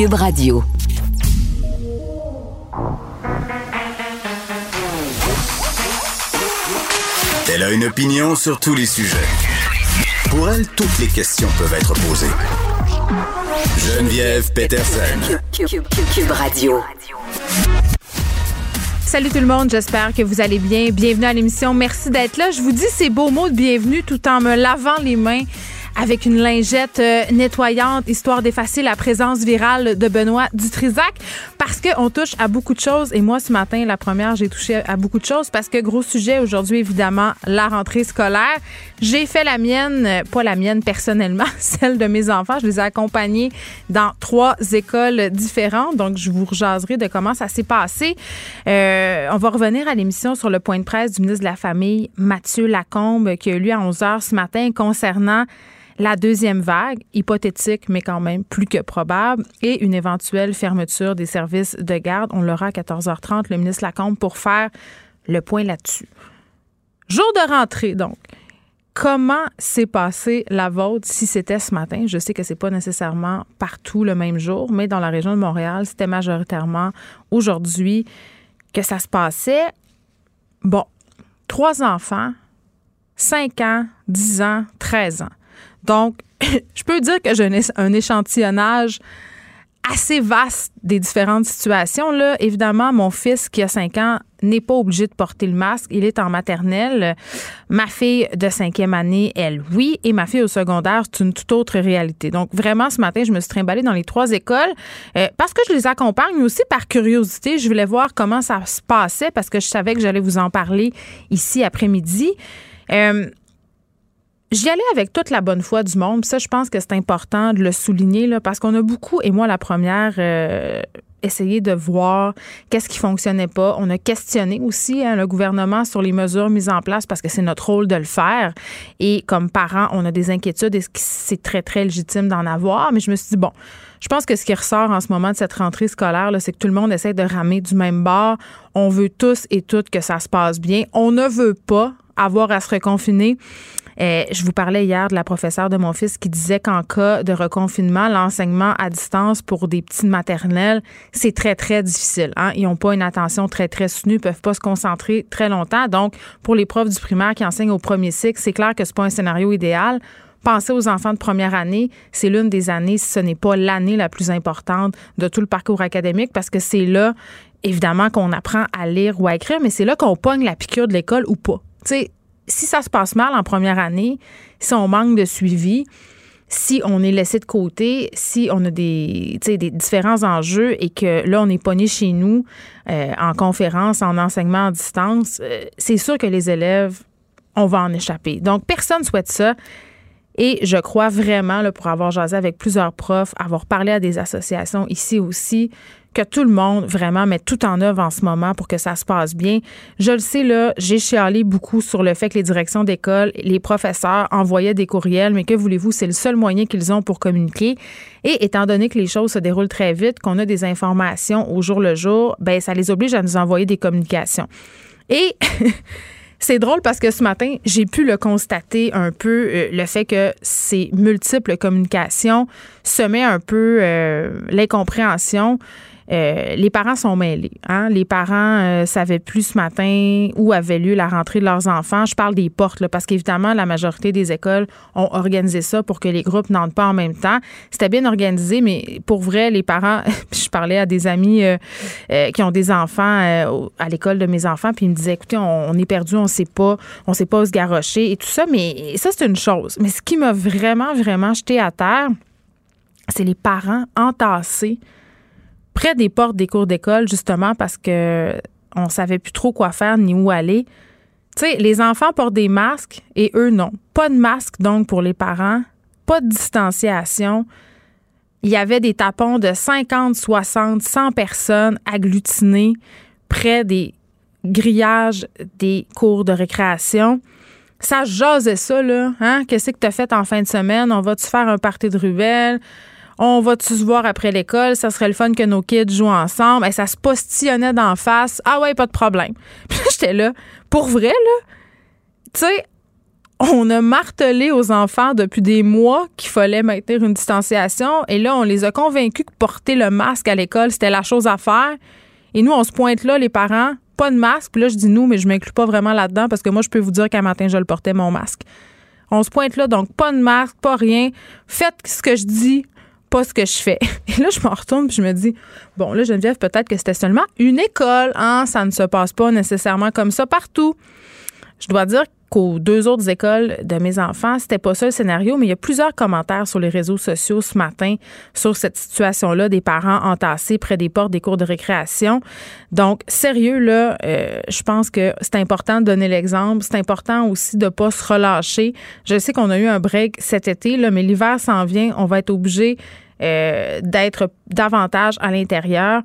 Cube Radio. Elle a une opinion sur tous les sujets. Pour elle, toutes les questions peuvent être posées. Geneviève Peterson. Cube, Cube, Cube, Cube Radio. Salut tout le monde, j'espère que vous allez bien. Bienvenue à l'émission. Merci d'être là. Je vous dis ces beaux mots de bienvenue tout en me lavant les mains avec une lingette euh, nettoyante, histoire d'effacer la présence virale de Benoît Dutrisac, parce qu'on touche à beaucoup de choses. Et moi, ce matin, la première, j'ai touché à beaucoup de choses, parce que gros sujet aujourd'hui, évidemment, la rentrée scolaire. J'ai fait la mienne, euh, pas la mienne personnellement, celle de mes enfants. Je les ai accompagnés dans trois écoles différentes, donc je vous rejaserai de comment ça s'est passé. Euh, on va revenir à l'émission sur le point de presse du ministre de la Famille, Mathieu Lacombe, qui a eu lieu à 11 h ce matin concernant la deuxième vague, hypothétique, mais quand même plus que probable, et une éventuelle fermeture des services de garde. On l'aura à 14h30, le ministre Lacombe, pour faire le point là-dessus. Jour de rentrée, donc. Comment s'est passée la vôtre si c'était ce matin? Je sais que c'est pas nécessairement partout le même jour, mais dans la région de Montréal, c'était majoritairement aujourd'hui que ça se passait. Bon, trois enfants, 5 ans, 10 ans, 13 ans. Donc, je peux dire que j'ai un échantillonnage assez vaste des différentes situations. Là, évidemment, mon fils qui a 5 ans n'est pas obligé de porter le masque. Il est en maternelle. Ma fille de cinquième année, elle, oui. Et ma fille au secondaire, c'est une toute autre réalité. Donc, vraiment, ce matin, je me suis trimballée dans les trois écoles euh, parce que je les accompagne, mais aussi par curiosité. Je voulais voir comment ça se passait parce que je savais que j'allais vous en parler ici après-midi. Euh, J'y allais avec toute la bonne foi du monde. ça, je pense que c'est important de le souligner là, parce qu'on a beaucoup, et moi la première, euh, essayé de voir qu'est-ce qui fonctionnait pas. On a questionné aussi hein, le gouvernement sur les mesures mises en place parce que c'est notre rôle de le faire. Et comme parents, on a des inquiétudes et c'est très, très légitime d'en avoir. Mais je me suis dit, bon, je pense que ce qui ressort en ce moment de cette rentrée scolaire, c'est que tout le monde essaie de ramer du même bord. On veut tous et toutes que ça se passe bien. On ne veut pas avoir à se reconfiner. Euh, je vous parlais hier de la professeure de mon fils qui disait qu'en cas de reconfinement, l'enseignement à distance pour des petites maternelles, c'est très, très difficile. Hein? Ils n'ont pas une attention très, très soutenue, ne peuvent pas se concentrer très longtemps. Donc, pour les profs du primaire qui enseignent au premier cycle, c'est clair que ce n'est pas un scénario idéal. Pensez aux enfants de première année, c'est l'une des années, si ce n'est pas l'année la plus importante de tout le parcours académique, parce que c'est là, évidemment, qu'on apprend à lire ou à écrire, mais c'est là qu'on pogne la piqûre de l'école ou pas. Tu si ça se passe mal en première année, si on manque de suivi, si on est laissé de côté, si on a des, des différents enjeux et que là, on est pogné chez nous euh, en conférence, en enseignement à distance, euh, c'est sûr que les élèves, on va en échapper. Donc, personne ne souhaite ça. Et je crois vraiment, pour avoir jasé avec plusieurs profs, avoir parlé à des associations ici aussi, que tout le monde vraiment met tout en œuvre en ce moment pour que ça se passe bien. Je le sais, là, j'ai chialé beaucoup sur le fait que les directions d'école, les professeurs envoyaient des courriels, mais que voulez-vous, c'est le seul moyen qu'ils ont pour communiquer. Et étant donné que les choses se déroulent très vite, qu'on a des informations au jour le jour, ben ça les oblige à nous envoyer des communications. Et C'est drôle parce que ce matin, j'ai pu le constater un peu, euh, le fait que ces multiples communications semaient un peu euh, l'incompréhension. Euh, les parents sont mêlés. Hein? Les parents euh, savaient plus ce matin où avait lieu la rentrée de leurs enfants. Je parle des portes, parce qu'évidemment, la majorité des écoles ont organisé ça pour que les groupes n'entrent pas en même temps. C'était bien organisé, mais pour vrai, les parents, je parlais à des amis euh, qui ont des enfants à l'école de mes enfants, puis ils me disaient, écoutez, on, est perdu, on sait pas, on sait pas où se garrocher et tout ça, mais ça, c'est une chose. Mais ce qui m'a vraiment, vraiment jeté à terre, c'est les parents entassés près des portes des cours d'école, justement, parce que on savait plus trop quoi faire ni où aller. Tu sais, les enfants portent des masques et eux non. Pas de masque donc pour les parents, pas de distanciation. il y avait des tapons de 50, 60, 100 personnes agglutinées près des grillages des cours de récréation. Ça jasait ça, là. Hein? Qu'est-ce que tu as fait en fin de semaine? On va-tu faire un party de ruelle? On va-tu se voir après l'école? Ça serait le fun que nos kids jouent ensemble. Et ça se postillonnait d'en face. Ah ouais, pas de problème. Puis j'étais là. Pour vrai, là, tu sais, on a martelé aux enfants depuis des mois qu'il fallait maintenir une distanciation. Et là, on les a convaincus que porter le masque à l'école, c'était la chose à faire. Et nous, on se pointe là, les parents, pas de masque. Puis là, je dis nous, mais je m'inclus pas vraiment là-dedans parce que moi, je peux vous dire qu'un matin, je le portais, mon masque. On se pointe là, donc pas de masque, pas rien. Faites ce que je dis, pas ce que je fais. Et là, je me retourne puis je me dis, bon, là, Geneviève, peut-être que c'était seulement une école. Hein? Ça ne se passe pas nécessairement comme ça partout. Je dois dire qu'aux deux autres écoles de mes enfants, c'était pas ça le scénario, mais il y a plusieurs commentaires sur les réseaux sociaux ce matin sur cette situation-là des parents entassés près des portes des cours de récréation. Donc, sérieux, là, euh, je pense que c'est important de donner l'exemple. C'est important aussi de pas se relâcher. Je sais qu'on a eu un break cet été, là, mais l'hiver s'en vient. On va être obligé euh, d'être davantage à l'intérieur.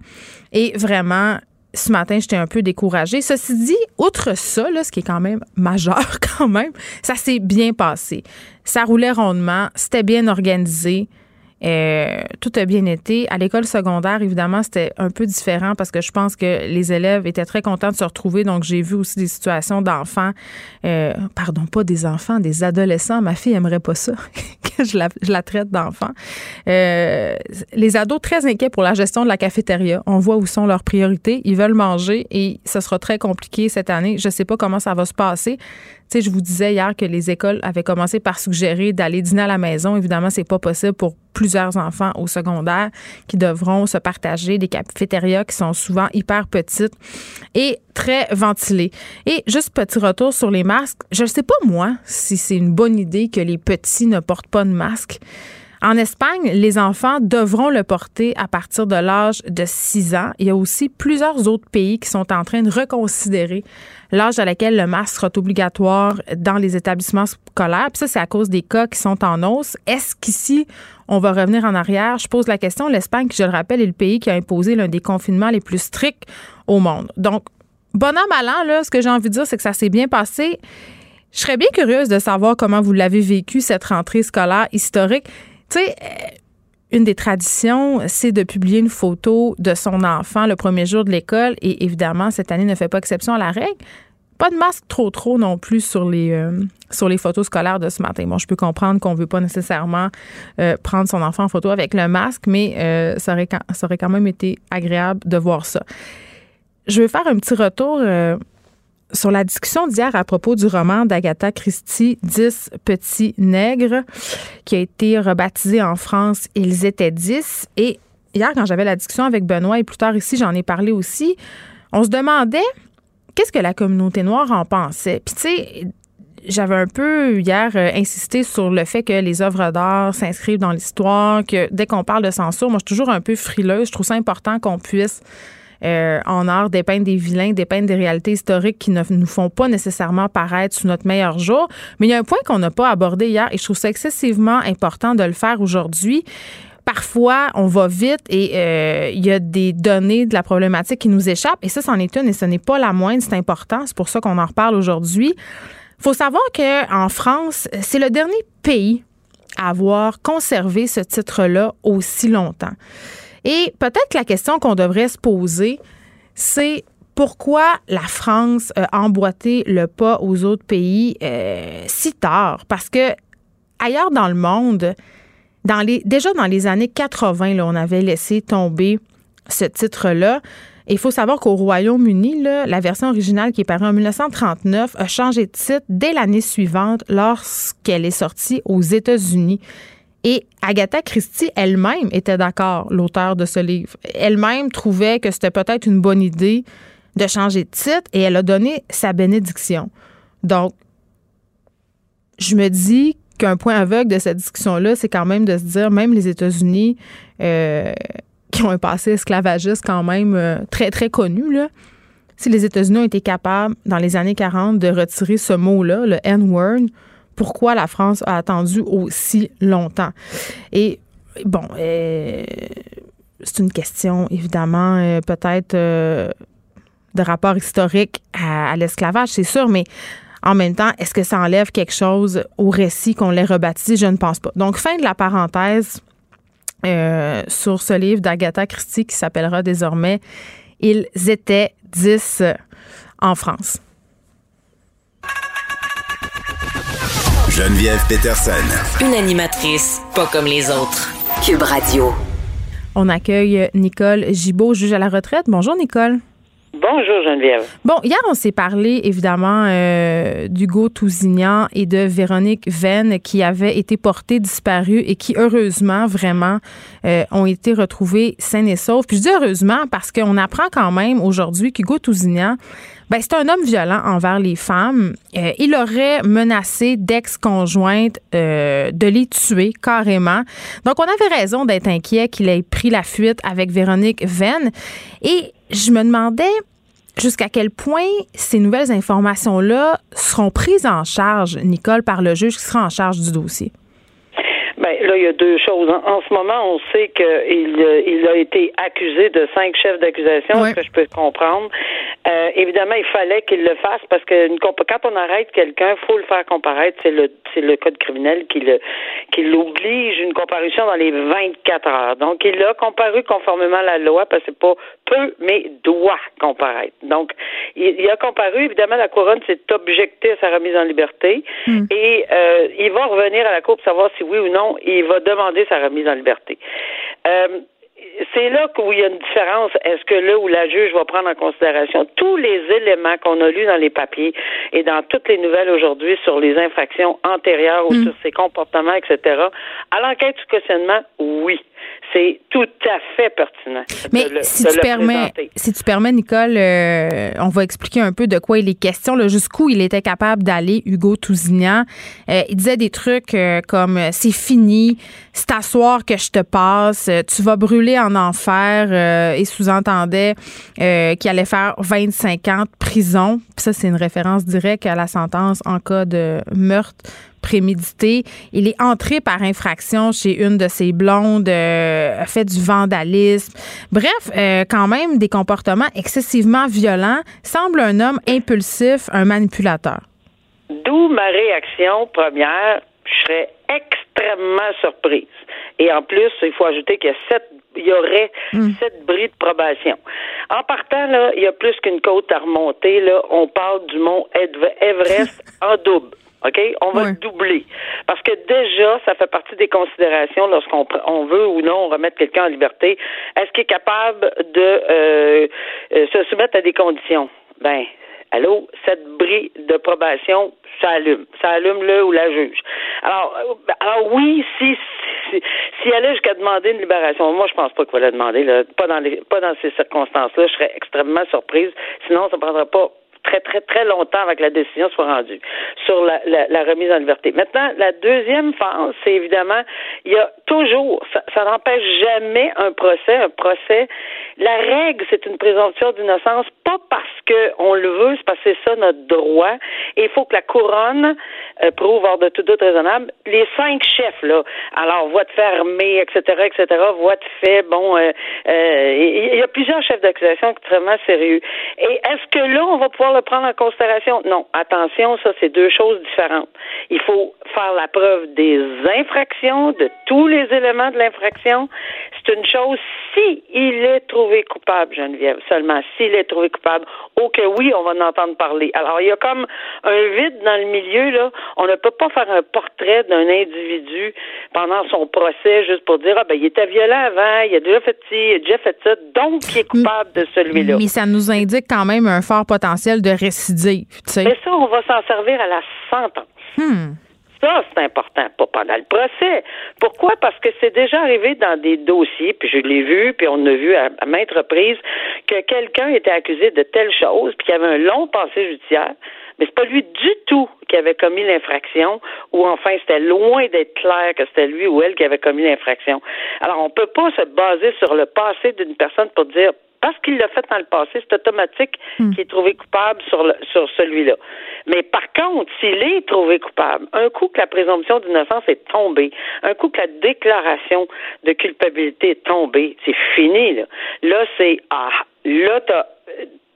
Et vraiment, ce matin, j'étais un peu découragée. Ceci dit, outre ça, ce qui est quand même majeur quand même, ça s'est bien passé. Ça roulait rondement, c'était bien organisé. Euh, tout a bien été. À l'école secondaire, évidemment, c'était un peu différent parce que je pense que les élèves étaient très contents de se retrouver. Donc, j'ai vu aussi des situations d'enfants, euh, pardon, pas des enfants, des adolescents. Ma fille aimerait pas ça, que je la, traite d'enfant. Euh, les ados très inquiets pour la gestion de la cafétéria. On voit où sont leurs priorités. Ils veulent manger et ce sera très compliqué cette année. Je sais pas comment ça va se passer. Je vous disais hier que les écoles avaient commencé par suggérer d'aller dîner à la maison. Évidemment, c'est pas possible pour plusieurs enfants au secondaire qui devront se partager des cafétérias qui sont souvent hyper petites et très ventilées. Et juste petit retour sur les masques. Je ne sais pas, moi, si c'est une bonne idée que les petits ne portent pas de masque. En Espagne, les enfants devront le porter à partir de l'âge de 6 ans. Il y a aussi plusieurs autres pays qui sont en train de reconsidérer l'âge à laquelle le masque sera obligatoire dans les établissements scolaires. Puis ça, c'est à cause des cas qui sont en hausse. Est-ce qu'ici, on va revenir en arrière? Je pose la question. L'Espagne, qui, je le rappelle, est le pays qui a imposé l'un des confinements les plus stricts au monde. Donc, bon an, mal là, ce que j'ai envie de dire, c'est que ça s'est bien passé. Je serais bien curieuse de savoir comment vous l'avez vécu, cette rentrée scolaire historique. Tu euh, une des traditions, c'est de publier une photo de son enfant le premier jour de l'école. Et évidemment, cette année ne fait pas exception à la règle. Pas de masque trop trop non plus sur les euh, sur les photos scolaires de ce matin. Bon, je peux comprendre qu'on veut pas nécessairement euh, prendre son enfant en photo avec le masque, mais ça, aurait, ça aurait quand même été agréable de voir ça. Je vais faire un petit retour sur la discussion d'hier à propos du roman d'Agatha Christie, Dix petits nègres, qui a été rebaptisé en France Ils étaient dix. Et hier, quand j'avais la discussion avec Benoît, et plus tard ici, j'en ai parlé aussi, on se demandait qu'est-ce que la communauté noire en pensait. Puis, tu sais, j'avais un peu hier euh, insisté sur le fait que les œuvres d'art s'inscrivent dans l'histoire, que dès qu'on parle de censure, moi, je suis toujours un peu frileuse. Je trouve ça important qu'on puisse euh, en art dépeindre des vilains, dépeindre des réalités historiques qui ne nous font pas nécessairement paraître sous notre meilleur jour. Mais il y a un point qu'on n'a pas abordé hier et je trouve ça excessivement important de le faire aujourd'hui parfois, on va vite et euh, il y a des données de la problématique qui nous échappent. Et ça, c'en est une et ce n'est pas la moindre. C'est important. C'est pour ça qu'on en reparle aujourd'hui. Il faut savoir qu'en France, c'est le dernier pays à avoir conservé ce titre-là aussi longtemps. Et peut-être la question qu'on devrait se poser, c'est pourquoi la France a emboîté le pas aux autres pays euh, si tard? Parce que ailleurs dans le monde, déjà dans les années 80, là, on avait laissé tomber ce titre-là. Il faut savoir qu'au Royaume-Uni, la version originale qui est parue en 1939 a changé de titre dès l'année suivante lorsqu'elle est sortie aux États-Unis. Et Agatha Christie elle-même était d'accord, l'auteur de ce livre. Elle-même trouvait que c'était peut-être une bonne idée de changer de titre et elle a donné sa bénédiction. Donc, je me dis qu'un point aveugle de cette discussion-là, c'est quand même de se dire, même les États-Unis, euh, qui ont un passé esclavagiste quand même euh, très, très connu, là, si les États-Unis ont été capables, dans les années 40, de retirer ce mot-là, le N-word, pourquoi la France a attendu aussi longtemps. Et bon, euh, c'est une question, évidemment, euh, peut-être euh, de rapport historique à, l'esclavage, c'est sûr, mais en même temps, est-ce que ça enlève quelque chose au récit qu'on l'ait rebaptisé? Je ne pense pas. Donc, fin de la parenthèse sur ce livre d'Agatha Christie qui s'appellera désormais Ils étaient dix en France. Geneviève Peterson. Une animatrice pas comme les autres. Cube Radio. On accueille Nicole Gibaud, juge à la retraite. Bonjour, Nicole. Bonjour Geneviève. Bon, hier, on s'est parlé évidemment euh, d'Hugo Tousignan et de Véronique Venn qui avaient été portés disparus et qui, heureusement, vraiment, euh, ont été retrouvés sains et saufs. Puis je dis heureusement parce qu'on apprend quand même aujourd'hui qu'Hugo Tousignan, ben, c'est un homme violent envers les femmes. Euh, il aurait menacé d'ex-conjointes de les tuer carrément. Donc, on avait raison d'être inquiet qu'il ait pris la fuite avec Véronique Venn. Et je me demandais jusqu'à quel point ces nouvelles informations-là seront prises en charge, Nicole, par le juge qui sera en charge du dossier. Ben, là, il y a deux choses. En, ce moment, on sait qu'il euh, il a été accusé de cinq chefs d'accusation, ce que je peux comprendre. Euh, évidemment, il fallait qu'il le fasse parce que quand on arrête quelqu'un, faut le faire comparaître. C'est le c'est le code criminel qui le qui l'oblige une comparution dans les 24 heures. Donc, il a comparu conformément à la loi parce que c'est pas peut, mais doit comparaître. Donc, il, a comparu. Évidemment, la couronne s'est objectée à sa remise en liberté hmm. et euh, il va revenir à la cour pour savoir si oui ou non il va demander sa remise en liberté. Euh, c'est là où il y a une différence. Est-ce que là où la juge va prendre en considération tous les éléments qu'on a lus dans les papiers et dans toutes les nouvelles aujourd'hui sur les infractions antérieures ou mm. sur ses comportements, etc. À l'enquête du questionnement, oui c'est tout à fait pertinent. Mais si, tu permets, si tu permets, Nicole, euh, on va expliquer un peu de quoi il est question, jusqu'où il était capable d'aller, Hugo Tousignan. Euh, il disait des trucs euh, comme c'est fini, c'est à soir que je te passe, tu vas brûler en enfer, et sous-entendait qu'il allait faire 25 ans de prison. ça, c'est une référence directe à la sentence en cas de meurtre prémédité. Il est entré par infraction chez une de ses blondes, euh, a fait du vandalisme. Bref, euh, quand même des comportements excessivement violents. Semble un homme impulsif, un manipulateur. D'où ma réaction première. Je serais extrêmement surprise. Et en plus, il faut ajouter qu'il y a sept il y aurait hmm. sept bris de probation. En partant, là, il y a plus qu'une côte à remonter. Là. On parle du mont Everest en double. OK? On va le doubler. Parce que déjà, ça fait partie des considérations lorsqu'on on veut ou non remettre quelqu'un en liberté. Est-ce qu'il est capable de euh, euh, se soumettre à des conditions? Ben, allô, cette brille de probation, ça allume. Ça allume le ou la juge. Alors, euh, alors oui, si, si, si elle est jusqu'à demander une libération, moi je pense pas qu'il va la demander, là, pas dans les, pas dans ces circonstances-là, je serais extrêmement surprise. Sinon, ça prendra pas très, très, très longtemps avec la décision soit rendue sur la, la, remise en liberté. Maintenant, la deuxième phase, c'est évidemment, il y a toujours, ça, ça n'empêche jamais un procès, un procès. La règle, c'est une présomption d'innocence, pas parce qu'on le veut, c'est parce que c'est ça notre droit. Et il faut que la couronne euh, prouve hors de tout doute raisonnable. Les cinq chefs, là, alors voix de fermée, etc., etc., voix de fait, bon, euh, euh, il y a plusieurs chefs d'accusation extrêmement sérieux. Et est-ce que là, on va pouvoir le prendre en considération? Non. Attention, ça, c'est deux choses différentes. Il faut faire la preuve des infractions, de tous les éléments de l'infraction. C'est une chose si il est trouvé coupable, Geneviève, seulement s'il est trouvé coupable. Ok, oui, on va en entendre parler. Alors, il y a comme un vide dans le milieu, là. On ne peut pas faire un portrait d'un individu pendant son procès juste pour dire, ah ben, il était violent avant, il a déjà fait ci, il a déjà fait ça, donc il est coupable de celui-là. Mais ça nous indique quand même un fort potentiel de récidive. Mais ça, on va s'en servir à la sentence. Hmm. Ça, c'est important, pas pendant le procès. Pourquoi? Parce que c'est déjà arrivé dans des dossiers, puis je l'ai vu, puis on a vu à, maintes reprises que quelqu'un était accusé de telle chose, puis qu'il y avait un long passé judiciaire. Mais c'est pas lui du tout qui avait commis l'infraction, ou enfin c'était loin d'être clair que c'était lui ou elle qui avait commis l'infraction. Alors on peut pas se baser sur le passé d'une personne pour dire parce qu'il l'a fait dans le passé, c'est automatique Hmm. qu'il est trouvé coupable sur, le- sur celui-là. Mais par contre, s'il est trouvé coupable, un coup que la présomption d'innocence est tombée, un coup que la déclaration de culpabilité est tombée, c'est fini, là. Là, c'est, ah, là, t'as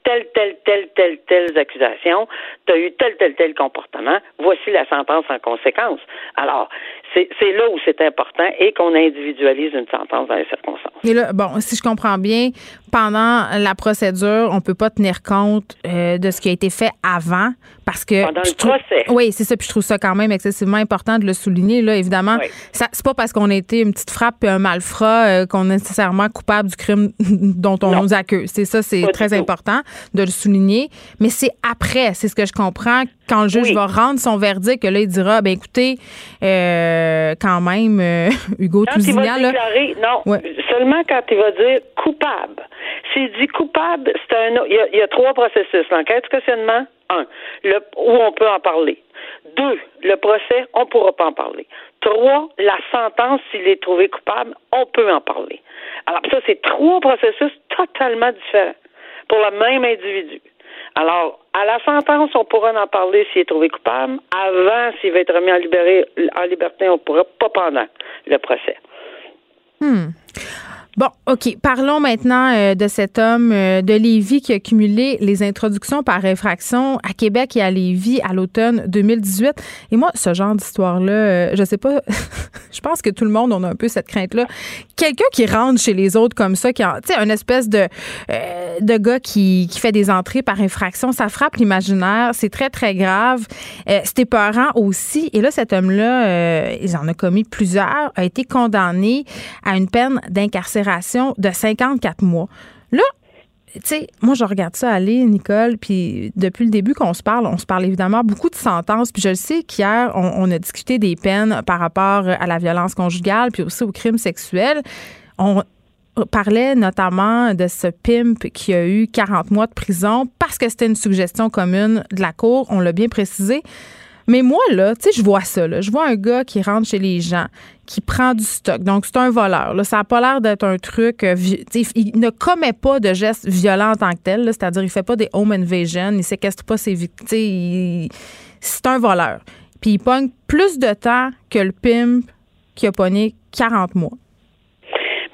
telle, telle, telle, telle, telles accusations, tu as eu tel, tel, tel comportement, voici la sentence en conséquence. Alors, c'est là où c'est important et qu'on individualise une sentence dans les circonstances. Et là, bon, si je comprends bien, pendant la procédure, on peut pas tenir compte euh, de ce qui a été fait avant parce que Pendant je le trouve- procès. Oui, c'est ça. Puis je trouve ça quand même excessivement important de le souligner. Là, évidemment, Oui. ça c'est pas parce qu'on a été une petite frappe et un malfrat euh, qu'on est nécessairement coupable du crime dont on Non. nous accuse. C'est ça, c'est Pas très important de le souligner. Mais c'est après, c'est ce que je comprends, quand le juge Oui. va rendre son verdict, que là, il dira, ben écoutez, euh, quand même, euh, Hugo Quand il va là, déclarer, non, Ouais. seulement quand il va dire coupable. S'il dit coupable, c'est un, autre- il y, a, il y a trois processus. L'enquête questionnement, un, le, où on peut en parler. Deux, le procès, on ne pourra pas en parler. Trois, la sentence, s'il est trouvé coupable, on peut en parler. Alors, ça, c'est trois processus totalement différents pour le même individu. Alors, à la sentence, on pourra en parler s'il est trouvé coupable. Avant, s'il va être remis en, en liberté, on pourra pas pendant le procès. Bon, OK. Parlons maintenant euh, de cet homme euh, de Lévis qui a cumulé les introductions par infraction à Québec et à Lévis à l'automne 2018. Et moi, ce genre d'histoire-là, euh, je sais pas, je pense que tout le monde, on a un peu cette crainte-là. Quelqu'un qui rentre chez les autres comme ça, qui a, tu sais, un espèce de, euh, de gars qui, qui fait des entrées par infraction, ça frappe l'imaginaire. C'est très, très grave. C'était peurant aussi. Et là, cet homme-là, il en a commis plusieurs, a été condamné à une peine d'incarcération de 54 mois. Là, tu sais, moi, je regarde ça aller, Nicole, puis depuis le début qu'on se parle, on se parle évidemment beaucoup de sentences, puis je le sais qu'hier, on, on a discuté des peines par rapport à la violence conjugale, puis aussi aux crimes sexuels. On parlait notamment de ce pimp qui a eu 40 mois de prison parce que c'était une suggestion commune de la Cour, on l'a bien précisé. Mais moi, là, tu sais, je vois ça. Là. Je vois un gars qui rentre chez les gens, qui prend du stock. Donc, c'est un voleur. Là. Ça n'a pas l'air d'être un truc. euh, il ne commet pas de gestes violents en tant que tel. C'est-à-dire, il fait pas des home invasion. Il séquestre pas ses victimes. C'est un voleur. Puis, il pogne plus de temps que le pimp qui a pogné 40 mois.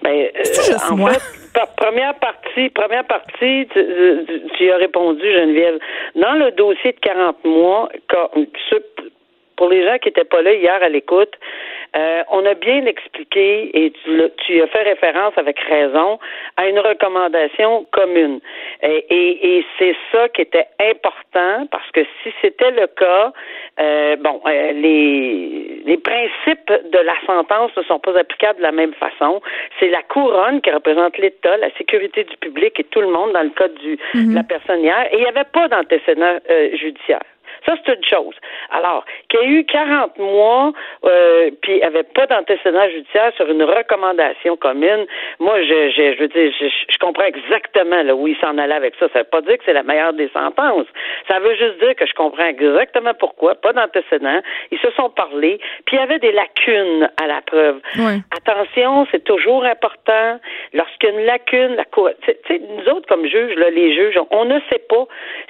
Ben, C'est juste en moi? fait, première partie, première partie, tu, tu- tu as répondu, Geneviève. Dans le dossier de 40 mois, quand- pour les gens qui n'étaient pas là hier à l'écoute, euh, on a bien expliqué et tu, tu as fait référence avec raison à une recommandation commune. Et, et- et c'est ça qui était important parce que si c'était le cas, euh, bon, euh, les, les principes de la sentence ne sont pas applicables de la même façon. C'est la couronne qui représente l'État, la sécurité du public et tout le monde dans le cas du, de la personne hier. Et il n'y avait pas d'antécédent euh, judiciaire. Ça, c'est une chose. Alors, qu'il y ait eu 40 mois, euh, puis il n'y avait pas d'antécédent judiciaire sur une recommandation commune, moi, je, je, je veux dire, je, je comprends exactement là, où il s'en allait avec ça. Ça ne veut pas dire que c'est la meilleure des sentences. Ça veut juste dire que je comprends exactement pourquoi, pas d'antécédent. Ils se sont parlé, puis il y avait des lacunes à la preuve. Ouais. Attention, c'est toujours important. Lorsqu'il y a une lacune, la cour, tu sais- tu sais, nous autres comme juges, là, les juges, on ne sait pas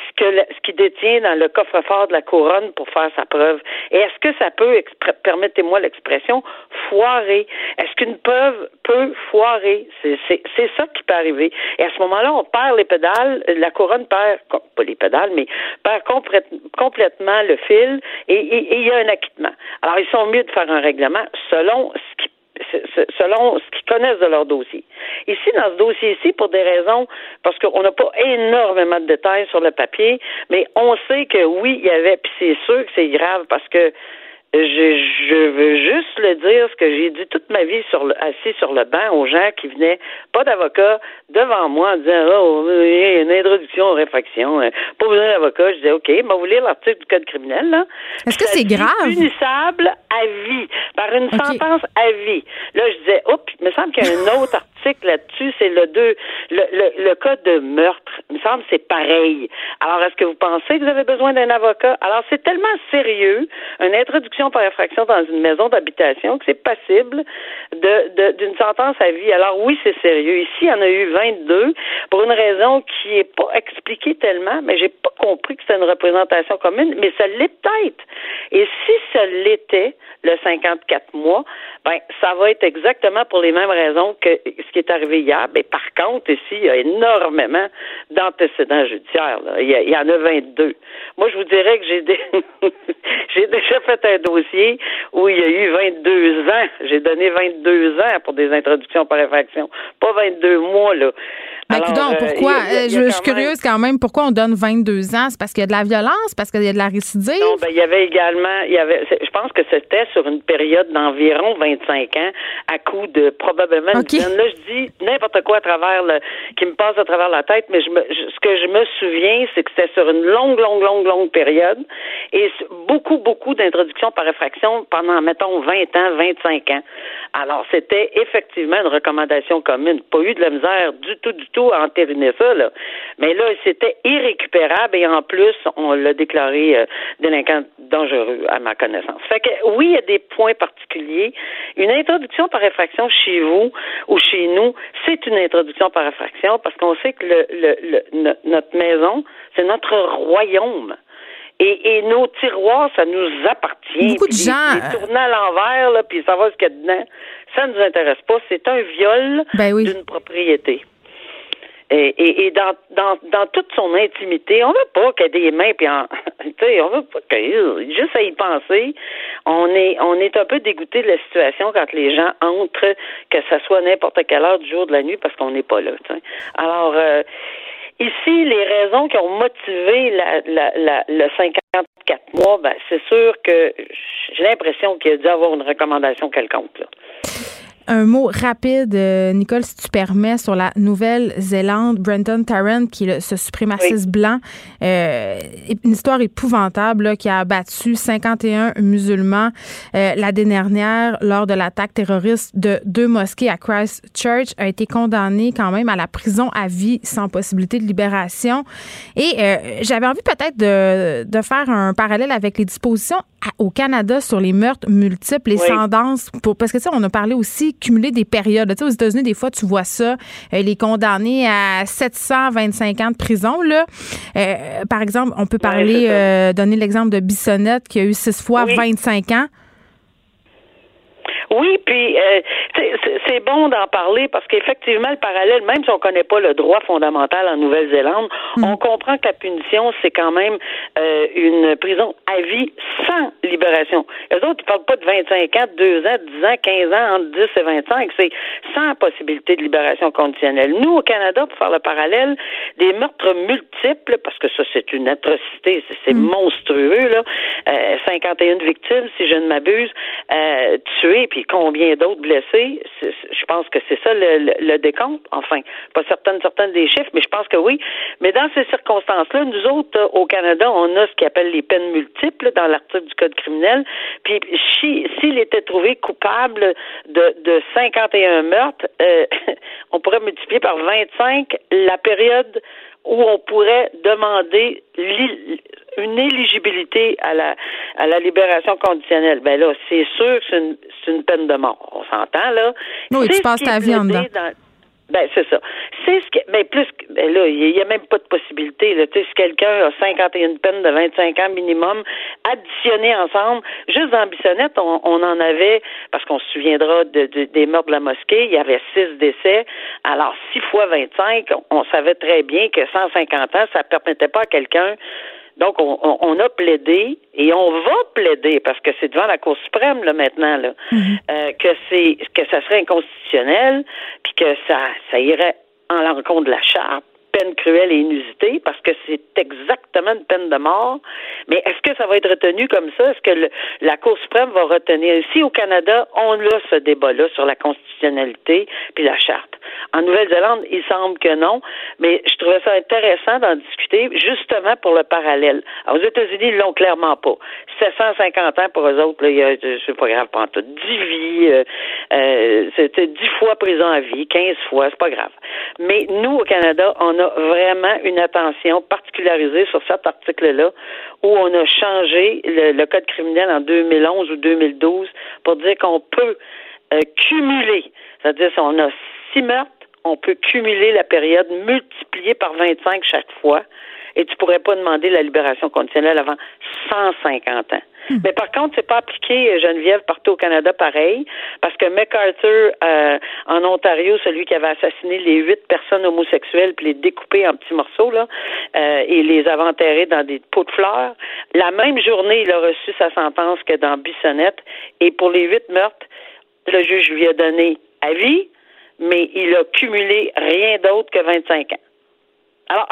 ce que ce qui détient dans le coffre-fort de la couronne pour faire sa preuve. Et est-ce que ça peut, permettez-moi l'expression, foirer? Est-ce qu'une preuve peut foirer? C'est ça qui peut arriver. Et à ce moment-là, on perd les pédales, la couronne perd pas les pédales, mais perd complète- complètement le fil et il y a un acquittement. Alors ils sont mieux de faire un règlement selon ce qui selon ce qu'ils connaissent de leur dossier. Ici, dans ce dossier-ci, pour des raisons, parce qu'on n'a pas énormément de détails sur le papier, mais on sait que oui, il y avait, puis c'est sûr que c'est grave parce que je, je veux juste le dire, ce que j'ai dit toute ma vie sur le, assis sur le banc aux gens qui venaient, pas d'avocat, devant moi en disant Oh, il y a une introduction aux réfractions, euh, pas besoin d'avocat. Je disais OK, mais vous lire l'article du Code criminel, là. Est-ce que c'est grave? Punissable à vie, par une sentence à vie. Là, je disais, oups, il me semble qu'il y a un autre là-dessus, c'est le deux, le, le, cas de meurtre. Il me semble c'est pareil. Alors, est-ce que vous pensez que vous avez besoin d'un avocat? Alors, c'est tellement sérieux, une introduction par infraction dans une maison d'habitation, que c'est passible de, d'une sentence à vie. Alors, oui, c'est sérieux. Ici, il y en a eu 22 pour une raison qui est pas expliquée tellement, mais j'ai pas compris que c'était une représentation commune, mais ça l'est peut-être. Et si ça l'était, le 54 mois, ben, ça va être exactement pour les mêmes raisons que ce qui est arrivé hier. Mais par contre, ici, il y a énormément d'antécédents judiciaires. Il, y en a 22. Moi, je vous dirais que j'ai j'ai déjà fait un dossier où il y a eu 22 ans. J'ai donné 22 ans pour des introductions par infraction. Pas 22 mois, là. Ben, Alors, euh, pourquoi? Euh, je, suis curieuse quand même. Pourquoi on donne 22 ans? C'est parce qu'il y a de la violence? Parce qu'il y a de la récidive? Non, ben, il y avait également, il y avait, je pense que c'était sur une période d'environ 25 ans, à coup de probablement Là, je dis n'importe quoi à travers le, qui me passe à travers la tête, mais je me, ce que je me souviens, c'est que c'était sur une longue, longue, longue, longue période et beaucoup, beaucoup d'introductions par effraction pendant, mettons, 20 ans, 25 ans. Alors, c'était effectivement une recommandation commune. Pas eu de la misère du tout, du tout à entériner ça, là. Mais là, c'était irrécupérable et en plus, on l'a déclaré euh, délinquant dangereux, à ma connaissance. Fait que oui, il y a des points particuliers. Une introduction par effraction chez vous ou chez nous, c'est une introduction par effraction parce qu'on sait que le, le, notre maison, c'est notre royaume. Et, et, nos tiroirs, ça nous appartient. Beaucoup de gens. Les, tourner à l'envers, là, puis savoir ce qu'il y a dedans, ça ne nous intéresse pas. C'est un viol ben d'une propriété. Et, et, dans, dans, dans toute son intimité, on veut pas qu'il y ait des mains, puis sais, on veut pas juste à y penser. On est, on est un peu dégoûté de la situation quand les gens entrent, que ce soit n'importe quelle heure du jour de la nuit, parce qu'on n'est pas là. Alors, euh, ici, les raisons qui ont motivé la, la, la, le 54 mois, ben, c'est sûr que j'ai l'impression qu'il y a dû avoir une recommandation quelconque. Là. Un mot rapide, euh, Nicole, si tu permets, sur la Nouvelle-Zélande, Brenton Tarrant, qui est ce suprémaciste blanc, euh, une histoire épouvantable qui a abattu 51 musulmans euh, l'année dernière lors de l'attaque terroriste de deux mosquées à Christchurch, a été condamné quand même à la prison à vie sans possibilité de libération. Et euh, j'avais envie peut-être de, de faire un parallèle avec les dispositions au Canada sur les meurtres multiples, les tendances, pour, parce que ça, on a parlé aussi cumuler des périodes. Tu sais, aux États-Unis, des fois, tu vois ça, euh, les condamnés à 725 ans de prison. Là. Euh, par exemple, on peut parler, euh, donner l'exemple de Bissonnette qui a eu six fois 25 ans. Oui, puis euh, c'est bon d'en parler parce qu'effectivement, le parallèle, même si on connaît pas le droit fondamental en Nouvelle-Zélande, mm. on comprend que la punition, c'est quand même euh, une prison à vie sans libération. Les autres, ils parlent pas de 25 ans, 2 ans, 10 ans, 15 ans, entre 10 et 25. C'est sans possibilité de libération conditionnelle. Nous, au Canada, pour faire le parallèle, des meurtres multiples, parce que ça, c'est une atrocité, c'est mm. monstrueux, là. Euh, 51 victimes, si je ne m'abuse, euh, tuées, puis combien d'autres blessés? Je pense que c'est ça le, le, décompte. Enfin, pas certaines, certaines des chiffres, mais je pense que oui. Mais dans ces circonstances-là, nous autres, euh, au Canada, on a ce qu'on appelle les peines multiples dans l'article du Code criminel. Puis s'il était trouvé coupable de, de 51 meurtres, euh, on pourrait multiplier par 25 la période où on pourrait demander une éligibilité à la à la libération conditionnelle. Ben là, c'est sûr que c'est une, une, peine de mort. On s'entend là. Oui, tu passes ta vie en dedans. Ben, c'est ça. C'est ce que, ben, plus, ben là, il n'y a même pas de possibilité, là. Tu sais, si quelqu'un a 51 peines de 25 ans minimum, additionné ensemble, juste dans Bissonnette, on, on en avait, parce qu'on se souviendra de, des meurtres de la mosquée, il y avait six décès. Alors, 6 fois 25, on savait très bien que 150 ans, ça permettait pas à quelqu'un donc, on, a plaidé et on va plaider parce que c'est devant la Cour suprême là maintenant là mhm. euh, que c'est que ça serait inconstitutionnel puis que ça ça irait en l'encontre de la charte peine cruelle et inusitée parce que c'est exactement une peine de mort. Mais est-ce que ça va être retenu comme ça? Est-ce que la Cour suprême va retenir? Ici, au Canada, on a ce débat-là sur la constitutionnalité puis la charte. En Nouvelle-Zélande, il semble que non, mais je trouvais ça intéressant d'en discuter justement pour le parallèle. Alors, aux États-Unis, ils l'ont clairement pas. 750 ans pour eux autres, là, c'est pas grave, pas tout. 10 vies, euh, euh, c'était 10 fois prison à vie, 15 fois, c'est pas grave. Mais nous, au Canada, on a vraiment une attention particularisée sur cet article-là où on a changé le, code criminel en 2011 ou 2012 pour dire qu'on peut euh, cumuler, c'est-à-dire si on a six meurtres, on peut cumuler la période multipliée par 25 chaque fois et tu pourrais pas demander la libération conditionnelle avant 150 ans. Mais par contre, c'est pas appliqué, euh, Geneviève, partout au Canada pareil, parce que MacArthur, euh, en Ontario, celui qui avait assassiné les huit personnes homosexuelles puis les découpé en petits morceaux, là, euh, et les avait enterrés dans des pots de fleurs, la même journée, il a reçu sa sentence que dans Bissonnette, et pour les huit meurtres, le juge lui a donné avis, mais il a cumulé rien d'autre que 25 ans. Alors,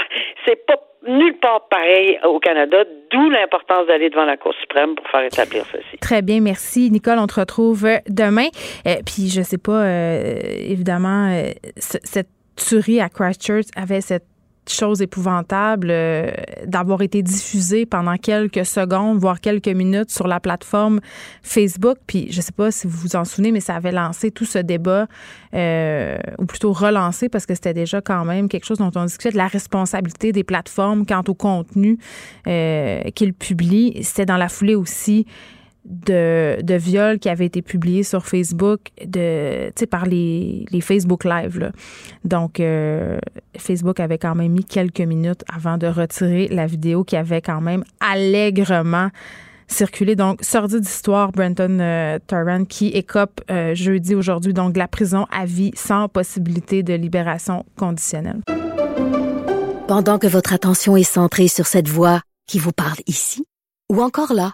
c'est pas nulle part pareil au Canada, d'où l'importance d'aller devant la Cour suprême pour faire établir ceci. Très bien, merci. Nicole, on te retrouve demain. Euh, puis, je sais pas, euh, évidemment, euh, cette tuerie à Christchurch avait cette chose épouvantable euh, d'avoir été diffusé pendant quelques secondes, voire quelques minutes sur la plateforme Facebook. Puis je sais pas si vous vous en souvenez, mais ça avait lancé tout ce débat, euh, ou plutôt relancé, parce que c'était déjà quand même quelque chose dont on discutait de la responsabilité des plateformes quant au contenu euh, qu'ils publient. C'était dans la foulée aussi de, de viols qui avaient été publiés sur Facebook de, par les, les Facebook Live. Là. Donc, euh, Facebook avait quand même mis quelques minutes avant de retirer la vidéo qui avait quand même allègrement circulé. Donc, sortie d'histoire, Brenton euh, qui écope euh, jeudi aujourd'hui donc de la prison à vie sans possibilité de libération conditionnelle. Pendant que votre attention est centrée sur cette voix qui vous parle ici ou encore là.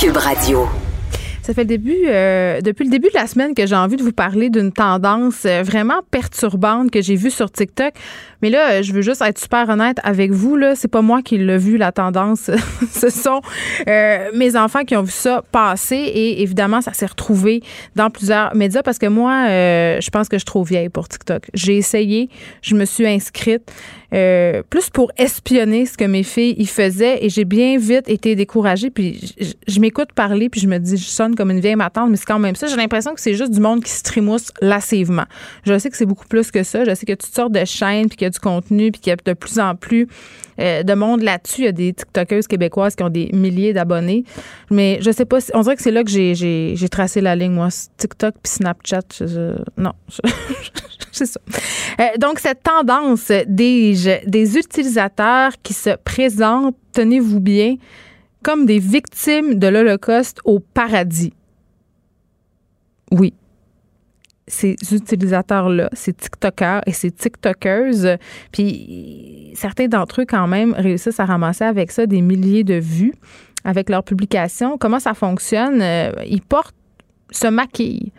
Cube Radio. Ça fait le début, euh, depuis le début de la semaine que j'ai envie de vous parler d'une tendance euh, vraiment perturbante que j'ai vue sur TikTok. Mais là, euh, je veux juste être super honnête avec vous. Là, c'est pas moi qui l'ai vu la tendance. Ce sont mes enfants qui ont vu ça passer et évidemment, ça s'est retrouvé dans plusieurs médias parce que moi, je pense que je suis trop vieille pour TikTok. J'ai essayé, je me suis inscrite. plus pour espionner ce que mes filles y faisaient et j'ai bien vite été découragée puis je, m'écoute parler puis je me dis je sonne comme une vieille matante, mais c'est quand même ça. J'ai l'impression que c'est juste du monde qui se trimousse lassivement. Je sais que c'est beaucoup plus que ça. Je sais a toutes sortes de chaînes, puis y du contenu, puis qu'il y a de plus en plus euh, de monde là-dessus. Il y a des TikTokeuses québécoises qui ont des milliers d'abonnés. Mais je sais pas, on dirait que c'est là que j'ai tracé la ligne, moi. TikTok puis Snapchat, non. c'est ça. Euh, donc, cette tendance des, des utilisateurs qui se présentent, tenez-vous bien, comme des victimes de l'Holocauste au paradis. Oui. Ces utilisateurs-là, ces TikTokers et ces TikTokeuses, puis certains d'entre eux, quand même, réussissent à ramasser avec ça des milliers de vues avec leurs publications. Comment ça fonctionne? Euh, ils portent, se maquillent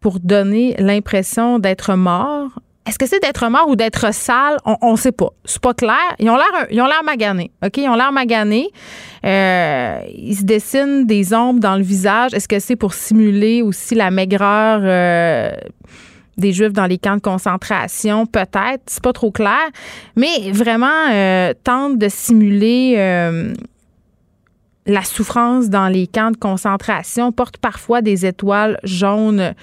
pour donner l'impression d'être morts est-ce que c'est d'être mort ou d'être sale? On ne sait pas. C'est pas clair. Ils ont l'air, ils ont l'air maganés. OK? Ils ont l'air maganés. Euh, ils se dessinent des ombres dans le visage. Est-ce que c'est pour simuler aussi la maigreur euh, des Juifs dans les camps de concentration? Peut-être. C'est pas trop clair. Mais vraiment, euh, tente de simuler la souffrance dans les camps de concentration, porte parfois des étoiles jaunes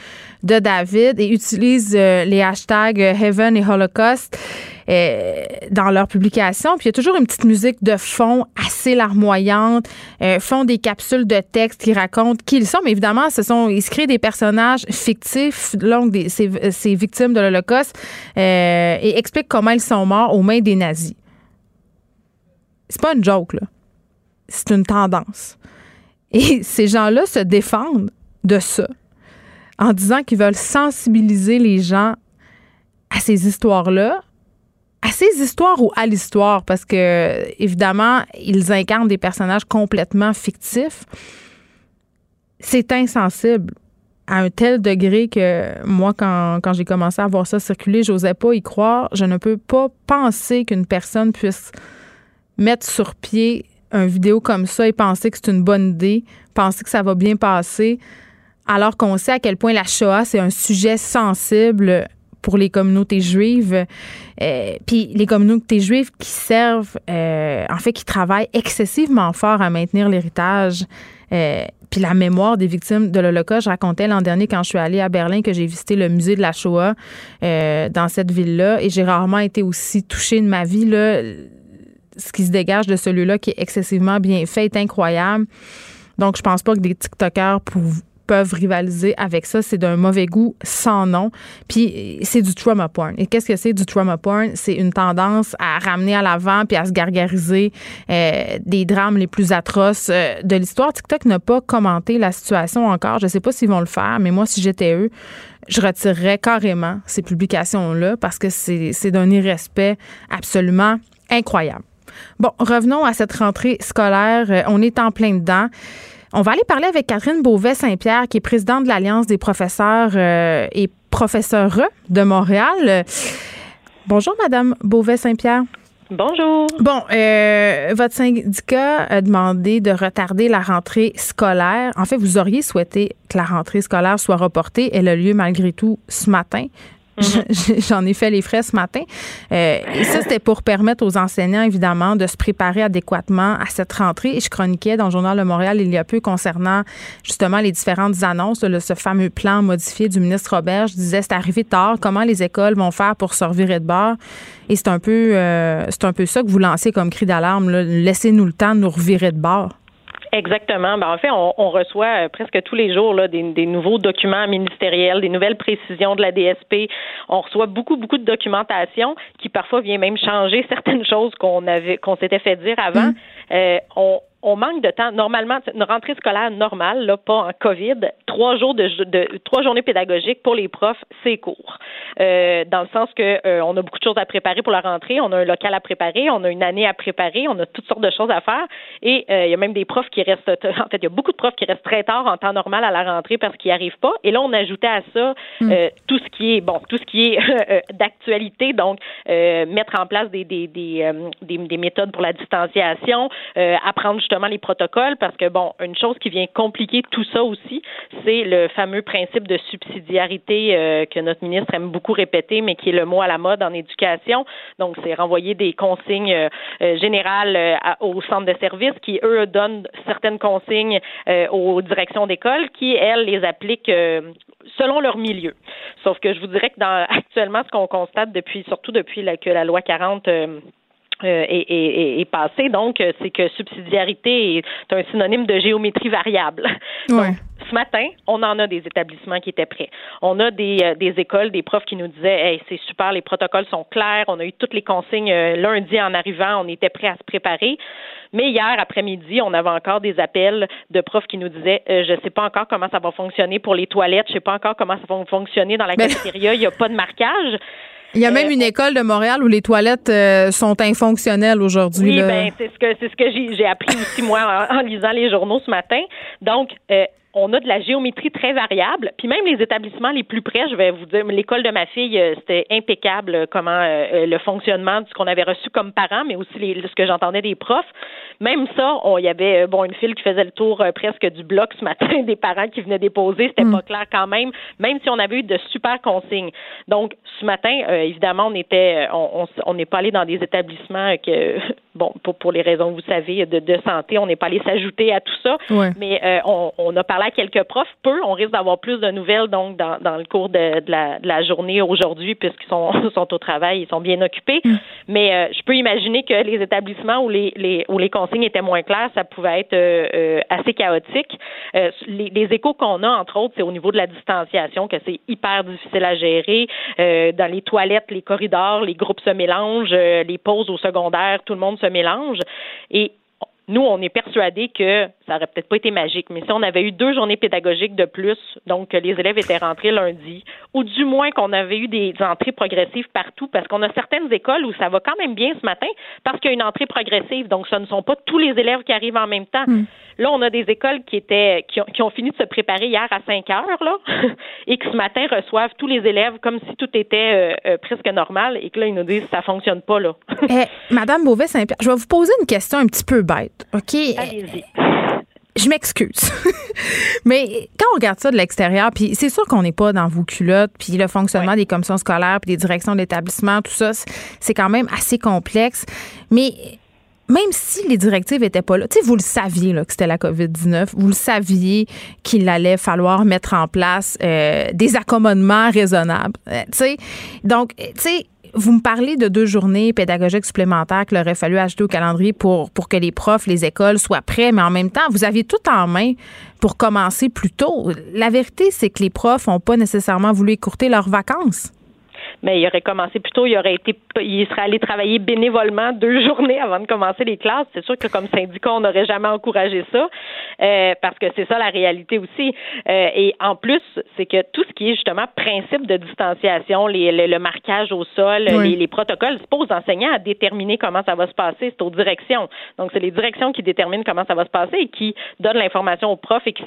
de David et utilise euh, les hashtags Heaven et Holocaust euh, dans leurs publications. Puis il y a toujours une petite musique de fond assez larmoyante, euh, font des capsules de texte qui racontent qui ils sont. Mais évidemment, ce sont ils se créent des personnages fictifs, donc des, ces, ces victimes de l'Holocauste, et expliquent comment ils sont morts aux mains des nazis. C'est pas une joke, là c'est une tendance. Et ces gens-là se défendent de ça en disant qu'ils veulent sensibiliser les gens à ces histoires-là, à ces histoires ou à l'histoire, parce que, évidemment, ils incarnent des personnages complètement fictifs. C'est insensible à un tel degré que moi, quand, quand j'ai commencé à voir ça circuler, j'osais pas y croire. Je ne peux pas penser qu'une personne puisse mettre sur pied un vidéo comme ça et penser que c'est une bonne idée, penser que ça va bien passer, alors qu'on sait à quel point la Shoah, c'est un sujet sensible pour les communautés juives. Euh, puis les communautés juives qui servent, euh, en fait, qui travaillent excessivement fort à maintenir l'héritage. Euh, puis la mémoire des victimes de l'Holocauste. Je racontais l'an dernier quand je suis allée à Berlin que j'ai visité le musée de la Shoah dans cette ville-là et j'ai rarement été aussi touchée de ma vie. Là. Ce qui se dégage de celui-là qui est excessivement bien fait est incroyable. Donc, je pense pas que des TikTokers peuvent rivaliser avec ça. C'est d'un mauvais goût sans nom. Puis c'est du trauma porn. Et qu'est-ce que c'est du trauma porn? C'est une tendance à ramener à l'avant puis à se gargariser euh, des drames les plus atroces euh, de l'histoire. TikTok n'a pas commenté la situation encore. Je sais pas s'ils vont le faire, mais moi, si j'étais eux, je retirerais carrément ces publications-là parce que c'est d'un irrespect absolument incroyable. Bon, revenons à cette rentrée scolaire. Euh, on est en plein dedans. On va aller parler avec Catherine Beauvais-Saint-Pierre, qui est présidente de l'Alliance des professeurs euh, et professeurs de Montréal. Bonjour, Madame Beauvais-Saint-Pierre. Bonjour. Bon, euh, votre syndicat a demandé de retarder la rentrée scolaire. En fait, vous auriez souhaité que la rentrée scolaire soit reportée. Elle a lieu malgré tout ce matin. Mhm. J'en ai fait les frais ce matin. Euh, et ça, c'était pour permettre aux enseignants, évidemment, de se préparer adéquatement à cette rentrée. Et je chroniquais dans le Journal de Montréal il y a peu concernant justement les différentes annonces, de ce fameux plan modifié du ministre Robert. Je disais, c'est arrivé tard. Comment les écoles vont faire pour se revirer de bord? Et c'est un peu, euh, c'est un peu ça que vous lancez comme cri d'alarme. Laissez-nous le temps de nous revirer de bord. Exactement. Ben, en fait, on, on reçoit euh, presque tous les jours là, des, des, nouveaux documents ministériels, des nouvelles précisions de la DSP. On reçoit beaucoup, beaucoup de documentation qui parfois vient même changer certaines choses qu'on avait, qu'on s'était fait dire avant. Mm. Euh, on, on manque de temps. Normalement, une rentrée scolaire normale, là, pas en COVID, trois jours de, de trois journées pédagogiques pour les profs, c'est court. Euh, dans le sens que euh, on a beaucoup de choses à préparer pour la rentrée, on a un local à préparer, on a une année à préparer, on a toutes sortes de choses à faire. Et euh, il y a même des profs qui restent, en fait, il y a beaucoup de profs qui restent très tard en temps normal à la rentrée parce qu'ils n'y arrivent pas. Et là, on ajoutait à ça hmm. tout ce qui est bon, tout ce qui est d'actualité, donc mettre en place des des, des, des, des méthodes pour la distanciation, apprendre justement les protocoles parce que, bon, une chose qui vient compliquer tout ça aussi, c'est le fameux principe de subsidiarité euh, que notre ministre aime beaucoup répéter, mais qui est le mot à la mode en éducation. Donc, c'est renvoyer des consignes euh, euh, générales au centre de services qui, eux, donnent certaines consignes aux directions d'école qui, elles, les appliquent selon leur milieu. Sauf que je vous dirais que dans actuellement ce qu'on constate depuis surtout depuis que la loi 40 euh, est, passé. Donc, euh, c'est que subsidiarité est un synonyme de géométrie variable. ce matin, on en a des établissements qui étaient prêts. On a des, euh, des écoles, des profs qui nous disaient Hey, c'est super, les protocoles sont clairs, on a eu toutes les consignes lundi en arrivant, on était prêts à se préparer. Mais hier après-midi, on avait encore des appels de profs qui nous disaient Je ne sais pas encore comment ça va fonctionner pour les toilettes, je ne sais pas encore comment ça va fonctionner dans la cafétéria, il n'y a pas de marquage. Il y a même euh, une école de Montréal où les toilettes euh, sont infonctionnelles aujourd'hui. Oui, ben c'est ce que c'est ce que j'ai appris aussi moi en, lisant les journaux ce matin. Donc euh, on a de la géométrie très variable. Puis même les établissements les plus près, je vais vous dire, l'école de ma fille, c'était impeccable comment euh, le fonctionnement de ce qu'on avait reçu comme parents, mais aussi les, ce que j'entendais des profs. Même ça, il y avait bon une file qui faisait le tour presque du bloc ce matin, des parents qui venaient déposer, c'était mm. pas clair quand même, même si on avait eu de super consignes. Donc ce matin, évidemment, on était, on n'est pas allé dans des établissements que bon pour, pour les raisons vous savez de, de santé, on n'est pas allé s'ajouter à tout ça, mais on, on a parlé quelques profs, peu. On risque d'avoir plus de nouvelles donc dans, dans le cours de, de, la, de la, journée aujourd'hui puisqu'ils sont, sont au travail, ils sont bien occupés. Mm. Mais euh, je peux imaginer que les établissements où les, les, où les consignes étaient moins claires, ça pouvait être euh, euh, assez chaotique. Les, les, échos qu'on a, entre autres, c'est au niveau de la distanciation que c'est hyper difficile à gérer. dans les toilettes, les corridors, les groupes se mélangent, les pauses au secondaire, tout le monde se mélange. Et nous, on est persuadés que ça aurait peut-être pas été magique, mais si on avait eu deux journées pédagogiques de plus, donc que les élèves étaient rentrés lundi, ou du moins qu'on avait eu des entrées progressives partout, parce qu'on a certaines écoles où ça va quand même bien ce matin, parce qu'il y a une entrée progressive, donc ce ne sont pas tous les élèves qui arrivent en même temps. Hmm. Là, on a des écoles qui étaient qui ont, qui ont, fini de se préparer hier à 5 heures, là, et qui ce matin reçoivent tous les élèves comme si tout était euh, euh, presque normal, et que là, ils nous disent ça fonctionne pas, là. eh, Madame Beauvais-Saint-Pierre, je vais vous poser une question un petit peu bête. OK? Je m'excuse. Mais quand on regarde ça de l'extérieur, puis c'est sûr qu'on n'est pas dans vos culottes, puis le fonctionnement des commissions scolaires, puis des directions d'établissement, tout ça, c'est quand même assez complexe. Mais même si les directives étaient pas là, tu sais, vous le saviez là, que c'était la COVID-19, vous le saviez qu'il allait falloir mettre en place euh, des accommodements raisonnables. Euh, tu sais, donc, tu sais, vous me parlez de deux journées pédagogiques supplémentaires qu'il aurait fallu ajouter au calendrier pour, pour que les profs, les écoles soient prêts, mais en même temps, vous aviez tout en main pour commencer plus tôt. La vérité, c'est que les profs n'ont pas nécessairement voulu écourter leurs vacances mais il aurait commencé plus tôt, il aurait été, il serait allé travailler bénévolement deux journées avant de commencer les classes. C'est sûr que comme syndicat, on n'aurait jamais encouragé ça, euh, parce que c'est ça la réalité aussi. Euh, et en plus, c'est que tout ce qui est justement principe de distanciation, les, le, marquage au sol, les, les, protocoles, c'est pas aux enseignants à déterminer comment ça va se passer, c'est aux directions. Donc, c'est les directions qui déterminent comment ça va se passer et qui donnent l'information aux profs et qui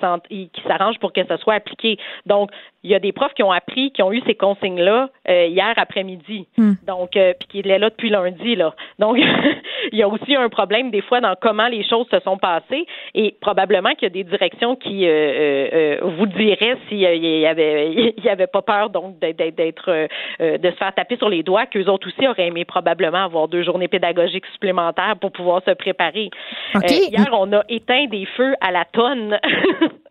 s'arrangent pour que ça soit appliqué. Donc, il y a des profs qui ont appris, qui ont eu ces consignes-là euh, hier après-midi. Hmm. Donc, euh, puis qui est là depuis lundi, là. Donc, il y a aussi un problème des fois dans comment les choses se sont passées et probablement qu'il y a des directions qui euh, vous diraient s'il y avait, il y avait pas peur donc d'être, de se faire taper sur les doigts, qu'eux autres aussi auraient aimé probablement avoir deux journées pédagogiques supplémentaires pour pouvoir se préparer. hier, on a éteint des feux à la tonne.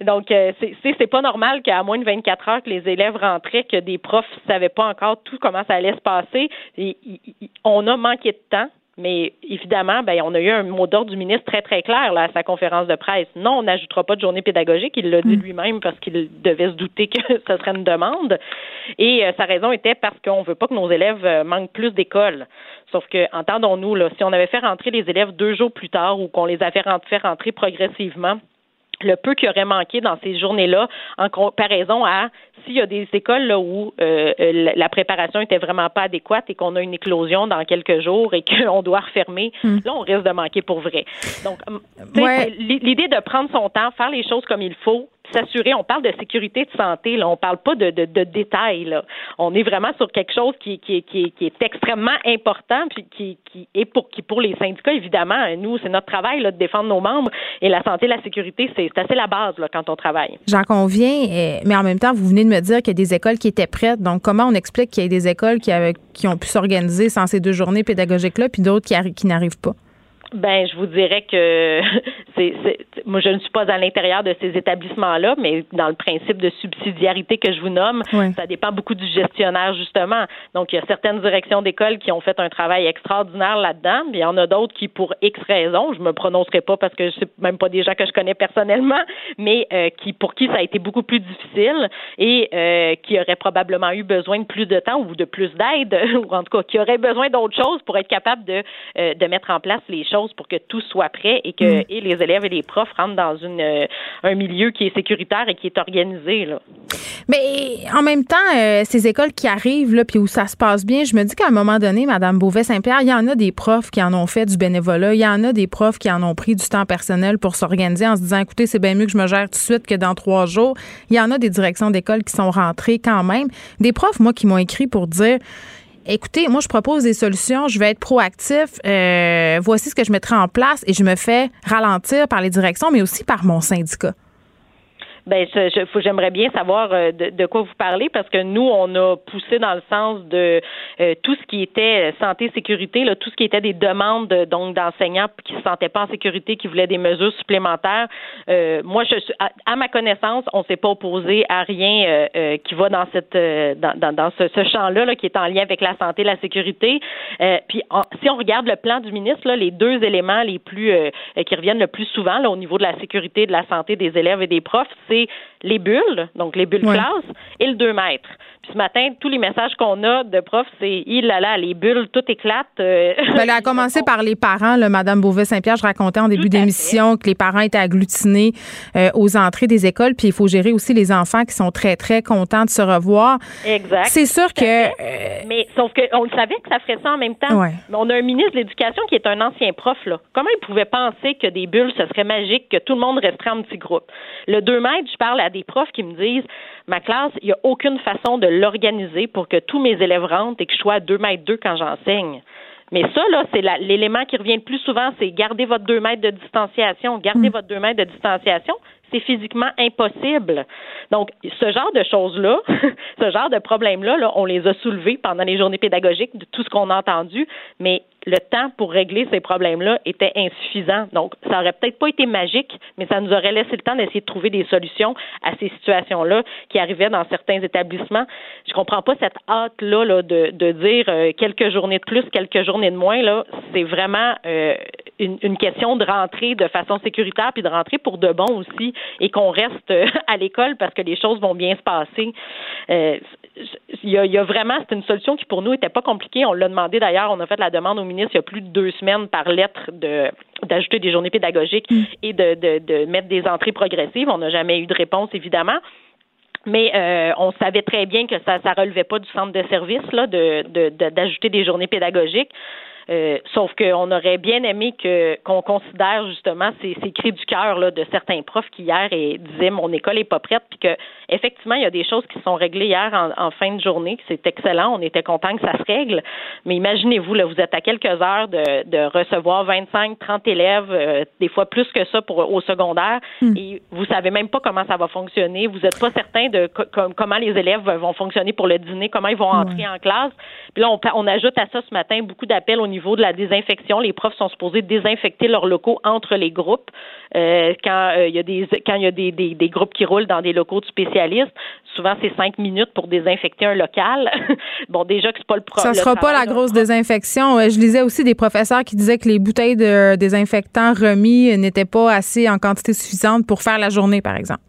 Donc, euh, c'est pas normal qu'à moins de 24 heures que les élèves rentraient, que des profs ne savaient pas encore tout comment ça allait se passer. on a manqué de temps. Mais évidemment, ben, on a eu un mot d'ordre du ministre très, très clair là, à sa conférence de presse. Non, on n'ajoutera pas de journée pédagogique. Il l'a dit mm. lui-même parce qu'il devait se douter que ce serait une demande. Et euh, sa raison était parce qu'on ne veut pas que nos élèves euh, manquent plus d'école. Sauf que, entendons-nous, là, si on avait fait rentrer les élèves deux jours plus tard ou qu'on les avait fait rentrer progressivement, le peu qui aurait manqué dans ces journées-là en comparaison à s'il y a des écoles là, où euh, euh, la préparation était vraiment pas adéquate et qu'on a une éclosion dans quelques jours et qu'on doit refermer, hmm. là, on risque de manquer pour vrai. Donc, l'idée de prendre son temps, faire les choses comme il faut, s'assurer, on parle de sécurité de santé, là, on parle pas de, détails. On est vraiment sur quelque chose qui, est extrêmement important, puis qui, qui est pour, qui pour les syndicats, évidemment, nous, c'est notre travail de défendre nos membres, et la santé la sécurité, c'est assez la base quand on travaille. J'en conviens, eh, mais en même temps, vous venez de me dire qu'il y a des écoles qui étaient prêtes, donc comment on explique qu'il y a des écoles qui, avaient, qui ont pu s'organiser sans ces deux journées pédagogiques-là, puis d'autres qui, qui n'arrivent pas? Ben, je vous dirais que c'est, moi, je ne suis pas à l'intérieur de ces établissements-là, mais dans le principe de subsidiarité que je vous nomme, ça dépend beaucoup du gestionnaire justement. Donc, il y a certaines directions d'école qui ont fait un travail extraordinaire là-dedans, mais il y en a d'autres qui, pour X raisons, je me prononcerai pas parce que c'est même pas des gens que je connais personnellement, mais euh, qui pour qui ça a été beaucoup plus difficile et euh, qui auraient probablement eu besoin de plus de temps ou de plus d'aide, ou en tout cas qui auraient besoin d'autres choses pour être capable de euh, de mettre en place les choses pour que tout soit prêt et que mm. et les élèves et les profs rentrent dans une, euh, un milieu qui est sécuritaire et qui est organisé. Là. Mais en même temps, euh, ces écoles qui arrivent, là, puis où ça se passe bien, je me dis qu'à un moment donné, Mme Beauvais-Saint-Pierre, il y en a des profs qui en ont fait du bénévolat, il y en a des profs qui en ont pris du temps personnel pour s'organiser en se disant, écoutez, c'est bien mieux que je me gère tout de suite que dans trois jours. Il y en a des directions d'école qui sont rentrées quand même. Des profs, moi, qui m'ont écrit pour dire, écoutez, moi, je propose des solutions, je vais être proactif, euh, voici ce que je mettrai en place et je me fais ralentir par les directions, mais aussi par mon syndicat. Ben, j'aimerais bien savoir euh, de, quoi vous parlez parce que nous, on a poussé dans le sens de euh, tout ce qui était santé, sécurité, là, tout ce qui était des demandes donc d'enseignants qui se sentaient pas en sécurité, qui voulaient des mesures supplémentaires. Euh, moi, je suis, à, ma connaissance, on s'est pas opposé à rien qui va dans cette dans, dans, ce, ce champ-là là, qui est en lien avec la santé, la sécurité. puis, si on regarde le plan du ministre, là, les deux éléments les plus qui reviennent le plus souvent là, au niveau de la sécurité, de la santé des élèves et des profs, c'est les bulles, donc les bulles Ouais. classe, et le 2 mètres. Puis ce matin, tous les messages qu'on a de profs, c'est il là là, les bulles, tout éclate. euh, Ben, elle a commencé par les parents, là, Madame Beauvais-Saint-Pierre. Je racontais en début d'émission que les parents étaient agglutinés euh, aux entrées des écoles, puis il faut gérer aussi les enfants qui sont très, très contents de se revoir. Exact. C'est sûr que... euh, Mais sauf qu'on le savait que ça ferait ça en même temps. Ouais. Mais on a un ministre de l'Éducation qui est un ancien prof. Là. Comment il pouvait penser que des bulles, ce serait magique, que tout le monde resterait en petit groupe? Le 2 mètres, je parle à des profs qui me disent ma classe, il n'y a aucune façon de l'organiser pour que tous mes élèves rentrent et que je sois à 2 mètres 2 quand j'enseigne. Mais ça, là, c'est l'élément qui revient le plus souvent, c'est garder votre 2 mètres de distanciation. Garder votre 2 mètres de distanciation, c'est physiquement impossible. Donc, ce genre de choses-là, ce genre de problèmes-là, là, on les a soulevés pendant les journées pédagogiques de tout ce qu'on a entendu, mais le temps pour régler ces problèmes-là était insuffisant. Donc, ça aurait peut-être pas été magique, mais ça nous aurait laissé le temps d'essayer de trouver des solutions à ces situations-là qui arrivaient dans certains établissements. Je comprends pas cette hâte-là là, de, dire euh, quelques journées de plus, quelques journées de moins. Là, c'est vraiment euh, une, question de rentrer de façon sécuritaire puis de rentrer pour de bon aussi et qu'on reste euh, à l'école parce que les choses vont bien se passer. Il y, a, il y a vraiment, c'est une solution qui pour nous était pas compliquée. On l'a demandé d'ailleurs, on a fait la demande au ministre il y a plus de deux semaines par lettre de d'ajouter des journées pédagogiques et de, de, de mettre des entrées progressives. On n'a jamais eu de réponse évidemment. Mais euh, on savait très bien que ça ça relevait pas du centre de service là de- d'ajouter des journées pédagogiques. Euh, sauf qu'on aurait bien aimé que qu'on considère justement ces, ces cris du cœur là, de certains profs qui hier et disaient mon école est pas prête, puis que effectivement il y a des choses qui sont réglées hier en, en fin de journée, c'est excellent, on était content que ça se règle. Mais imaginez-vous là, vous êtes à quelques heures de, de recevoir 25, 30 élèves, euh, des fois plus que ça pour au secondaire, et vous savez même pas comment ça va fonctionner, vous n'êtes pas certain de co- com- comment les élèves vont fonctionner pour le dîner, comment ils vont entrer en classe. Puis là on, on ajoute à ça ce matin beaucoup d'appels au niveau de la désinfection. Les profs sont supposés désinfecter leurs locaux entre les groupes euh, quand euh, il y a des quand il y a des, des, des groupes qui roulent dans des locaux de spécialistes. Souvent c'est cinq minutes pour désinfecter un local. bon déjà que c'est pas le problème. Ça sera pas la grosse désinfection. Euh, Je lisais aussi des professeurs qui disaient que les bouteilles de désinfectants remis n'étaient pas assez en quantité suffisante pour faire la journée, par exemple.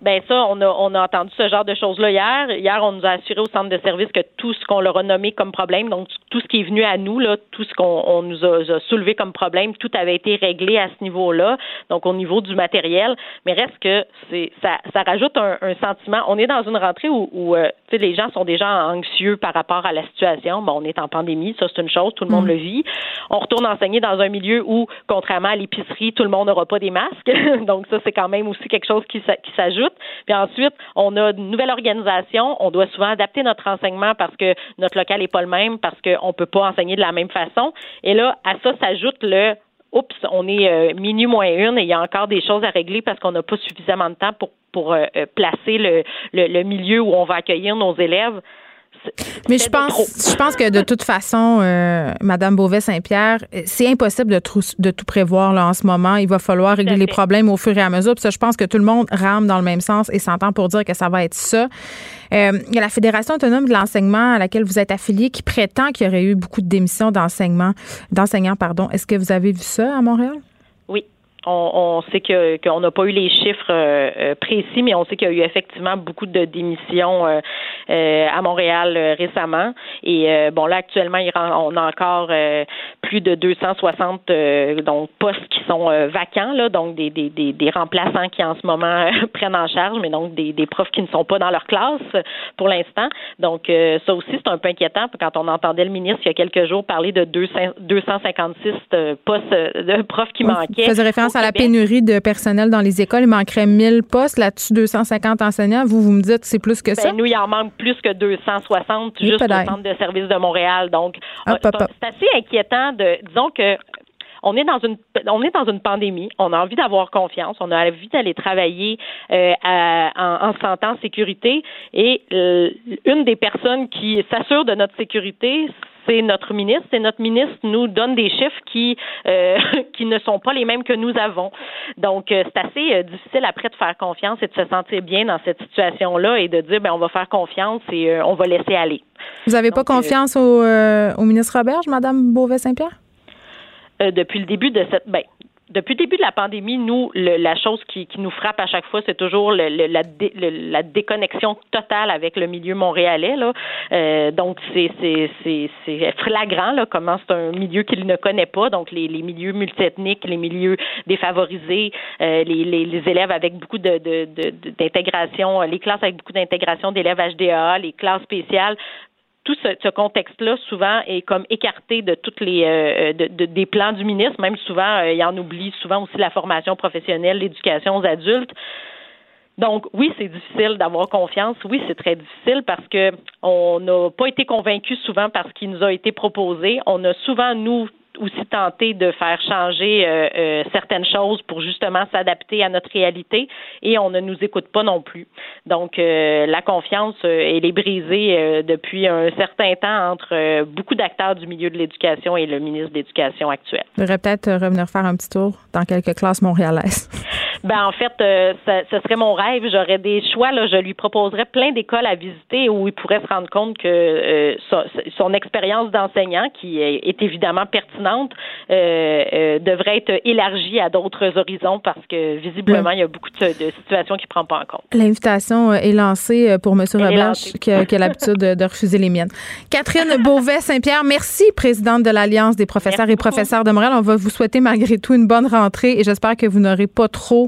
Ben ça, on a, on a entendu ce genre de choses-là hier. Hier, on nous a assuré au centre de service que tout ce qu'on leur a nommé comme problème, donc tout ce qui est venu à nous, là, tout ce qu'on on nous a, soulevé comme problème, tout avait été réglé à ce niveau-là, donc au niveau du matériel. Mais reste que c'est ça, rajoute un, un sentiment. On est dans une rentrée où, où euh, les gens sont déjà anxieux par rapport à la situation. Bon, on est en pandémie, ça c'est une chose, tout le monde le vit. On retourne enseigner dans un milieu où, contrairement à l'épicerie, tout le monde n'aura pas des masques. donc ça, c'est quand même aussi quelque chose qui s'ajoute. Puis ensuite, on a une nouvelle organisation. On doit souvent adapter notre enseignement parce que notre local n'est pas le même, parce qu'on ne peut pas enseigner de la même façon. Et là, à ça s'ajoute le Oups, on est euh, minuit moins une et il y a encore des choses à régler parce qu'on n'a pas suffisamment de temps pour, pour euh, euh, placer le, le, le milieu où on va accueillir nos élèves. Mais je trop. pense, je pense que de toute façon, euh, Madame Beauvais-Saint-Pierre, euh, c'est impossible de, trou- de tout prévoir là, en ce moment. Il va falloir régler les problèmes au fur et à mesure. Puis ça, je pense que tout le monde rame dans le même sens et s'entend pour dire que ça va être ça. Euh, il y a la Fédération autonome de l'enseignement à laquelle vous êtes affilié qui prétend qu'il y aurait eu beaucoup de démissions d'enseignement, d'enseignants. Pardon. Est-ce que vous avez vu ça à Montréal? On, on sait que qu'on n'a pas eu les chiffres euh, euh, précis, mais on sait qu'il y a eu effectivement beaucoup de démissions euh, euh, à Montréal euh, récemment. Et euh, bon, là actuellement, on a encore euh, plus de 260 euh, donc postes qui sont euh, vacants, là, donc des, des, des, des remplaçants qui en ce moment prennent en charge, mais donc des, des profs qui ne sont pas dans leur classe pour l'instant. Donc euh, ça aussi c'est un peu inquiétant quand on entendait le ministre il y a quelques jours parler de 200 256 euh, postes de profs qui manquaient. Référence à la pénurie de personnel dans les écoles. Il manquerait 1000 postes. Là-dessus, 250 enseignants. Vous, vous me dites c'est plus que ça? Ben, nous, il en manque plus que 260 Et juste au centre de service de Montréal. Donc, Hop, euh, c'est assez inquiétant de, disons que on est dans une on est dans une pandémie. On a envie d'avoir confiance. On a envie d'aller travailler euh, à- en, en se sentant en sécurité. Et euh, une des personnes qui s'assure de notre sécurité, c'est notre ministre. Et notre ministre nous donne des chiffres qui euh, qui ne sont pas les mêmes que nous avons. Donc, euh, c'est assez euh, difficile après de faire confiance et de se sentir bien dans cette situation-là et de dire ben on va faire confiance et euh, on va laisser aller. Vous n'avez pas confiance au, au ministre Roberge, Madame Beauvais-Saint-Pierre? Depuis le début de cette ben depuis le début de la pandémie, nous, la chose qui, qui, nous frappe à chaque fois, c'est toujours le, la, la, déconnexion totale avec le milieu montréalais. Là. Euh, donc, c'est flagrant là, comment c'est un milieu qu'il ne connaît pas. Donc, les, les milieux multiethniques, les milieux défavorisés, euh, les, les, les, élèves avec beaucoup d'intégration, de, de, les classes avec beaucoup d'intégration d'élèves HDA, les classes spéciales tout ce, contexte-là, souvent, est comme écarté de toutes les euh, de, des plans du ministre. Même souvent, euh, il en oublie souvent aussi la formation professionnelle, l'éducation aux adultes. Donc, oui, c'est difficile d'avoir confiance. Oui, c'est très difficile parce que on n'a pas été convaincus souvent par ce qui nous a été proposé. On a souvent, nous, aussi tenter de faire changer euh, euh, certaines choses pour justement s'adapter à notre réalité et on ne nous écoute pas non plus. Donc euh, la confiance elle est brisée depuis un certain temps entre beaucoup d'acteurs du milieu de l'éducation et le ministre de l'Éducation actuel. Vous peut-être revenir faire un petit tour dans quelques classes montréalaises. Ben en fait, ça, ce serait mon rêve. J'aurais des choix. Là, je lui proposerais plein d'écoles à visiter où il pourrait se rendre compte que son, son expérience d'enseignant, qui est, évidemment pertinente, euh, euh, devrait être élargie à d'autres horizons parce que visiblement, il y a beaucoup de, situations qui ne prend pas en compte. L'invitation est lancée pour M. Robert qui a, l'habitude de, refuser les miennes. Catherine Beauvais-Saint-Pierre, merci, présidente de l'Alliance des professeurs et professeurs de Montréal. On va vous souhaiter malgré tout une bonne rentrée et j'espère que vous n'aurez pas trop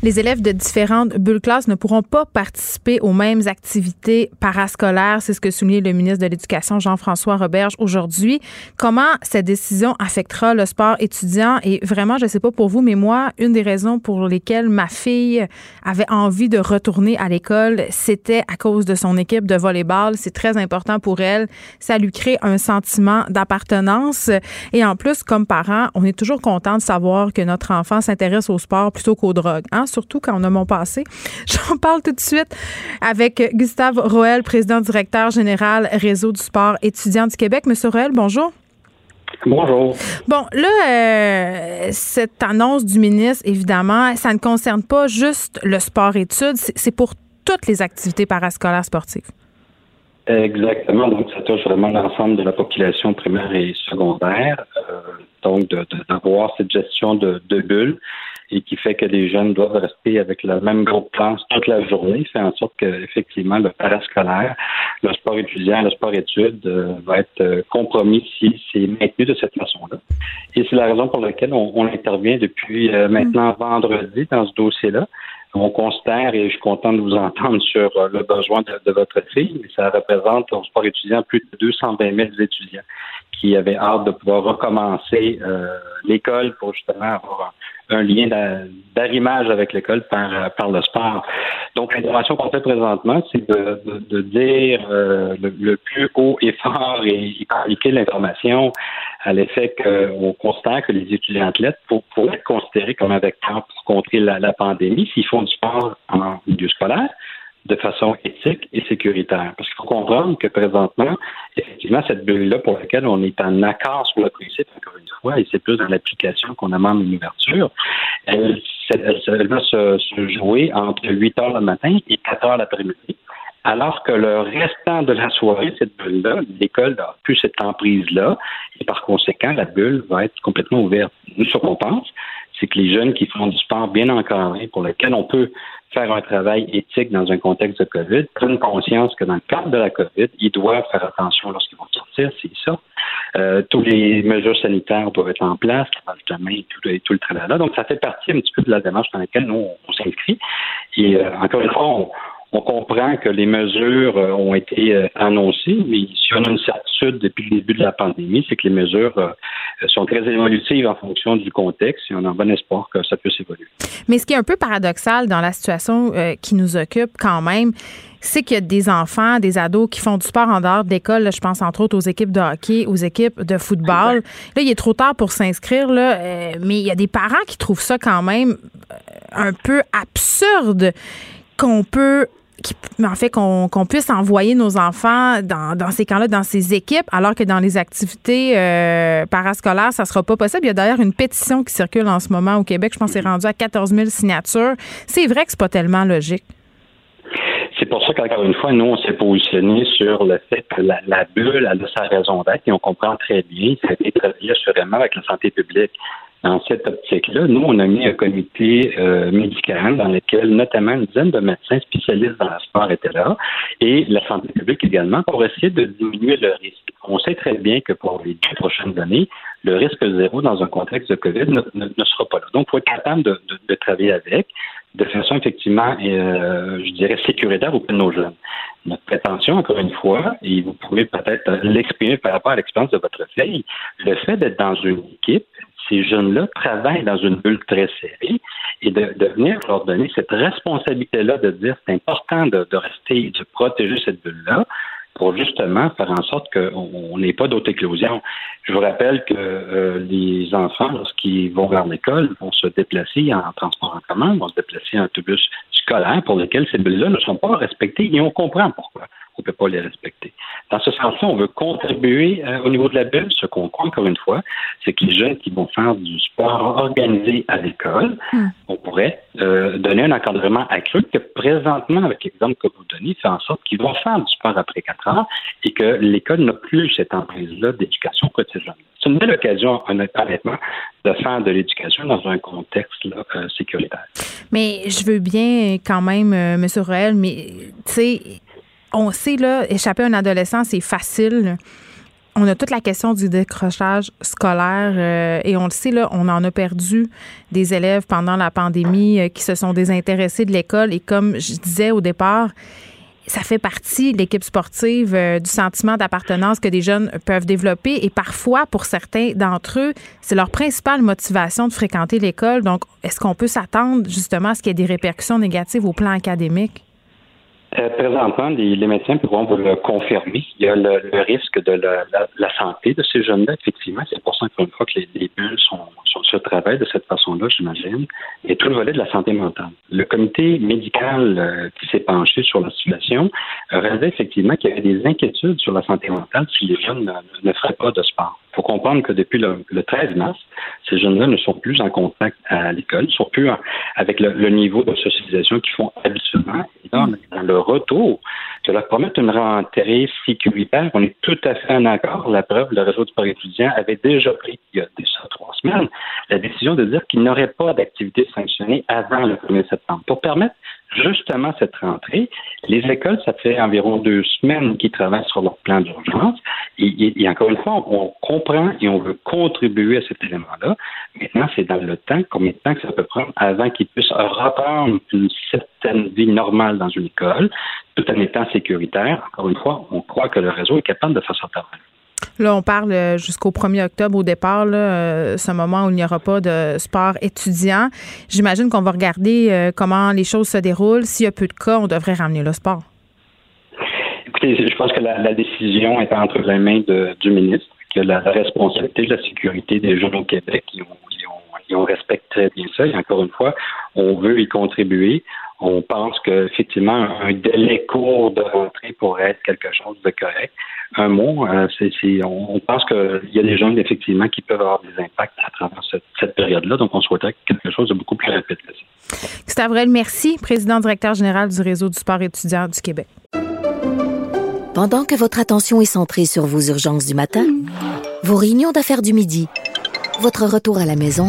Les élèves de différentes bulles classes ne pourront pas participer aux mêmes activités parascolaires. C'est ce que souligne le ministre de l'Éducation, Jean-François Roberge, aujourd'hui. Comment cette décision affectera le sport étudiant? Et vraiment, je ne sais pas pour vous, mais moi, une des raisons pour lesquelles ma fille avait envie de retourner à l'école, c'était à cause de son équipe de volleyball. C'est très important pour elle. Ça lui crée un sentiment d'appartenance. Et en plus, comme parent, on est toujours content de savoir que notre enfant s'intéresse au sport plutôt qu'aux drogues. Hein? Surtout quand on a mon passé. J'en parle tout de suite avec Gustave Roel, président directeur général Réseau du sport étudiant du Québec. Monsieur Roel, bonjour. Bonjour. Bon, là, euh, cette annonce du ministre, évidemment, ça ne concerne pas juste le sport-études, c'est pour toutes les activités parascolaires sportives. Exactement. Donc, ça touche vraiment l'ensemble de la population primaire et secondaire. Euh, donc, d'avoir cette gestion de, de bulles et qui fait que les jeunes doivent rester avec la même groupe classe toute la journée, fait en sorte que effectivement le parascolaire, le sport étudiant, le sport études euh, va être euh, compromis si c'est maintenu de cette façon-là. Et c'est la raison pour laquelle on, intervient depuis euh, maintenant vendredi dans ce dossier-là. On considère, et je suis content de vous entendre sur le besoin de, votre fille, mais ça représente au sport étudiant plus de 220 000 étudiants qui avaient hâte de pouvoir recommencer l'école pour justement avoir un lien d'arrimage avec l'école par, par le sport. Donc, l'intervention qu'on fait présentement, c'est de, de, dire euh, le, plus haut et fort et, communiquer l'information à l'effet qu'on constate que les étudiants athlètes, pour, pour être considérés comme un vecteur pour contrer la, pandémie, s'ils font du sport en milieu scolaire, de façon éthique et sécuritaire. Parce qu'il faut comprendre que présentement, effectivement, cette bulle-là pour laquelle on est en accord sur le principe, encore une fois, et c'est plus dans l'application qu'on demande une ouverture, elle, va se, jouer entre 8 heures le matin et 4 heures l'après-midi. Alors que le restant de la soirée, cette bulle-là, l'école n'a plus cette emprise-là, et par conséquent, la bulle va être complètement ouverte. Nous, ce qu'on pense, c'est que les jeunes qui font du sport bien encadré, pour lesquels on peut faire un travail éthique dans un contexte de COVID, prennent conscience que dans le cadre de la COVID, ils doivent faire attention lorsqu'ils vont sortir, c'est ça. Euh, toutes les mesures sanitaires doivent être en place, le main et tout, et tout le tralala. Donc, ça fait partie un petit peu de la démarche dans laquelle nous, on, s'inscrit. Et euh, encore une fois, On comprend que les mesures euh, ont été euh, annoncées, mais si on a une certitude depuis le début de la pandémie, c'est que les mesures euh, sont très évolutives en fonction du contexte et on a bon espoir que ça puisse évoluer. Mais ce qui est un peu paradoxal dans la situation qui nous occupe quand même, c'est qu'il y a des enfants, des ados qui font du sport en dehors de l'école. Je pense entre autres aux équipes de hockey, aux équipes de football. Là, il est trop tard pour s'inscrire, là, mais il y a des parents qui trouvent ça quand même un peu absurde qu'on peut en fait qu'on puisse envoyer nos enfants dans, ces camps-là, dans ces équipes, alors que dans les activités euh, parascolaires, ça sera pas possible. Il y a d'ailleurs une pétition qui circule en ce moment au Québec. Je pense que c'est rendu à 14 000 signatures. C'est vrai que c'est pas tellement logique. C'est pour ça qu'encore une fois, nous, on s'est positionné sur le fait que la, bulle a sa raison d'être et on comprend très bien, ça a été travaillé assurément avec la santé publique dans cette optique-là, nous, on a mis un comité euh, médical dans lequel notamment une dizaine de médecins spécialistes dans le sport étaient là et la santé publique également pour essayer de diminuer le risque. On sait très bien que pour les deux prochaines années, le risque zéro dans un contexte de COVID ne, sera pas là. Donc, il faut être capable de, de, travailler avec de façon effectivement, euh, je dirais, sécuritaire auprès de nos jeunes. Notre prétention, encore une fois, et vous pouvez peut-être l'exprimer par rapport à l'expérience de votre fille, le fait d'être dans une équipe, ces jeunes-là travaillent dans une bulle très serrée et de, venir leur donner cette responsabilité-là de dire c'est important de, rester et de protéger cette bulle-là pour justement faire en sorte qu'on n'ait pas d'autres éclosions. Je vous rappelle que euh, les enfants, lorsqu'ils vont vers l'école, vont se déplacer en transport en commun, vont se déplacer en autobus scolaire pour lesquels ces bulles-là ne sont pas respectées et on comprend pourquoi on ne peut pas les respecter. Dans ce sens-là, on veut contribuer euh, au niveau de la bulle. Ce qu'on croit, encore une fois, c'est que les jeunes qui vont faire du sport organisé à l'école, hmm. on pourrait euh, donner un encadrement accru que présentement, avec l'exemple que vous donnez, fait en sorte qu'ils vont faire du sport après quatre ans et que l'école n'a plus cette emprise-là d'éducation pour ces jeunes. C'est une belle occasion, honnêtement, de faire de l'éducation dans un contexte euh, sécuritaire. Mais je veux bien quand même, M. Roel, mais tu sais, on sait, là, échapper à un adolescent, c'est facile. On a toute la question du décrochage scolaire euh, et on le sait, là, on en a perdu des élèves pendant la pandémie euh, qui se sont désintéressés de l'école et comme je disais au départ, ça fait partie, l'équipe sportive, euh, du sentiment d'appartenance que des jeunes peuvent développer. Et parfois, pour certains d'entre eux, c'est leur principale motivation de fréquenter l'école. Donc, est-ce qu'on peut s'attendre justement à ce qu'il y ait des répercussions négatives au plan académique? Euh, présentement, les, médecins pourront vous le confirmer. Il y a le, risque de la, santé de ces jeunes-là, effectivement. C'est pour ça, une fois, que les, bulles sont, sont sur le travail de cette façon-là, j'imagine. Et tout le volet de la santé mentale. Le comité médical euh, qui s'est penché sur la situation euh, réalisait effectivement qu'il y avait des inquiétudes sur la santé mentale si les jeunes ne, ne feraient pas de sport. Faut comprendre que depuis le, 13 mars, ces jeunes-là ne sont plus en contact à l'école, ne sont plus avec le, niveau de socialisation qu'ils font habituellement. Et dans, le retour, de leur promettre une rentrée sécuritaire, on est tout à fait en accord. La preuve, le réseau du sport étudiant avait déjà pris, il y a déjà trois semaines, la décision de dire qu'il n'aurait pas d'activité sanctionnée avant le 1er septembre pour permettre justement cette rentrée. Les écoles, ça fait environ deux semaines qu'ils travaillent sur leur plan d'urgence. Et, encore une fois, on comprend et on veut contribuer à cet élément-là. Maintenant, c'est dans le temps, combien de temps que ça peut prendre avant qu'ils puissent reprendre une certaine vie normale dans une école, tout en étant sécuritaire. Encore une fois, on croit que le réseau est capable de faire ça. Là, on parle euh, jusqu'au 1er octobre au départ, euh, ce moment où il n'y aura pas de sport étudiant. J'imagine qu'on va regarder euh, comment les choses se déroulent. S'il y a peu de cas, on devrait ramener le sport. Écoutez, je pense que la, décision est entre les mains du ministre, que la, responsabilité de la sécurité des jeunes au Québec, ils, on respecte très bien ça. Et encore une fois, on veut y contribuer. On pense qu'effectivement, un délai court de rentrée pourrait être quelque chose de correct. Un mot, euh, c'est, on pense qu'il y a des jeunes, effectivement, qui peuvent avoir des impacts à travers cette, période-là. Donc, on souhaitait quelque chose de beaucoup plus rapide. Gustave merci, président directeur général du réseau du sport étudiant du Québec. Pendant que votre attention est centrée sur vos urgences du matin, vos réunions d'affaires du midi, votre retour à la maison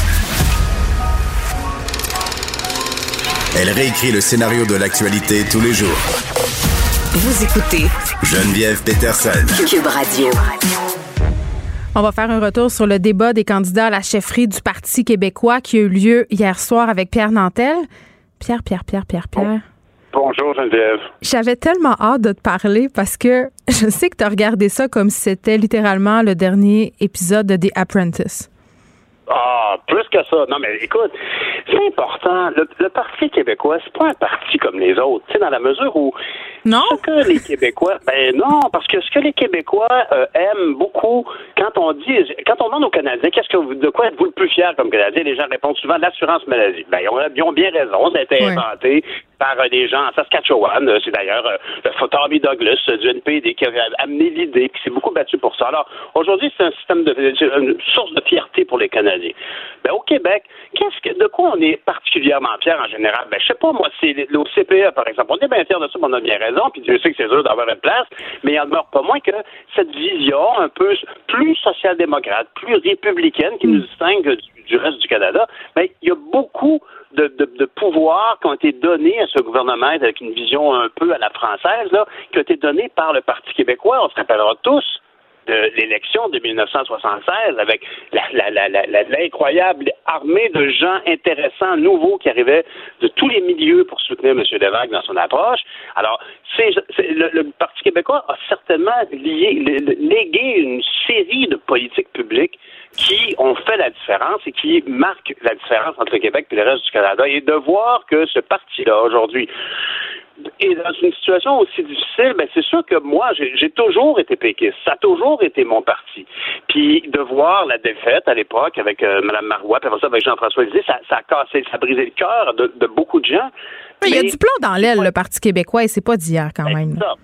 Elle réécrit le scénario de l'actualité tous les jours. Vous écoutez Geneviève Peterson. Cube Radio. On va faire un retour sur le débat des candidats à la chefferie du Parti québécois qui a eu lieu hier soir avec Pierre Nantel. Pierre, Pierre, Pierre, Pierre, Pierre. Bonjour Geneviève. J'avais tellement hâte de te parler parce que je sais que tu as regardé ça comme si c'était littéralement le dernier épisode de The Apprentice. Ah, plus que ça. Non, mais écoute, c'est important. Le, le Parti québécois, c'est pas un parti comme les autres. Tu sais, dans la mesure où Non? ce que les Québécois, ben non, parce que ce que les Québécois euh, aiment beaucoup, quand on dit, quand on demande aux Canadiens, qu'est-ce que vous, de quoi êtes-vous le plus fier comme Canadien, les gens répondent souvent l'assurance maladie. Ben, ils ont, bien raison. Ça a été inventé par euh, des gens en Saskatchewan. Euh, C'est d'ailleurs euh, Tommy Douglas euh, du NPD qui avait amené l'idée, qui s'est beaucoup battu pour ça. Alors, aujourd'hui, c'est un système de, une source de fierté pour les Canadiens. Ben, au Québec, qu'est-ce que, de quoi on est particulièrement fier en général? Ben, je sais pas, moi, c'est le CPE, par exemple. On est bien fiers de ça, mais on a bien raison, puis Dieu sait que c'est dur d'avoir une place, mais il en demeure pas moins que cette vision un peu plus social-démocrate, plus républicaine qui nous distingue du, du reste du Canada, ben, il y a beaucoup de, de, de pouvoirs qui ont été donnés à ce gouvernement avec une vision un peu à la française, là, qui ont été donnés par le Parti québécois. On se rappellera tous de l'élection de 1976 avec l'incroyable armée de gens intéressants, nouveaux qui arrivaient de tous les milieux pour soutenir M. Levac dans son approche. Alors, le, Parti québécois a certainement légué une série de politiques publiques qui ont fait la différence et qui marquent la différence entre le Québec et le reste du Canada. Et de voir que ce parti-là, aujourd'hui, et dans une situation aussi difficile, ben c'est sûr que moi, j'ai toujours été péquiste. Ça a toujours été mon parti. Puis de voir la défaite à l'époque avec euh, Mme Marois, puis ça avec Jean-François Lisée, ça, ça a cassé, ça a brisé le cœur de, de beaucoup de gens. Il y a du plomb dans l'aile, le Parti québécois, et c'est pas d'hier quand même. ça.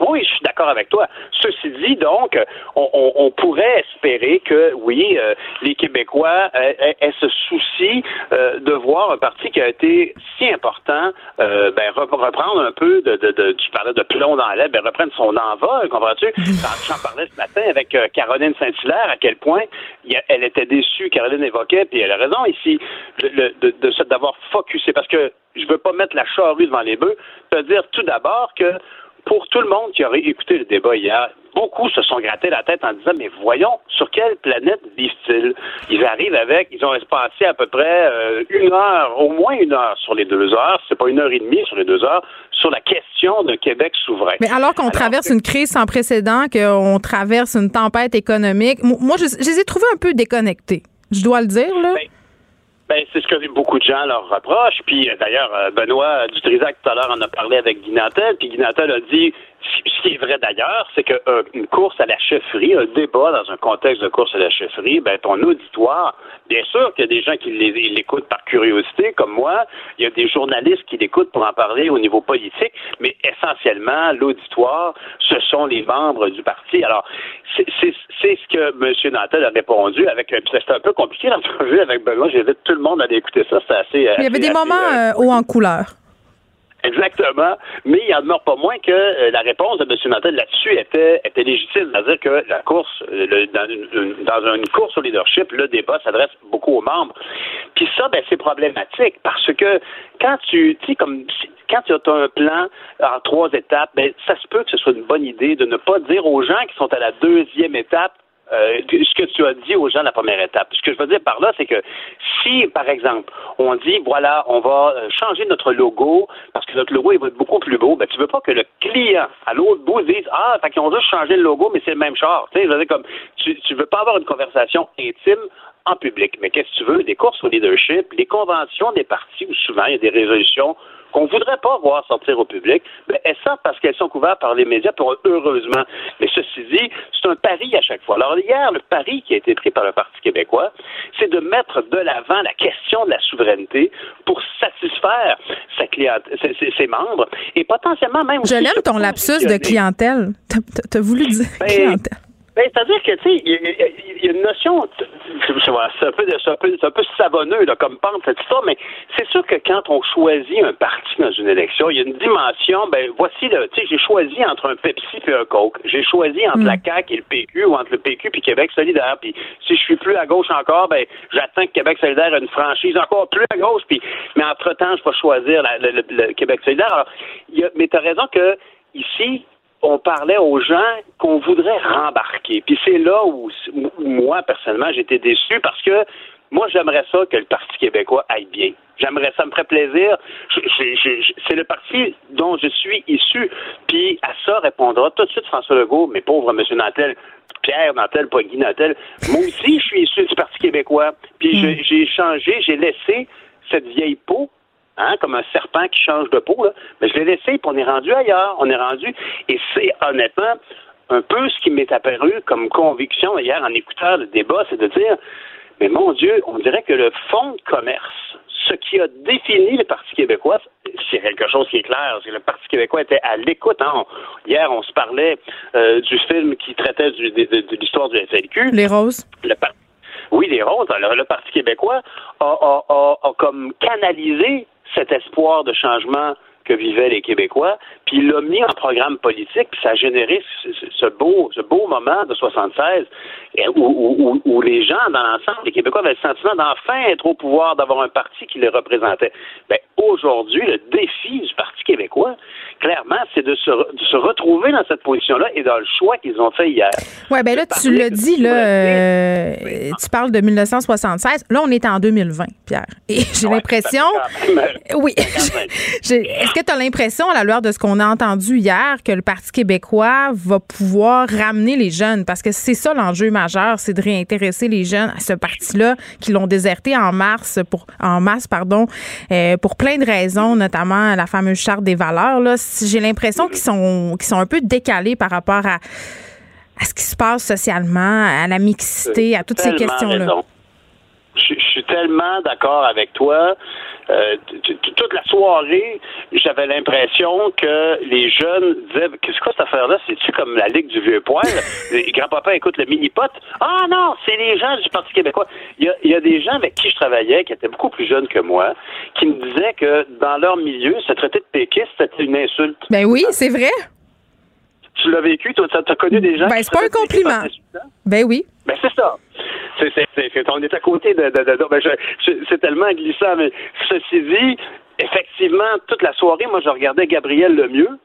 Oui, je suis d'accord avec toi. Ceci dit, donc, on, on- on pourrait espérer que, oui, euh, les Québécois euh, aient, aient ce souci euh, de voir un parti qui a été si important, euh, ben, rep- reprendre un peu de, de, de- tu parlais de plomb dans l'aile, ben, reprendre son envol, comprends-tu? J'en j'en parlais ce matin avec Caroline Saint-Hilaire, à quel point elle était déçue, Caroline évoquait, puis elle a raison ici, le- de, d'avoir focusé, parce que je veux pas mettre la charrue devant les bœufs, te dire tout d'abord que pour tout le monde qui aurait écouté le débat hier, beaucoup se sont grattés la tête en disant Mais voyons, sur quelle planète vivent-ils? Ils arrivent avec, ils ont espacé à peu près euh, une heure, au moins une heure sur les deux heures, c'est pas une heure et demie sur les deux heures, sur la question d'un Québec souverain. Mais alors qu'on traverse une crise sans précédent, qu'on traverse une tempête économique, mo- moi, je, je les ai trouvés un peu déconnectés. Je dois le dire, là. Ben, Ben, c'est ce que beaucoup de gens leur reprochent. Puis euh, d'ailleurs, euh, Benoît Dutrisac tout à l'heure en a parlé avec Guy Nantel. Puis Guy Nantel a dit, ce qui est vrai d'ailleurs, c'est qu'une course à la chefferie, un débat dans un contexte de course à la chefferie, ben ton auditoire, bien sûr qu'il y a des gens qui l'écoutent par curiosité, comme moi. Il y a des journalistes qui l'écoutent pour en parler au niveau politique, mais essentiellement, l'auditoire, ce sont les membres du parti. Alors, c'est c'est- c'est ce que M. Nantel a répondu avec un. C'était un peu compliqué l'entrevue avec Benoît. J'invite tout le monde à aller écouter ça. C'était assez. Il y avait des moments euh, hauts en couleur. Exactement. Mais il en demeure pas moins que euh, la réponse de M. Nantel là-dessus était, était légitime. C'est-à-dire que la course, euh, dans, une, dans une course au leadership, le débat s'adresse beaucoup aux membres. Puis ça, ben, c'est problématique parce que quand tu, tu comme, quand tu as un plan en trois étapes, ben, ça se peut que ce soit une bonne idée de ne pas dire aux gens qui sont à la deuxième étape euh, ce que tu as dit aux gens la première étape. Ce que je veux dire par là, c'est que si, par exemple, on dit, voilà, on va euh, changer notre logo parce que notre logo il va être beaucoup plus beau, ben, tu veux pas que le client à l'autre bout dise, ah, fait qu'ils ont juste changé le logo, mais c'est le même char. Tu sais, je veux dire, comme, tu, tu veux pas avoir une conversation intime en public. Mais qu'est-ce que tu veux? Les courses au leadership, les conventions des partis où souvent il y a des résolutions qu'on voudrait pas voir sortir au public, mais elles sortent parce qu'elles sont couvertes par les médias, pour, heureusement? Mais ceci dit, c'est un pari à chaque fois. Alors hier, le pari qui a été pris par le Parti québécois, c'est de mettre de l'avant la question de la souveraineté pour satisfaire sa cliente, ses, ses- ses membres et potentiellement même... Je l'aime ton lapsus de clientèle. T'as- t'as voulu dire Ben, clientèle. Ben, c'est-à-dire que, tu sais, il y, a- il y a une notion, c'est un peu, un peu, c'est un peu savonneux, là, comme pente, cette histoire, mais c'est sûr que quand on choisit un parti dans une élection, il y a une dimension, ben, voici le, tu sais, j'ai choisi entre un Pepsi et un Coke. J'ai choisi entre la CAQ et le PQ, ou entre le PQ puis Québec solidaire. Puis si je suis plus à gauche encore, ben, j'attends que Québec solidaire ait une franchise encore plus à gauche. Puis, mais entre-temps, je vais choisir la- le, le- le Québec solidaire. Alors, y a, mais t'as raison que, ici, on parlait aux gens qu'on voudrait rembarquer. Puis c'est là où, où moi, personnellement, j'étais déçu parce que moi, j'aimerais ça que le Parti québécois aille bien. J'aimerais ça, me ferait plaisir. C'est le parti dont je suis issu. Puis à ça répondra tout de suite François Legault, mes pauvres M. Nantel, Pierre Nantel, pas Guy Nantel. Moi aussi, je suis issu du Parti québécois. Puis je- j'ai changé, j'ai laissé cette vieille peau hein, comme un serpent qui change de peau, là. Mais je l'ai laissé, puis on est rendu ailleurs. On est rendu. Et c'est honnêtement un peu ce qui m'est apparu comme conviction hier en écoutant le débat, c'est de dire mais mon Dieu, on dirait que le fonds de commerce, ce qui a défini le Parti québécois, c'est quelque chose qui est clair, c'est que le Parti québécois était à l'écoute. hein. Hier, on se parlait euh, du film qui traitait du- de, de- de l'histoire du FLQ. Les roses. Le oui, les roses. Alors, le Parti québécois a, a- a- a comme canalisé cet espoir de changement que vivaient les Québécois, puis il l'a mis en programme politique, puis ça a généré ce, ce- beau, moment de 76 et où, où- les gens, dans l'ensemble, les Québécois avaient le sentiment d'enfin être au pouvoir, d'avoir un parti qui les représentait. Ben, aujourd'hui, le défi du Parti québécois, clairement, c'est de se, de se retrouver dans cette position-là et dans le choix qu'ils ont fait hier. Ouais, ben là, tu l'as dit, là, euh, tu parles de 1976. Là, on est en 2020, Pierre. Et j'ai Ouais, l'impression. euh, Oui. 55. J'ai- Est-ce que tu as l'impression, à la lueur de ce qu'on a entendu hier, que le Parti québécois va pouvoir ramener les jeunes? Parce que c'est ça l'enjeu majeur, c'est de réintéresser les jeunes à ce parti-là qui l'ont déserté en mars pour en masse, pardon, euh, pour plein de raisons, notamment la fameuse charte des valeurs. Là, j'ai l'impression qu'ils sont qu'ils sont un peu décalés par rapport à à ce qui se passe socialement, à la mixité, à toutes ces questions-là. je suis tellement d'accord avec toi. Euh, toute la soirée, j'avais l'impression que les jeunes disaient Qu'est-ce que cette affaire-là? C'est-tu comme la Ligue du Vieux Poil? Les grands-papas écoutent le mini-pot. Ah non, c'est les gens du Parti québécois. Il y, a, il y a des gens avec qui je travaillais qui étaient beaucoup plus jeunes que moi, qui me disaient que dans leur milieu, se traiter de péquiste, c'était une insulte. Ben oui, c'est vrai. Tu l'as vécu, toi, tu as connu des gens Ben, qui c'est pas un compliment. Ben oui. Ben, c'est ça. C'est, c'est, c'est- c'est- on est à côté de. de, de- de- ben, je- je- c'est tellement glissant, mais ceci dit, effectivement, toute la soirée, moi, je regardais Gabriel Lemieux,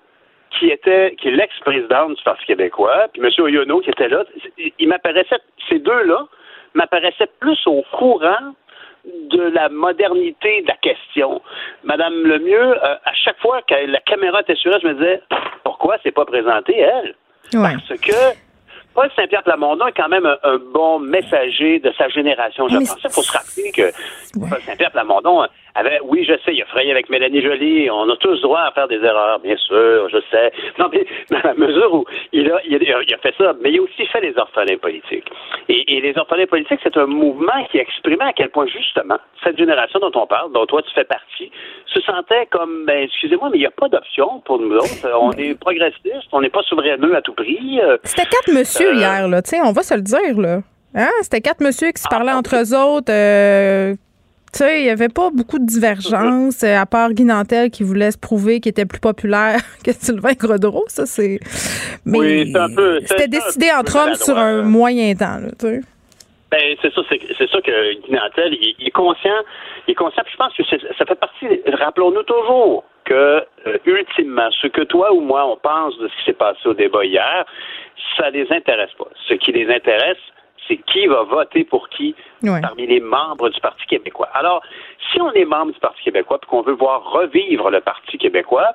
qui était, qui est l'ex-présidente du Parti québécois, puis M. Oyono, qui était là. Il, il m'apparaissait, ces deux-là m'apparaissaient plus au courant de la modernité de la question. Madame Lemieux, euh, à chaque fois que la caméra était sur elle, je me disais, pourquoi c'est pas présenté, elle? Ouais. Parce que Paul Saint-Pierre Plamondon est quand même un, un bon messager de sa génération. Je pense qu'il faut se rappeler que Ouais. Paul Saint-Pierre Plamondon avait, oui, je sais, il a frayé avec Mélanie Joly. On a tous droit à faire des erreurs, bien sûr, je sais. Non, mais dans la mesure où il a, il a, il a fait ça, mais il a aussi fait les orphelins politiques. Et, et les orphelins politiques, c'est un mouvement qui exprimait à quel point, justement, cette génération dont on parle, dont toi tu fais partie, se sentait comme, ben, excusez-moi, mais il n'y a pas d'option pour nous autres. On est progressistes, on n'est pas souveraineux à tout prix. euh, C'était quatre monsieur Euh, hier, là. Tu sais, on va se le dire, là. Hein? C'était quatre monsieur qui se Ah, parlaient entre eux autres. euh, tu sais, il n'y avait pas beaucoup de divergences, euh, à part Guy Nantel qui voulait se prouver qu'il était plus populaire que Sylvain Grodreau. Ça, c'est. Mais Oui, c'était décidé entre hommes sur un moyen temps, là, tu sais. Ben, c'est ça, c'est, ça que Guy Nantel, il, il est conscient, il est conscient, puis je pense que ça fait partie, rappelons-nous toujours que, euh, ultimement, ce que toi ou moi, on pense de ce qui s'est passé au débat hier, ça les intéresse pas. Ce qui les intéresse, c'est qui va voter pour qui parmi les membres du Parti québécois. Alors, si on est membre du Parti québécois et qu'on veut voir revivre le Parti québécois,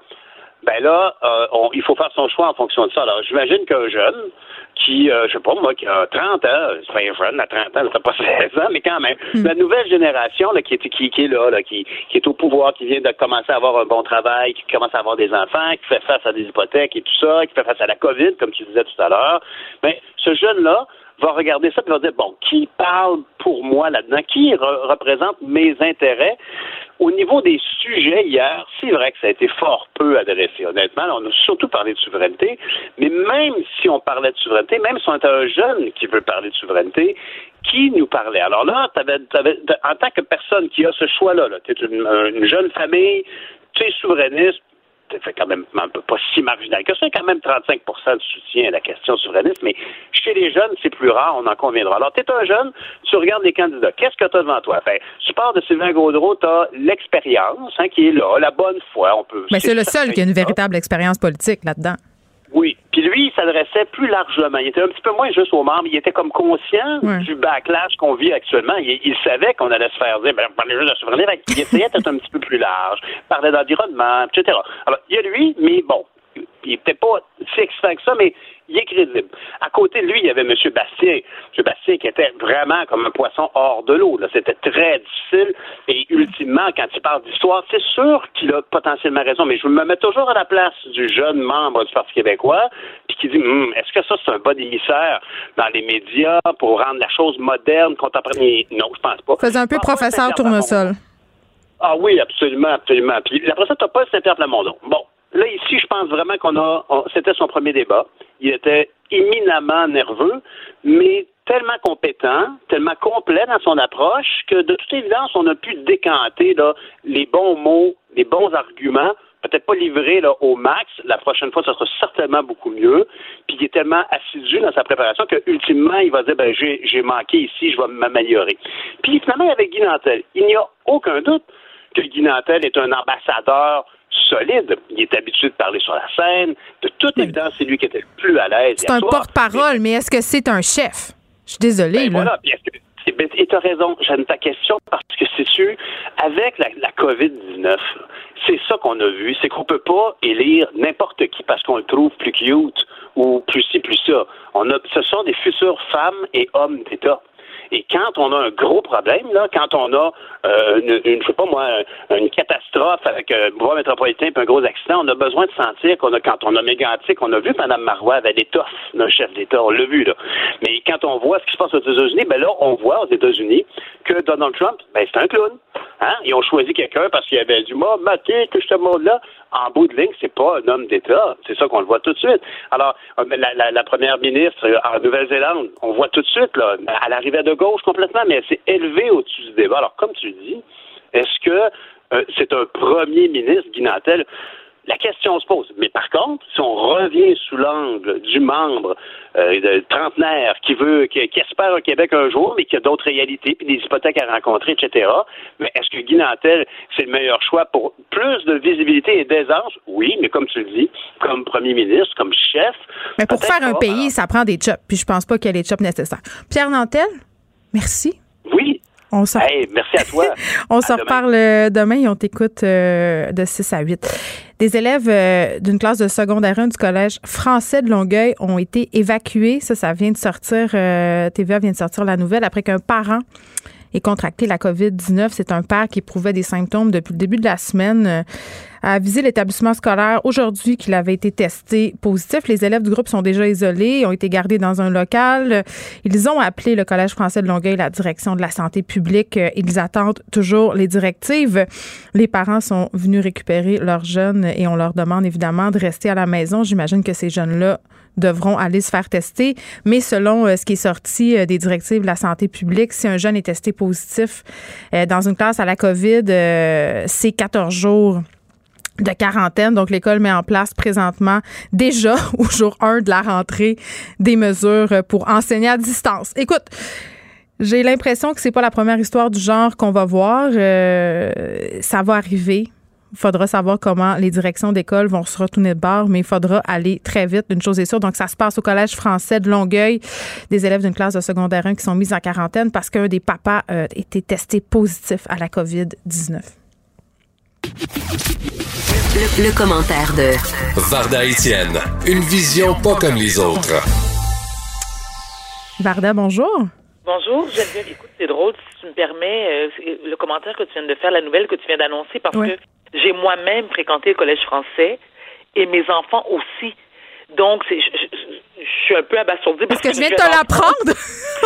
ben là, euh, on- il faut faire son choix en fonction de ça. Alors, j'imagine qu'un jeune qui, euh, je sais pas moi, qui a 30 ans, c'est pas un jeune à 30 ans, ça pas 16 ans, mais quand même, la nouvelle génération là, qui, est, qui, qui est là, là qui, qui est au pouvoir, qui vient de commencer à avoir un bon travail, qui commence à avoir des enfants, qui fait face à des hypothèques et tout ça, qui fait face à la COVID, comme tu disais tout à l'heure, ben, ce jeune-là va regarder ça et va dire, bon, qui parle pour moi là-dedans? Qui re- représente mes intérêts? Au niveau des sujets hier, c'est vrai que ça a été fort peu adressé. Honnêtement, on a surtout parlé de souveraineté, mais même si on parlait de souveraineté, même si on était un jeune qui veut parler de souveraineté, qui nous parlait? Alors là, t'avais, t'avais, en tant que personne qui a ce choix-là, -là, tu es une jeune famille, tu es souverainiste, fait quand même pas si marginal que ça, quand même 35% de soutien à la question souverainiste, mais chez les jeunes, c'est plus rare, on en conviendra. Alors, tu es un jeune, tu regardes les candidats, qu'est-ce que tu as devant toi? Fait, tu pars de Sylvain Gaudreau, tu as l'expérience hein, qui est là, la bonne foi, on peut... Mais c'est le seul qui a une véritable expérience politique là-dedans. Oui. Puis lui, il s'adressait plus largement. Il était un petit peu moins juste aux membres. Il était comme conscient du backlash qu'on vit actuellement. Il, savait qu'on allait se faire dire, ben, parlait juste de souveraineté. Il essayait d'être un petit peu plus large. Il parlait d'environnement, etc. Alors, il y a lui, mais bon, il n'était pas si excitant que ça, mais il est crédible. À côté de lui, il y avait M. Bastien. M. Bastien qui était vraiment comme un poisson hors de l'eau. C'était très difficile. Et ultimement, quand il parle d'histoire, c'est sûr qu'il a potentiellement raison, mais je me mets toujours à la place du jeune membre du Parti québécois, puis qui dit hum, est-ce que ça, c'est un bon émissaire dans les médias pour rendre la chose moderne, contemporaine? Non, je pense pas. Faisait un peu professeur tournesol. Ah oui, absolument, absolument. Puis après ça, t'as pas Saint-Pierre Plamondon. Bon, Là, ici, je pense vraiment qu'on a. C'était son premier débat. Il était éminemment nerveux, mais tellement compétent, tellement complet dans son approche que, de toute évidence, on a pu décanter là, les bons mots, les bons arguments. Peut-être pas livrés là, au max. La prochaine fois, ça sera certainement beaucoup mieux. Puis il est tellement assidu dans sa préparation que ultimement, il va dire ben j'ai manqué ici, je vais m'améliorer. Puis finalement, avec Guy Nantel, il n'y a aucun doute que Guy Nantel est un ambassadeur solide. Il est habitué de parler sur la scène. De toute évidence, c'est lui qui était le plus à l'aise. C'est un porte-parole, mais, est-ce que c'est un chef? Je suis désolée. Ben voilà. et tu as raison, j'aime ta question parce que c'est sûr, avec la, la COVID-19, c'est ça qu'on a vu, c'est qu'on peut pas élire n'importe qui parce qu'on le trouve plus cute ou plus ci, plus ça. On a, ce sont des futures femmes et hommes d'État. Et quand on a un gros problème, là, quand on a euh, une, je sais pas moi, une catastrophe avec un bois métropolitain et un gros accident, on a besoin de sentir qu'on a, quand on a mégantique, on a vu Mme Marois avait l'étoffe d'un chef d'État, on l'a vu, là. Mais quand on voit ce qui se passe aux États-Unis, ben là, on voit aux États-Unis que Donald Trump, ben, c'est un clown. Hein? Ils ont choisi quelqu'un parce qu'il avait du mot, maté, que ce monde-là. En bout de ligne, c'est pas un homme d'État. C'est ça qu'on le voit tout de suite. Alors, euh, la, la, la première ministre euh, en Nouvelle-Zélande, on voit tout de suite, là, elle arrivait de gauche complètement, mais elle s'est élevée au-dessus du débat. Alors, comme tu dis, est-ce que euh, c'est un premier ministre, Guy Nantel? La question se pose. Mais par contre, si on revient sous l'angle du membre euh, trentenaire qui veut, qui, espère un Québec un jour, mais qui a d'autres réalités, puis des hypothèques à rencontrer, etc. Mais est-ce que Guy Nantel, c'est le meilleur choix pour plus de visibilité et d'aisance? Oui, mais comme tu le dis, comme premier ministre, comme chef. Mais pour faire un pays, ça prend des chops, puis je pense pas qu'il y ait les chops nécessaires. Pierre Nantel, merci. Oui, on merci à toi. on se reparle euh, demain et on t'écoute euh, de 6 à 8. Des élèves euh, d'une classe de secondaire 1 du collège français de Longueuil ont été évacués. Ça, ça vient de sortir, TVA vient de sortir la nouvelle après qu'un parent ait contracté la COVID-19. C'est un père qui éprouvait des symptômes depuis le début de la semaine a avisé l'établissement scolaire aujourd'hui qu'il avait été testé positif. Les élèves du groupe sont déjà isolés, ont été gardés dans un local. Ils ont appelé le Collège français de Longueuil, la direction de la santé publique. Ils attendent toujours les directives. Les parents sont venus récupérer leurs jeunes et on leur demande évidemment de rester à la maison. J'imagine que ces jeunes-là devront aller se faire tester. Mais selon euh, ce qui est sorti euh, des directives de la santé publique, si un jeune est testé positif euh, dans une classe à la COVID, c'est 14 jours de quarantaine. Donc, l'école met en place présentement, déjà au jour 1 de la rentrée, des mesures pour enseigner à distance. Écoute, j'ai l'impression que c'est pas la première histoire du genre qu'on va voir. Euh, ça va arriver. Il faudra savoir comment les directions d'école vont se retourner de bord, mais il faudra aller très vite. Une chose est sûre. Donc, ça se passe au Collège français de Longueuil. Des élèves d'une classe de secondaire 1 qui sont mis en quarantaine parce qu'un des papas a été testé positif à la COVID-19. Le, commentaire de Varda Etienne, une vision pas comme les autres. Varda, bonjour. Bonjour, Geneviève. Écoute, c'est drôle, si tu me permets, euh, le commentaire que tu viens de faire, la nouvelle que tu viens d'annoncer, parce que j'ai moi-même fréquenté le collège français et mes enfants aussi. Donc, c'est, je, je- je suis un peu abasourdie. Parce que je viens de te l'apprendre.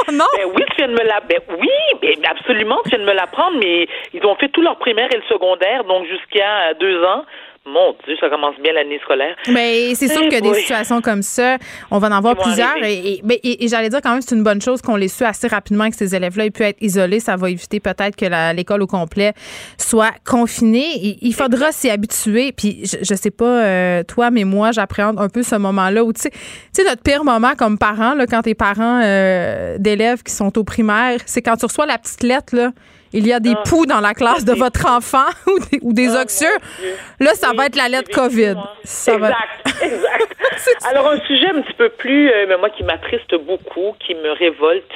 non? Ben oui, tu viens de me la. Ben oui, ben absolument, tu viens de me l'apprendre, mais ils ont fait tout leur primaire et le secondaire, donc jusqu'à deux ans. Mon Dieu, ça commence bien l'année scolaire. Mais c'est sûr que des situations comme ça, on va en avoir plusieurs. Et, et- mais- et- et j'allais dire quand même, c'est une bonne chose qu'on les su assez rapidement que ces élèves-là aient pu être isolés. Ça va éviter peut-être que l'école au complet soit confinée. Il, faudra s'y habituer. Puis je, je sais pas euh, toi, mais moi, j'appréhende un peu ce moment-là où tu sais, tu sais notre pire moment comme parent, là, quand t'es parents euh, d'élèves qui sont au primaire, c'est quand tu reçois la petite lettre là. Il y a des Ah. poux dans la classe de votre enfant ou des, ou des Ah. Là, ça Oui, va être la lettre COVID. va- exact, exact. Alors, un sujet un petit peu plus, euh, mais moi, qui m'attriste beaucoup, qui me révolte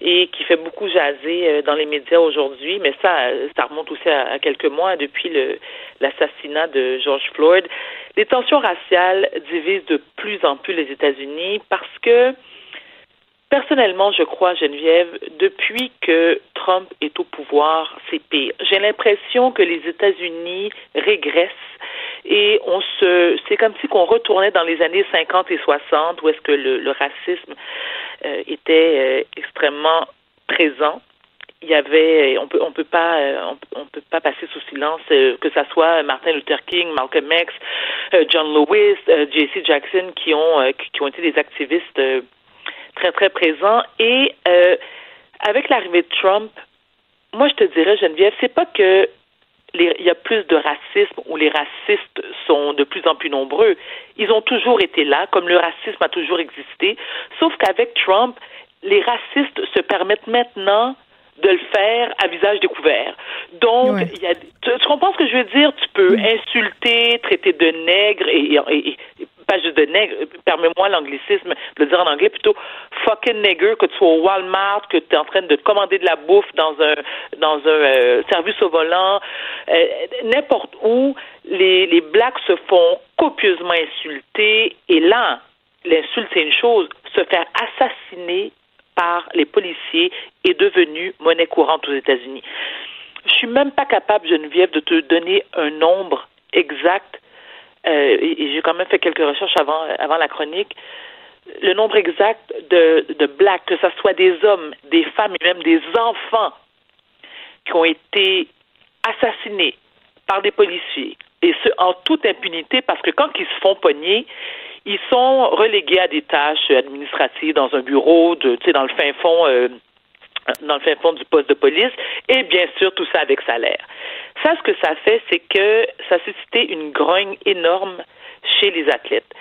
et qui fait beaucoup jaser euh, dans les médias aujourd'hui, mais ça, ça remonte aussi à, à quelques mois depuis l'assassinat de George Floyd. Les tensions raciales divisent de plus en plus les États-Unis parce que Personnellement, je crois, Geneviève, depuis que Trump est au pouvoir, c'est pire. J'ai l'impression que les États-Unis régressent et on se, c'est comme si qu'on retournait dans les années 50 et 60 où est-ce que le, racisme euh, était euh, extrêmement présent. Il y avait, on peut, on peut pas, euh, on, peut pas passer sous silence euh, que ça soit Martin Luther King, Malcolm X, euh, John Lewis, euh, J.C. Jackson, qui ont, euh, qui, ont été des activistes euh, très très présents. Et euh, avec l'arrivée de Trump, moi je te dirais, Geneviève, c'est pas que il y a plus de racisme ou les racistes sont de plus en plus nombreux. Ils ont toujours été là, comme le racisme a toujours existé. Sauf qu'avec Trump, les racistes se permettent maintenant de le faire à visage découvert. Donc, Ouais. il y a, tu, tu comprends ce que je veux dire? Tu peux insulter, traiter de nègre et, et- et- pas juste de nègre, permets-moi l'anglicisme, le dire en anglais plutôt fucking nigger, que tu sois au Walmart, que tu es en train de commander de la bouffe dans un dans un euh, service au volant, euh, n'importe où, les, les blacks se font copieusement insulter et là, l'insulte c'est une chose, se faire assassiner par les policiers est devenu monnaie courante aux États-Unis. Je suis même pas capable, Geneviève, de te donner un nombre exact. Euh, et j'ai quand même fait quelques recherches avant, avant la chronique. Le nombre exact de, de blacks, que ce soit des hommes, des femmes et même des enfants qui ont été assassinés par des policiers, et ce, en toute impunité, parce que quand ils se font pogner, ils sont relégués à des tâches administratives dans un bureau, de, dans le fin fond, euh, dans le fin fond du poste de police, et bien sûr tout ça avec salaire. Ça, ce que ça fait, c'est que ça a suscité une grogne énorme chez les athlètes.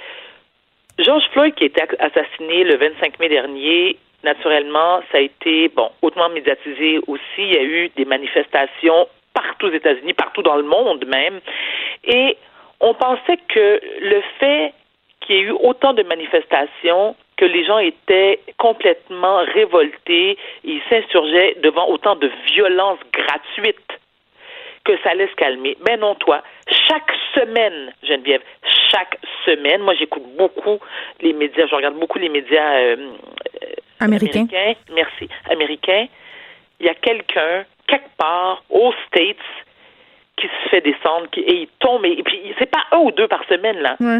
George Floyd, qui a été assassiné le 25 mai dernier, naturellement, ça a été bon hautement médiatisé aussi. Il y a eu des manifestations partout aux États-Unis, partout dans le monde même, et on pensait que le fait qu'il y ait eu autant de manifestations, que les gens étaient complètement révoltés, ils s'insurgeaient devant autant de violences gratuites que ça allait se calmer. Mais non, toi, chaque semaine, Geneviève, chaque semaine, moi j'écoute beaucoup les médias, je regarde beaucoup les médias euh, euh, Américain. américains, merci, américains. Il y a quelqu'un, quelque part, aux States, qui se fait descendre, qui, et il tombe, et, et puis c'est pas un ou deux par semaine, là. Ouais.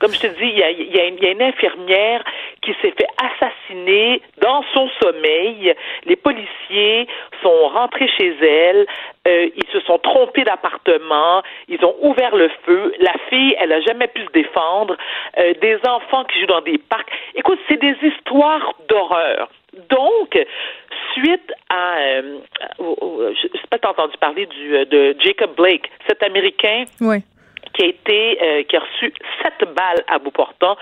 Comme je te dis, il y a, y a y a une infirmière qui s'est fait assassiner dans son sommeil. Les policiers sont rentrés chez elle. Euh, ils se sont trompés d'appartement. Ils ont ouvert le feu. La fille, elle a jamais pu se défendre. Euh, des enfants qui jouent dans des parcs. Écoute, c'est des histoires d'horreur. Donc, suite à, euh, je sais pas t'as entendu parler du, euh, de Jacob Blake, cet Américain? Oui. Qui a été euh, qui a reçu sept balles à bout portant.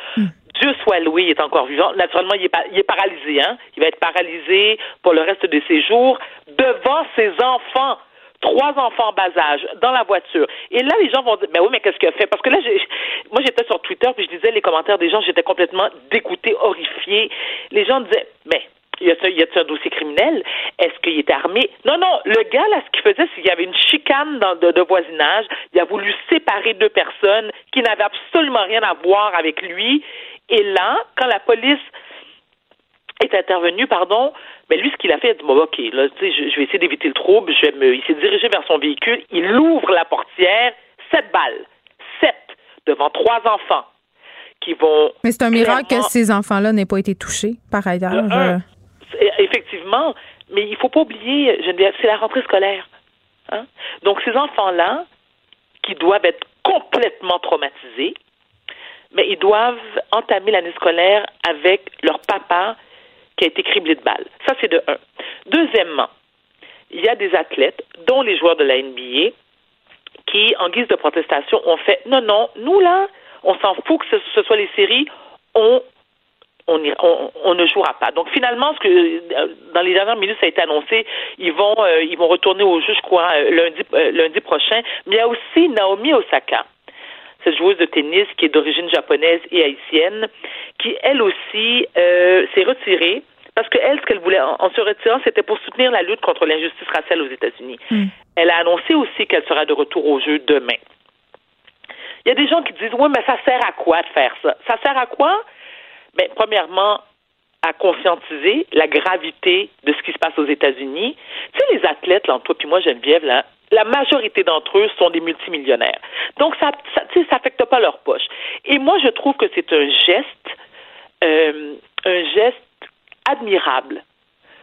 Dieu soit loué, il est encore vivant. Naturellement, il est, pa- il est paralysé, hein. Il va être paralysé pour le reste de ses jours devant ses enfants. Trois enfants en bas âge dans la voiture. Et là, les gens vont dire, ben oui, mais qu'est-ce qu'il a fait? Parce que là, moi, j'étais sur Twitter, puis je lisais les commentaires des gens, j'étais complètement dégoûtée, horrifiée. Les gens disaient, mais y a-t-il y a-t-il un dossier criminel? Est-ce qu'il était armé? Non, non, le gars, là, ce qu'il faisait, c'est qu'il y avait une chicane dans, de, de voisinage. Il a voulu séparer deux personnes qui n'avaient absolument rien à voir avec lui. Et là, quand la police est intervenu, pardon, mais lui, ce qu'il a fait, il a dit, bon, OK, là, tu sais, je, je vais essayer d'éviter le trouble. Je vais me, il s'est dirigé vers son véhicule. Il ouvre la portière. Sept balles. Sept. Devant trois enfants qui vont. Mais c'est un miracle que ces enfants-là n'aient pas été touchés, par ailleurs. Un, Euh, c'est- Effectivement, mais il faut pas oublier, c'est la rentrée scolaire. Hein? Donc, ces enfants-là, qui doivent être complètement traumatisés, mais ils doivent entamer l'année scolaire avec leur papa qui a été criblé de balles. Ça, c'est de un. Deuxièmement, il y a des athlètes, dont les joueurs de la NBA, qui, en guise de protestation, ont fait non, non, nous là, on s'en fout que ce, ce soit les séries, on on, ira- on, on ne jouera pas. Donc finalement, ce que euh, dans les dernières minutes, ça a été annoncé, ils vont euh, ils vont retourner au jeu, je crois, euh, lundi euh, lundi prochain. Mais il y a aussi Naomi Osaka, cette joueuse de tennis qui est d'origine japonaise et haïtienne, qui elle aussi euh, s'est retirée parce que elle, ce qu'elle voulait en, en se retirant, c'était pour soutenir la lutte contre l'injustice raciale aux États-Unis. Elle a annoncé aussi qu'elle sera de retour au jeu demain. Il y a des gens qui disent oui, mais ça sert à quoi de faire ça? Ça sert à quoi? Mais premièrement, à conscientiser la gravité de ce qui se passe aux États-Unis. Tu sais, les athlètes, là, toi puis moi, Geneviève, là, la majorité d'entre eux sont des multimillionnaires. Donc, ça, ça, tu sais, ça affecte pas leur poche. Et moi, je trouve que c'est un geste, euh, un geste admirable.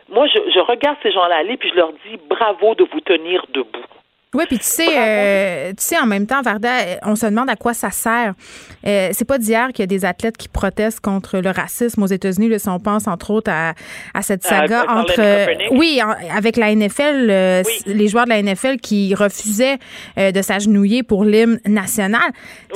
Moi, je regarde ces gens-là aller, puis je leur dis bravo de vous tenir debout. Oui, puis tu sais, euh, tu sais, en même temps, Varda, euh, on se demande à quoi ça sert. Euh, c'est pas d'hier qu'il y a des athlètes qui protestent contre le racisme aux États-Unis. Si on pense entre autres à, à cette saga Euh, entre, oui, en- avec la NFL, euh, les joueurs de la NFL qui refusaient euh, de s'agenouiller pour l'hymne national.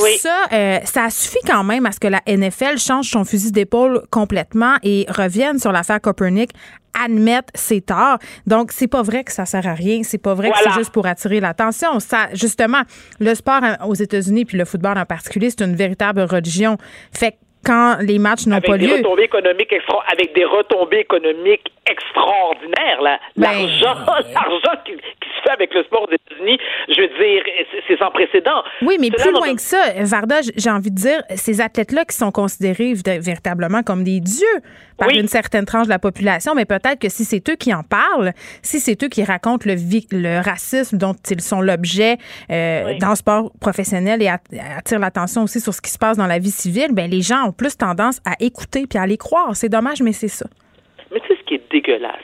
Oui. Ça, euh, ça suffit quand même à ce que la NFL change son fusil d'épaule complètement et revienne sur l'affaire Copernic admettre ses torts. Donc, c'est pas vrai que ça sert à rien. C'est pas vrai que c'est juste pour attirer l'attention. Ça, justement, le sport hein, aux États-Unis puis le football en particulier, c'est une véritable religion. Fait que quand les matchs n'ont pas des lieu, retombées économiques extra avec des retombées économiques extraordinaires là Ben, l'argent l'argent qui, qui fait avec le sport aux États-Unis je veux dire c'est- sans précédent Oui, mais plus loin que ça, Varda, j'ai envie de dire, ces athlètes-là qui sont considérés véritablement comme des dieux par Oui. une certaine tranche de la population, mais peut-être que si c'est eux qui en parlent, si c'est eux qui racontent le, racisme dont ils sont l'objet euh, dans le sport professionnel et at- attirent l'attention aussi sur ce qui se passe dans la vie civile, ben les gens ont plus tendance à écouter puis à les croire. C'est dommage, mais c'est ça. mais tu sais ce qui est dégueulasse?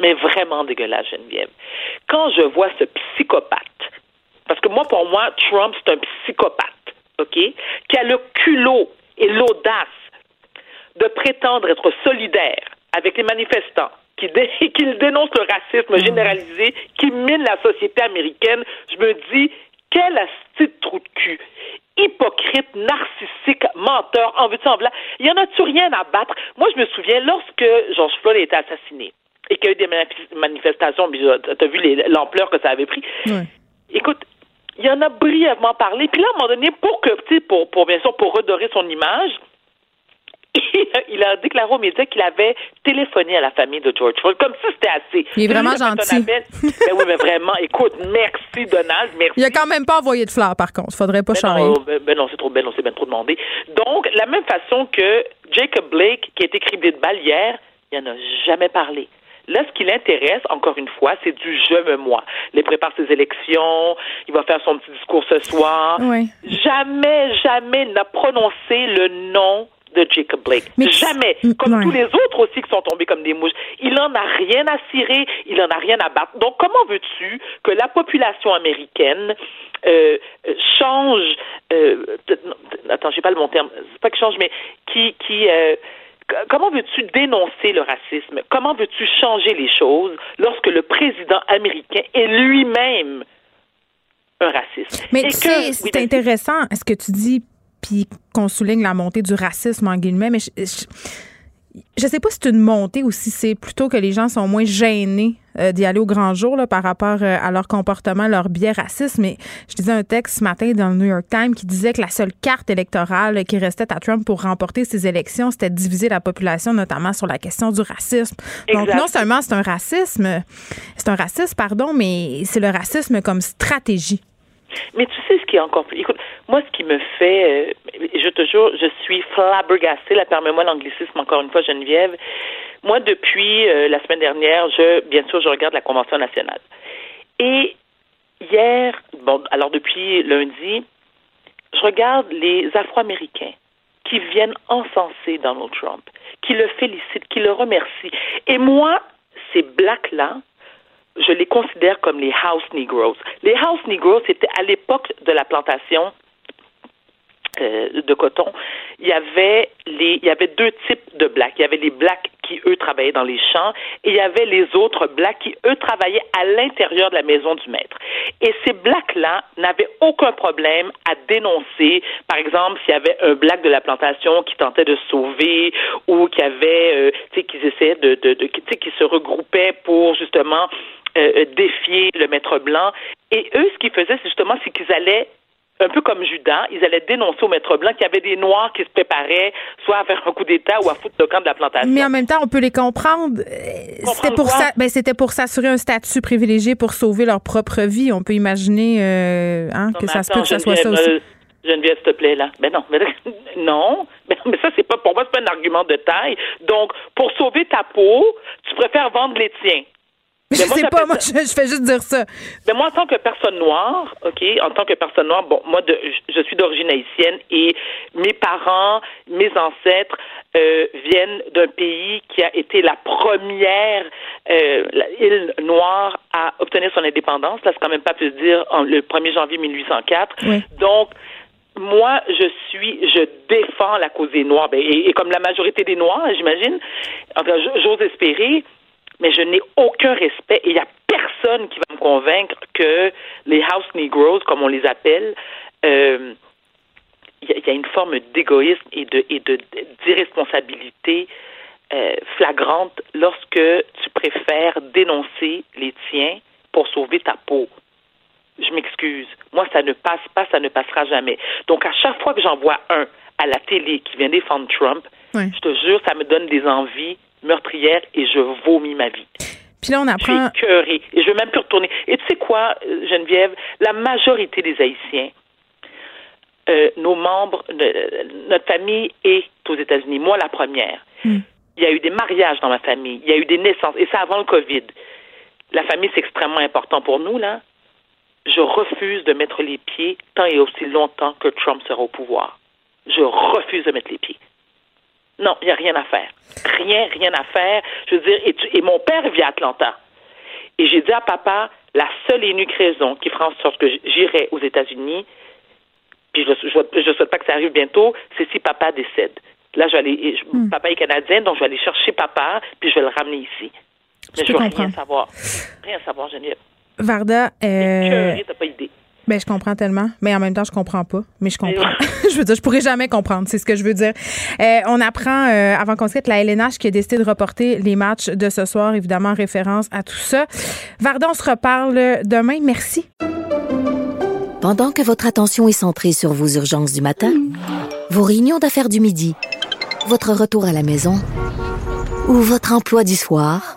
Mais vraiment dégueulasse Geneviève quand je vois ce psychopathe parce que moi pour moi Trump c'est un psychopathe ok qui a le culot et l'audace de prétendre être solidaire avec les manifestants, qui, dé- dénonce le racisme généralisé, qui mine la société américaine, je me dis, quel asti de trou de cul. Hypocrite, narcissique, menteur, en veux-tu en voilà. Il y en a-tu rien à battre? Moi, je me souviens, lorsque George Floyd a été assassiné et qu'il y a eu des manif- manifestations, euh, t'as vu les- l'ampleur que ça avait pris, écoute, il en a brièvement parlé. Puis là, à un moment donné, pour que, tu pour, pour bien sûr, pour redorer son image, il a déclaré aux médias qu'il avait téléphoné à la famille de George Floyd, comme si c'était assez. Il est vraiment Lui, gentil. ben oui, mais vraiment, écoute, merci Donald, merci. Il a quand même pas envoyé de fleurs, par contre. Faudrait pas Ben changer. non, ben, ben non, c'est trop, ben non, c'est bien trop demandé. Donc, la même façon que Jacob Blake, qui a été criblé de balles hier, il n'en a jamais parlé. Là, ce qui l'intéresse, encore une fois, c'est du je me moi. Il prépare ses élections, il va faire son petit discours ce soir. Oui. Jamais, jamais n'a prononcé le nom de Jacob Blake. Mais- jamais. Mm, Comme ouais. tous les autres aussi qui sont tombés comme des mouches. Il en a rien à cirer, il en a rien à battre. Donc, comment veux-tu que la population américaine euh, euh, change euh, attends, j'ai pas le bon terme. C'est pas qu'il change, mais qui qui euh, Comment veux-tu dénoncer le racisme? Comment veux-tu changer les choses lorsque le président américain est lui-même un raciste? Mais tu sais, c'est vas-y. intéressant ce que tu dis, puis qu'on souligne la montée du racisme, en guillemets, mais je, je, je sais pas si c'est une montée ou si c'est plutôt que les gens sont moins gênés euh, d'y aller au grand jour là, par rapport euh, à leur comportement, leur biais raciste. Mais je disais un texte ce matin dans le New York Times qui disait que la seule carte électorale qui restait à Trump pour remporter ses élections, c'était de diviser la population, notamment sur la question du racisme. Donc non seulement c'est un racisme, c'est un racisme, pardon, mais c'est le racisme comme stratégie. Mais tu sais ce qui est encore plus. Écoute, moi, ce qui me fait. euh, je te jure, je suis flabbergastée. Là, permets-moi l'anglicisme encore une fois, Geneviève. Moi, depuis euh, la semaine dernière, je, bien sûr, je regarde la Convention nationale. Et hier, bon, alors depuis lundi, je regarde les Afro-Américains qui viennent encenser Donald Trump, qui le félicitent, qui le remercient. Et moi, ces blacks-là, je les considère comme les house Negroes. Les house Negroes, c'était à l'époque de la plantation euh, de coton, il y avait les, il y avait deux types de blacks. Il y avait les blacks qui eux travaillaient dans les champs et il y avait les autres blacks qui eux travaillaient à l'intérieur de la maison du maître. Et ces blacks-là n'avaient aucun problème à dénoncer, par exemple, s'il y avait un black de la plantation qui tentait de sauver ou qui avait, euh, tu sais, qui essayaient de, de, de tu sais, qui se regroupaient pour justement euh, défier le maître blanc. Et eux, ce qu'ils faisaient, c'est justement, c'est qu'ils allaient un peu comme Judas, ils allaient dénoncer au maître blanc qu'il y avait des Noirs qui se préparaient soit à faire un coup d'État ou à foutre le camp de la plantation. Mais en même temps, on peut les comprendre. C'était pour ça, ben, c'était pour s'assurer un statut privilégié pour sauver leur propre vie. On peut imaginer euh, hein, que ça se peut que ce soit ça aussi. Euh, Geneviève, s'il te plaît, là. Ben non, mais, non. Mais, ça, c'est pas pour moi, c'est pas un argument de taille. Donc, pour sauver ta peau, tu préfères vendre les tiens. Je sais pas, moi, je, fais juste dire ça. Mais moi, en tant que personne noire, OK, en tant que personne noire, bon, moi, de, je suis d'origine haïtienne et mes parents, mes ancêtres euh, viennent d'un pays qui a été la première euh, île noire à obtenir son indépendance. Là, c'est quand même pas plus dire en, le 1er janvier 1804. Donc, moi, je suis, je défends la cause des Noirs, ben, et, et comme la majorité des Noirs, j'imagine, enfin, j'ose espérer, mais je n'ai aucun respect et il n'y a personne qui va me convaincre que les House Negroes, comme on les appelle, euh, il y, a une forme d'égoïsme et de et de d'irresponsabilité euh, flagrante lorsque tu préfères dénoncer les tiens pour sauver ta peau. Je m'excuse. Moi, ça ne passe pas, ça ne passera jamais. Donc, à chaque fois que j'en vois un à la télé qui vient défendre Trump, je te jure, ça me donne des envies meurtrière et je vomis ma vie. Puis là, on apprend. Je suis et je veux même plus retourner. Et tu sais quoi, Geneviève, la majorité des Haïtiens, euh, nos membres, notre famille est aux États-Unis. Moi, la première. Hmm. Il y a eu des mariages dans ma famille. Il y a eu des naissances. Et ça avant le COVID. La famille, c'est extrêmement important pour nous, là. Je refuse de mettre les pieds tant et aussi longtemps que Trump sera au pouvoir. Je refuse de mettre les pieds. Non, il n'y a rien à faire. Rien, rien à faire. Je veux dire, et, et mon père vit à Atlanta. Et j'ai dit à papa, la seule et unique raison qui fera en sorte que j'irai aux États-Unis, puis je ne souhaite pas que ça arrive bientôt, c'est si papa décède. Là, je vais aller, hmm. papa est canadien, donc je vais aller chercher papa, puis je vais le ramener ici. Mais je, ne veux rien savoir. Rien savoir, Geneviève. Varda, euh... t'as pas idée. Ben, je comprends tellement, mais en même temps, je comprends pas. Mais je comprends. je veux dire, je pourrais jamais comprendre, c'est ce que je veux dire. Euh, on apprend, euh, avant qu'on se quitte, la LNH qui a décidé de reporter les matchs de ce soir, évidemment, en référence à tout ça. Varda, on se reparle demain. Merci. Pendant que votre attention est centrée sur vos urgences du matin, vos réunions d'affaires du midi, votre retour à la maison ou votre emploi du soir,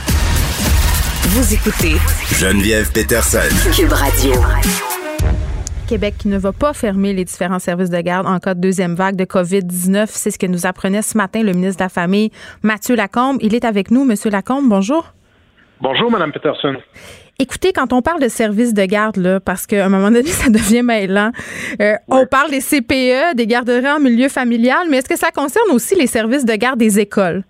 Vous écoutez Geneviève Peterson. Cube Radio. Québec qui ne va pas fermer les différents services de garde en cas de deuxième vague de COVID-19. C'est ce que nous apprenait ce matin le ministre de la Famille, Mathieu Lacombe. Il est avec nous. Monsieur Lacombe, bonjour. Bonjour, Madame Peterson. Écoutez, quand on parle de services de garde, là, parce qu'à un moment donné, ça devient mêlant, euh, on parle des CPE, des garderies en milieu familial, mais est-ce que ça concerne aussi les services de garde des écoles?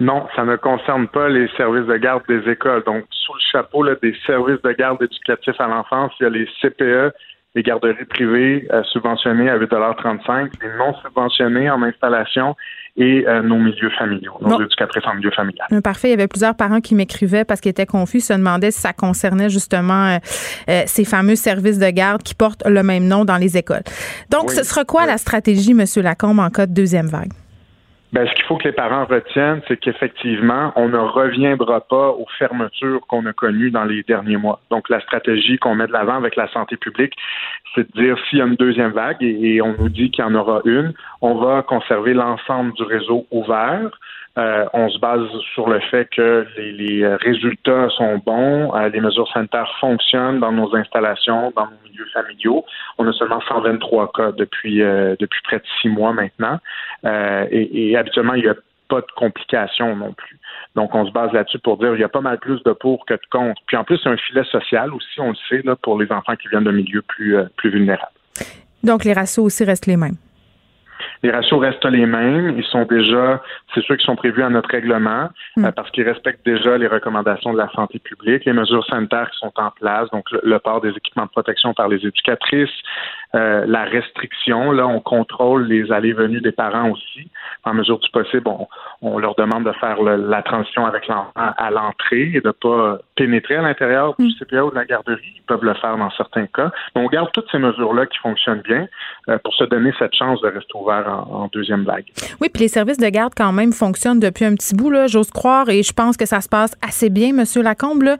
Non, ça ne concerne pas les services de garde des écoles. Donc, sous le chapeau des services de garde éducatifs à l'enfance, il y a les CPE, les garderies privées euh, subventionnées à 8,35 les non subventionnés en installation et euh, nos milieux familiaux, nos éducatrices en milieu familial. Parfait. Il y avait plusieurs parents qui m'écrivaient parce qu'ils étaient confus, se demandaient si ça concernait justement euh, ces fameux services de garde qui portent le même nom dans les écoles. Donc, ce sera quoi la stratégie, M. Lacombe, en cas de deuxième vague? Ben, ce qu'il faut que les parents retiennent, c'est qu'effectivement, on ne reviendra pas aux fermetures qu'on a connues dans les derniers mois. Donc, la stratégie qu'on met de l'avant avec la santé publique, c'est de dire s'il y a une deuxième vague et, et on nous dit qu'il y en aura une, on va conserver l'ensemble du réseau ouvert. Euh, on se base sur le fait que les, résultats sont bons, euh, les mesures sanitaires fonctionnent dans nos installations, dans nos milieux familiaux. On a seulement 123 cas depuis euh, depuis près de six mois maintenant, et, habituellement il n'y a pas de complications non plus. Donc on se base là-dessus pour dire il y a pas mal plus de pour que de contre. Puis en plus c'est un filet social aussi, on le sait pour les enfants qui viennent de milieux plus plus vulnérables. Donc les ratios aussi restent les mêmes. Les ratios restent les mêmes. Ils sont déjà, c'est ceux qui sont prévus à notre règlement, hmm. euh, parce qu'ils respectent déjà les recommandations de la santé publique, les mesures sanitaires qui sont en place, donc le, port des équipements de protection par les éducatrices, euh, la restriction. Là, on contrôle les allées-venues des parents aussi. En mesure du possible, on, on leur demande de faire la transition avec l'enfant à l'entrée et de ne pas pénétrer à l'intérieur du hmm. CPA ou de la garderie. Ils peuvent le faire dans certains cas. Mais on garde toutes ces mesures-là qui fonctionnent bien euh, pour se donner cette chance de rester ouvert en, deuxième vague. Oui, puis les services de garde quand même fonctionnent depuis un petit bout, là, j'ose croire, et je pense que ça se passe assez bien, Monsieur Lacombe. Là.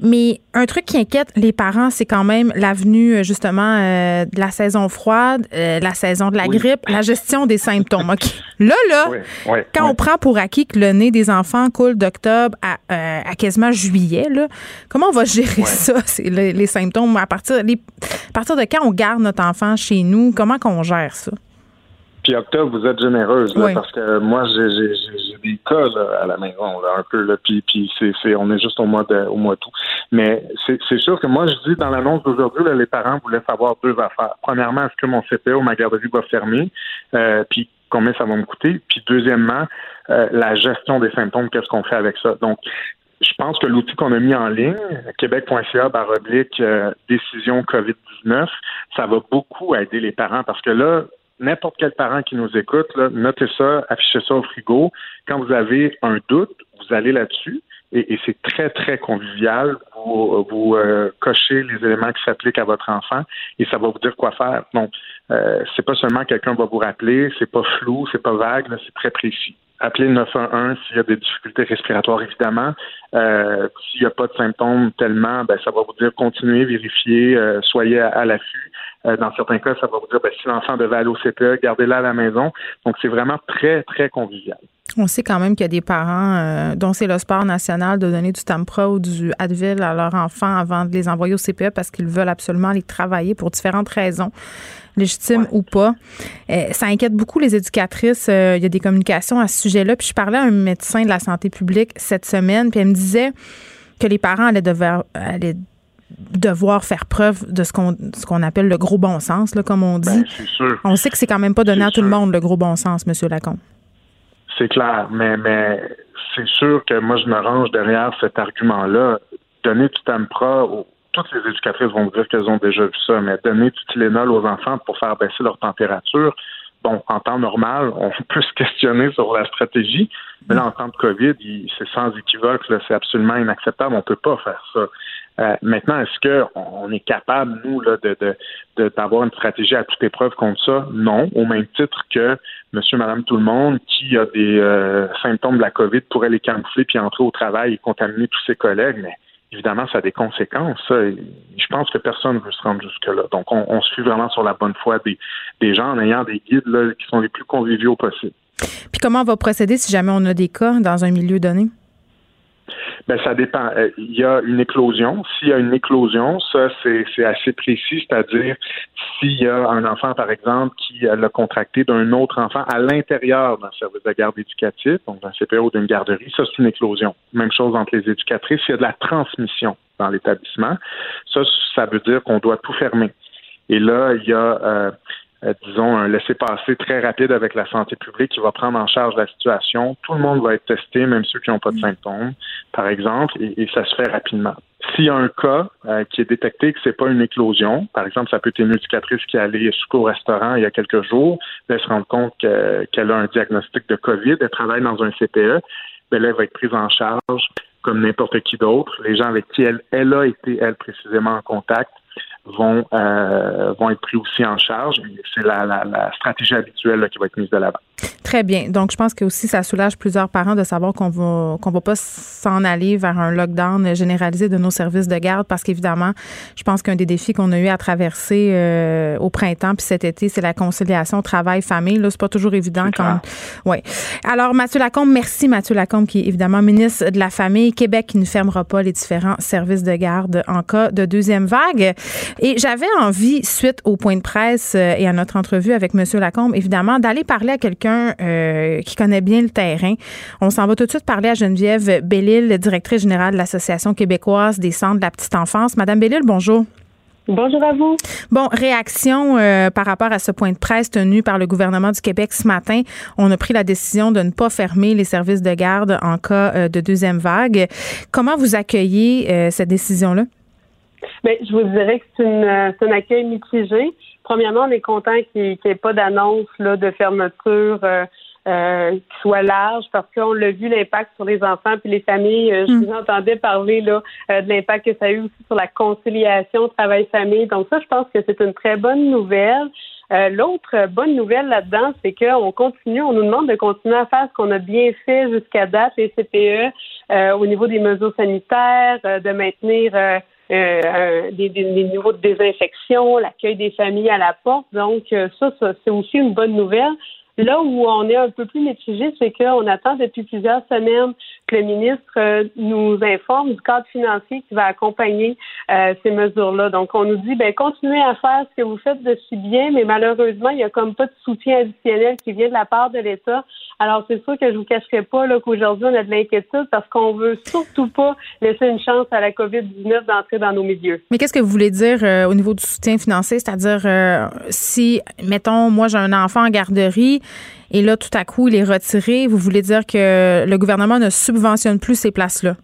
Mais un truc qui inquiète les parents, c'est quand même l'avenue euh, justement euh, de la saison froide, la saison de la grippe, la gestion des symptômes. Là, là, quand on prend pour acquis que le nez des enfants coule d'octobre à, à, quasiment juillet, là, comment on va gérer ça, les, les, symptômes? À partir, à partir de quand on garde notre enfant chez nous? Comment qu'on gère ça? Puis octobre, vous êtes généreuse là, parce que moi j'ai des cas là, à la maison là, un peu là, puis, puis c'est on est juste au mois de au mois d'août. Mais c'est sûr que moi je dis dans l'annonce d'aujourd'hui les parents voulaient savoir deux affaires. Premièrement, est-ce que mon CPO, ma garderie va fermer euh, Puis combien ça va me coûter? Puis deuxièmement, euh, la gestion des symptômes, qu'est-ce qu'on fait avec ça? Donc je pense que l'outil qu'on a mis en ligne, québec.ca baroblique euh, décision COVID-19, ça va beaucoup aider les parents parce que là, n'importe quel parent qui nous écoute, notez ça, affichez ça au frigo. Quand vous avez un doute, vous allez là-dessus et, c'est très, très convivial. Vous, euh, cochez les éléments qui s'appliquent à votre enfant et ça va vous dire quoi faire. Donc, euh, c'est pas seulement quelqu'un va vous rappeler, c'est pas flou, c'est pas vague, c'est très précis. Appelez le 911 s'il y a des difficultés respiratoires, évidemment. Euh, s'il n'y a pas de symptômes tellement, ben, ça va vous dire continuez, vérifiez, soyez à l'affût. Euh, dans certains cas, ça va vous dire ben, si l'enfant devait aller au CPE, gardez-la à la maison. Donc, c'est vraiment très, très convivial. On sait quand même qu'il y a des parents euh, dont c'est le sport national de donner du Tampra ou du Advil à leurs enfants avant de les envoyer au CPE parce qu'ils veulent absolument les travailler pour différentes raisons, légitimes ou pas. Euh, ça inquiète beaucoup les éducatrices. il y a des communications à ce sujet-là. Puis je parlais à un médecin de la santé publique cette semaine, puis elle me disait que les parents allaient devoir, allaient devoir faire preuve de ce qu'on ce qu'on appelle le gros bon sens, là, comme on dit. Ben, on sait que c'est quand même pas donné à tout le monde le gros bon sens, Monsieur Lacombe. C'est clair, mais mais c'est sûr que moi je me range derrière cet argument-là. Donner du Tampra, toutes les éducatrices vont dire qu'elles ont déjà vu ça, mais donner du Tylenol aux enfants pour faire baisser leur température, bon, en temps normal, on peut se questionner sur la stratégie, mais là, en temps de COVID, c'est sans équivoque, c'est absolument inacceptable, on peut pas faire ça. Euh, maintenant, est-ce qu'on est capable, nous, là, de, d'avoir une stratégie à toute épreuve contre ça? Non, au même titre que monsieur, madame, tout le monde qui a des euh, symptômes de la COVID pourrait les camoufler puis entrer au travail et contaminer tous ses collègues, mais évidemment, ça a des conséquences. je pense que personne ne veut se rendre jusque-là. Donc, on, on suit vraiment sur la bonne foi des, des gens en ayant des guides là, qui sont les plus conviviaux possibles. Puis comment on va procéder si jamais on a des cas dans un milieu donné? Ben ça dépend. Euh, il y a une éclosion. S'il y a une éclosion, ça c'est assez précis, c'est-à-dire s'il y a un enfant, par exemple, qui l'a contracté d'un autre enfant à l'intérieur d'un service de garde éducatif, donc d'un CPO ou d'une garderie, ça c'est une éclosion. Même chose entre les éducatrices. S'il y a de la transmission dans l'établissement, ça, ça veut dire qu'on doit tout fermer. Et là, il y a euh, euh, disons, un laisser-passer très rapide avec la santé publique qui va prendre en charge la situation. Tout le monde va être testé, même ceux qui n'ont pas de symptômes, par exemple, et, ça se fait rapidement. S'il y a un cas euh, qui est détecté que c'est pas une éclosion, par exemple, ça peut être une éducatrice qui est allée au restaurant il y a quelques jours, elle se rend compte qu'elle a un diagnostic de COVID, elle travaille dans un CPE, ben là, elle va être prise en charge comme n'importe qui d'autre. Les gens avec qui elle, elle a été, elle, précisément en contact, vont, euh, vont être pris aussi en charge. C'est la, la, stratégie habituelle qui va être mise de l'avant. Très bien. Donc, je pense que aussi ça soulage plusieurs parents de savoir qu'on va qu'on va pas s'en aller vers un lockdown généralisé de nos services de garde parce qu'évidemment, je pense qu'un des défis qu'on a eu à traverser euh, au printemps puis cet été, c'est la conciliation travail-famille. Là, c'est pas toujours évident quand. Ouais. Alors, Mathieu Lacombe, merci Mathieu Lacombe qui est évidemment ministre de la Famille. Québec qui ne fermera pas les différents services de garde en cas de deuxième vague. Et j'avais envie, suite au point de presse euh, et à notre entrevue avec Monsieur Lacombe, évidemment, d'aller parler à quelqu'un euh, qui connaît bien le terrain. On s'en va tout de suite parler à Geneviève Bellil, directrice générale de l'Association québécoise des centres de la petite enfance. Madame Bellil, bonjour. Bonjour à vous. Bon, réaction euh, par rapport à ce point de presse tenu par le gouvernement du Québec ce matin. On a pris la décision de ne pas fermer les services de garde en cas euh, de deuxième vague. Comment vous accueillez cette décision-là? Bien, je vous dirais que c'est un accueil mitigé. Premièrement, on est content qu'il n'y ait pas d'annonce de fermeture euh, euh, qui soit large parce qu'on l'a vu l'impact sur les enfants puis les familles. Euh, je mm. vous entendais parler là de l'impact que ça a eu aussi sur la conciliation travail-famille. Donc ça, je pense que c'est une très bonne nouvelle. L'autre bonne nouvelle là-dedans, c'est qu'on continue, on nous demande de continuer à faire ce qu'on a bien fait jusqu'à date, les CPE, au niveau des mesures sanitaires, de maintenir euh, des, des, niveaux de désinfection, l'accueil des familles à la porte. Donc, euh, ça, ça c'est aussi une bonne nouvelle. Là où on est un peu plus mitigé, c'est qu'on attend depuis plusieurs semaines que le ministre euh, nous informe du cadre financier qui va accompagner euh, ces mesures-là. Donc, on nous dit, ben continuez à faire ce que vous faites de si bien, mais malheureusement, il n'y a comme pas de soutien additionnel qui vient de la part de l'État. Alors, c'est sûr que je vous cacherai pas qu'aujourd'hui, on a de l'inquiétude parce qu'on veut surtout pas laisser une chance à la COVID-19 d'entrer dans nos milieux. Mais qu'est-ce que vous voulez dire euh, au niveau du soutien financier? C'est-à-dire, si, mettons, moi, j'ai un enfant en garderie, et là, tout à coup, il est retiré. Vous voulez dire que le gouvernement ne subventionne plus ces places-là?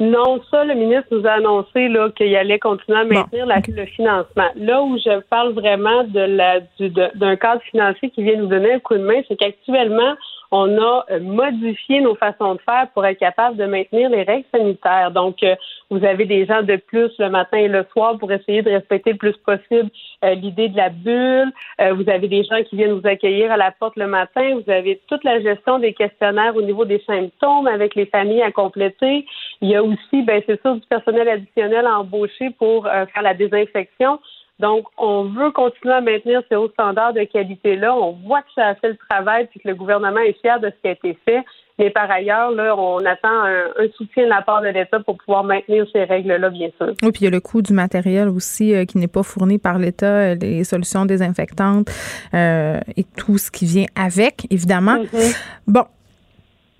Non, ça, le ministre nous a annoncé qu'il allait continuer à maintenir le financement. Là où je parle vraiment de la d'un cadre financier qui vient nous donner un coup de main, c'est qu'actuellement, on a euh, modifié nos façons de faire pour être capable de maintenir les règles sanitaires. Donc, euh, vous avez des gens de plus le matin et le soir pour essayer de respecter le plus possible euh, l'idée de la bulle. vous avez des gens qui viennent vous accueillir à la porte le matin. Vous avez toute la gestion des questionnaires au niveau des symptômes avec les familles à compléter. Il y a aussi, ben c'est sûr, du personnel additionnel embauché pour faire la désinfection. Donc, on veut continuer à maintenir ces hauts standards de qualité-là. On voit que ça a fait le travail puis que le gouvernement est fier de ce qui a été fait. Mais par ailleurs, là, on attend un, soutien de la part de l'État pour pouvoir maintenir ces règles-là, bien sûr. Oui, puis il y a le coût du matériel aussi euh, qui n'est pas fourni par l'État, euh, les solutions désinfectantes euh, et tout ce qui vient avec, évidemment. Mm-hmm. Bon,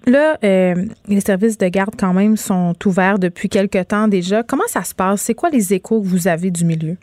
Là, les services de garde quand même sont ouverts depuis quelque temps déjà. Comment ça se passe? C'est quoi les échos que vous avez du milieu?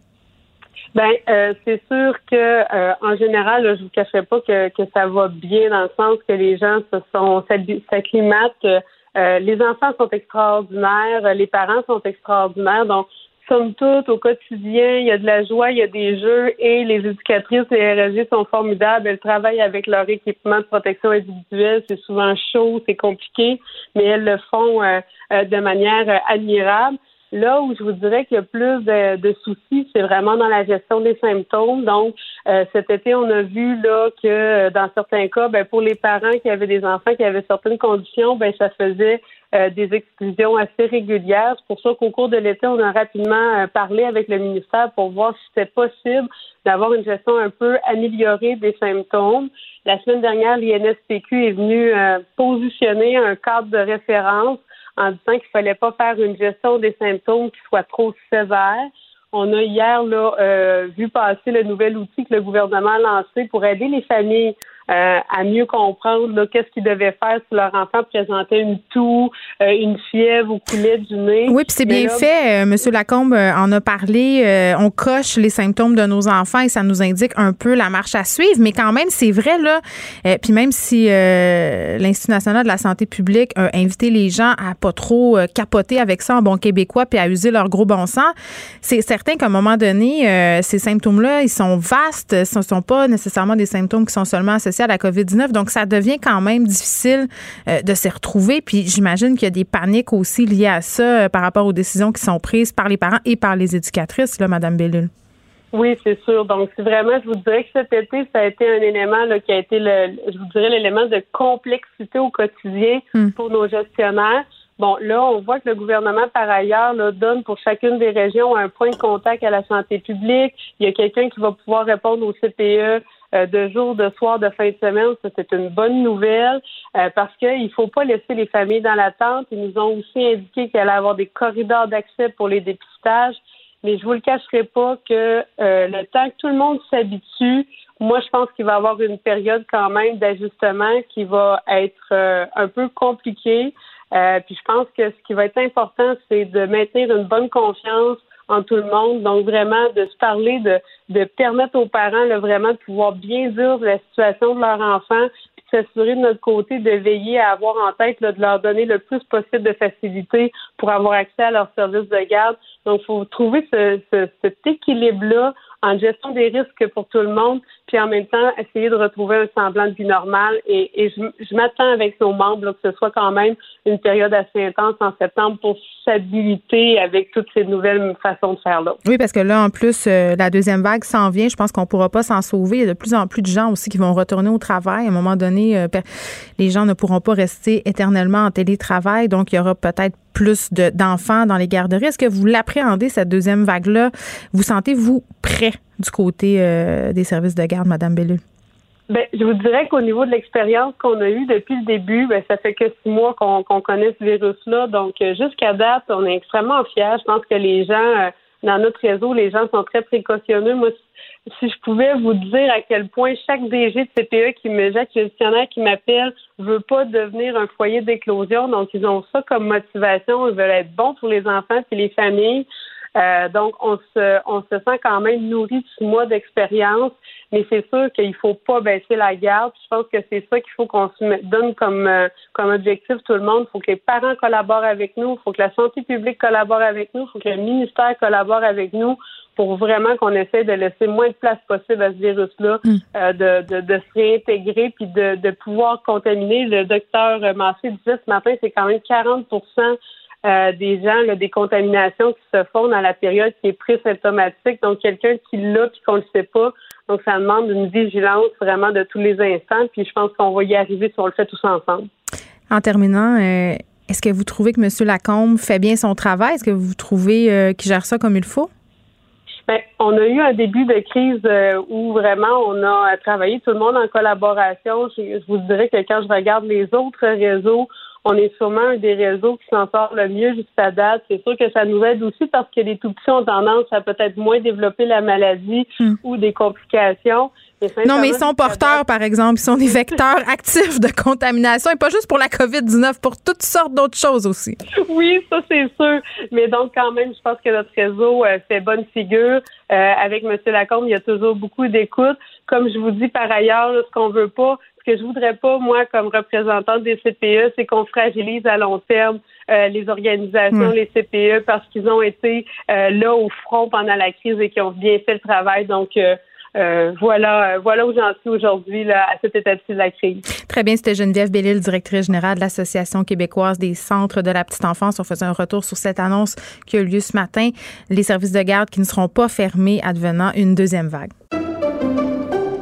Ben, euh, c'est sûr que euh, en général, je vous cacherai pas que, que ça va bien dans le sens que les gens se sont s'acclimatent. Euh, les enfants sont extraordinaires, les parents sont extraordinaires. Donc, somme toute, au quotidien, il y a de la joie, il y a des jeux et les éducatrices, les RSG sont formidables. Elles travaillent avec leur équipement de protection individuelle. C'est souvent chaud, c'est compliqué, mais elles le font de manière admirable. Là où je vous dirais qu'il y a plus de, soucis, c'est vraiment dans la gestion des symptômes. Donc, euh, cet été, on a vu là que euh, dans certains cas, ben, pour les parents qui avaient des enfants qui avaient certaines conditions, ben, ça faisait euh, des exclusions assez régulières. C'est pour ça qu'au cours de l'été, on a rapidement parlé avec le ministère pour voir si c'était possible d'avoir une gestion un peu améliorée des symptômes. La semaine dernière, l'INSPQ est venu positionner un cadre de référence en disant qu'il fallait pas faire une gestion des symptômes qui soit trop sévère. On a hier là, euh, vu passer le nouvel outil que le gouvernement a lancé pour aider les familles euh, à mieux comprendre qu'est-ce qu'ils devaient faire si leur enfant présentait une toux, euh, une fièvre ou coulait du nez. Oui, puis c'est bien fait. Euh, Monsieur Lacombe en a parlé. on coche les symptômes de nos enfants et ça nous indique un peu la marche à suivre. Mais quand même, c'est vrai, là. puis même si l'Institut national de la santé publique a invité les gens à pas trop capoter avec ça en bon québécois puis à user leur gros bon sens, c'est certain qu'à un moment donné, ces symptômes-là, ils sont vastes. Ce ne sont pas nécessairement des symptômes qui sont seulement à la COVID-19. Donc, ça devient quand même difficile euh, de s'y retrouver. Puis, j'imagine qu'il y a des paniques aussi liées à ça euh, par rapport aux décisions qui sont prises par les parents et par les éducatrices, là, Madame Bellul. Oui, c'est sûr. Donc, c'est vraiment, je vous dirais que cet été, ça a été un élément là, qui a été, le, je vous dirais, l'élément de complexité au quotidien Hmm. pour nos gestionnaires. Bon, là, on voit que le gouvernement, par ailleurs, là, donne pour chacune des régions un point de contact à la santé publique. Il y a quelqu'un qui va pouvoir répondre au CPE de jour, de soir, de fin de semaine. Ça, c'est une bonne nouvelle euh, parce qu'il ne faut pas laisser les familles dans l'attente. Ils nous ont aussi indiqué qu'il allait avoir des corridors d'accès pour les dépistages. Mais je vous le cacherai pas que euh, le temps que tout le monde s'habitue, moi, je pense qu'il va y avoir une période quand même d'ajustement qui va être euh, un peu compliquée. Euh, puis je pense que ce qui va être important, c'est de maintenir une bonne confiance en tout le monde. Donc vraiment de se parler, de, de permettre aux parents là, vraiment de pouvoir bien dire la situation de leur enfant, puis de s'assurer de notre côté de veiller à avoir en tête là, de leur donner le plus possible de facilité pour avoir accès à leurs services de garde. Donc, il faut trouver ce, ce, cet équilibre-là en gestion des risques pour tout le monde, puis en même temps essayer de retrouver un semblant de vie normale. Et, je, m'attends avec nos membres que ce soit quand même une période assez intense en septembre pour s'habiliter avec toutes ces nouvelles façons de faire là. Oui, parce que là, en plus, euh, la deuxième vague s'en vient. Je pense qu'on ne pourra pas s'en sauver. Il y a de plus en plus de gens aussi qui vont retourner au travail. À un moment donné, euh, les gens ne pourront pas rester éternellement en télétravail. Donc, il y aura peut-être plus de- d'enfants dans les garderies. Est-ce que vous l'appréhendez, cette deuxième vague-là? Vous sentez-vous prêt du côté euh, des services de garde, Madame Bellul? Ben, je vous dirais qu'au niveau de l'expérience qu'on a eue depuis le début, ben, ça fait que six mois qu'on qu'on connaît ce virus-là. Donc, euh, jusqu'à date, on est extrêmement fiers. Je pense que les gens, euh, dans notre réseau, les gens sont très précautionneux. Moi, si- je pouvais vous dire à quel point chaque DG de CPE qui me jette, gestionnaire qui m'appelle, veut pas devenir un foyer d'éclosion. Donc, ils ont ça comme motivation. Ils veulent être bons pour les enfants et les familles. Euh, donc, on se, on se sent quand même nourri de six mois d'expérience, mais c'est sûr qu'il faut pas baisser la garde. Je pense que c'est ça qu'il faut qu'on se donne comme, euh, comme objectif tout le monde. Il faut que les parents collaborent avec nous, il faut que la santé publique collabore avec nous, il faut que le ministère collabore avec nous pour vraiment qu'on essaie de laisser moins de place possible à ce virus-là, euh, de, de, de se réintégrer puis de, de pouvoir contaminer. Le docteur Massé disait ce matin, c'est quand même 40 euh, des gens, là, des contaminations qui se font dans la période qui est pré-symptomatique. Donc, quelqu'un qui l'a puis qu'on ne le sait pas. Donc, ça demande une vigilance vraiment de tous les instants. Puis, je pense qu'on va y arriver si on le fait tous ensemble. En terminant, euh, est-ce que vous trouvez que M. Lacombe fait bien son travail? Est-ce que vous trouvez euh, qu'il gère ça comme il faut? Ben, on a eu un début de crise où vraiment on a travaillé tout le monde en collaboration. Je, je vous dirais que quand je regarde les autres réseaux, on est sûrement un des réseaux qui s'en sort le mieux jusqu'à date. C'est sûr que ça nous aide aussi parce que les tout petits ont tendance à peut-être moins développer la maladie ou des complications. Non, mais ils sont porteurs, par exemple. Ils sont des vecteurs actifs de contamination et pas juste pour la COVID-19, pour toutes sortes d'autres choses aussi. Oui, ça c'est sûr. Mais donc quand même, je pense que notre réseau euh, fait bonne figure. Euh, avec M. Lacombe, il y a toujours beaucoup d'écoute. Comme je vous dis par ailleurs, là, ce qu'on veut pas, ce que je voudrais pas, moi, comme représentante des CPE, c'est qu'on fragilise à long terme euh, les organisations, les CPE, parce qu'ils ont été euh, là au front pendant la crise et qui ont bien fait le travail. Donc euh, euh, voilà, euh, voilà où j'en suis aujourd'hui là, à cette étape de la crise. Très bien, c'était Geneviève Bellil, directrice générale de l'Association québécoise des centres de la petite enfance. On faisait un retour sur cette annonce qui a eu lieu ce matin. Les services de garde qui ne seront pas fermés advenant une deuxième vague.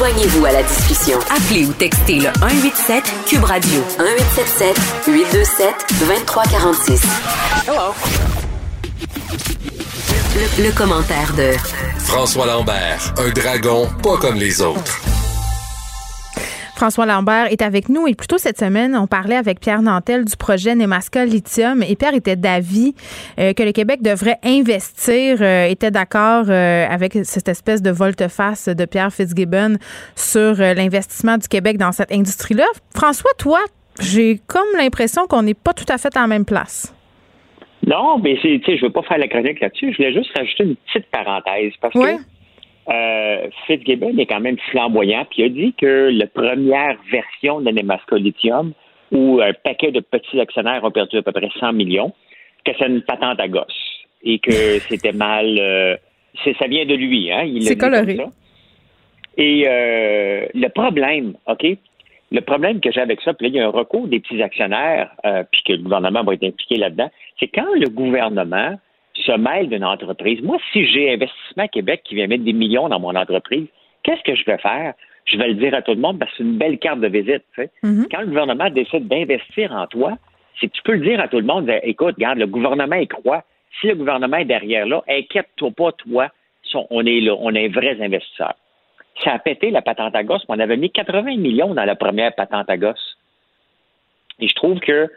Joignez-vous à la discussion. Appelez ou textez le 187 Cube Radio 1877 827 2346. Hello. Le, le commentaire de François Lambert, un dragon pas comme les autres. François Lambert est avec nous et plus tôt cette semaine, on parlait avec Pierre Nantel du projet Nemaska Lithium et Pierre était d'avis euh, que le Québec devrait investir, euh, était d'accord euh, avec cette espèce de volte-face de Pierre Fitzgibbon sur l'investissement du Québec dans cette industrie-là. François, toi, j'ai comme l'impression qu'on n'est pas tout à fait à la même place. Non, mais je veux pas faire la chronique là-dessus. Je voulais juste rajouter une petite parenthèse parce que euh, Fitzgibbon est quand même flamboyant, puis il a dit que la première version de Nemaska Lithium, où un paquet de petits actionnaires ont perdu à peu près 100 millions, que c'est une patente à gosse et que c'était mal. euh, ça vient de lui, hein? C'est comme coloré. ça. Et euh, le problème, OK? Le problème que j'ai avec ça, puis là, il y a un recours des petits actionnaires, euh, puis que le gouvernement va être impliqué là-dedans, c'est quand le gouvernement se mêle d'une entreprise. Moi, si j'ai Investissement Québec qui vient mettre des millions dans mon entreprise, qu'est-ce que je vais faire? Je vais le dire à tout le monde parce que c'est une belle carte de visite. tu sais. Quand le gouvernement décide d'investir en toi, c'est que tu peux le dire à tout le monde, écoute, regarde, le gouvernement y croit. Si le gouvernement est derrière là, inquiète-toi pas, toi, on est là, on est vrais investisseurs. Ça a pété la patente à gosse, mais on avait mis 80 millions dans la première patente à gosse. Et je trouve que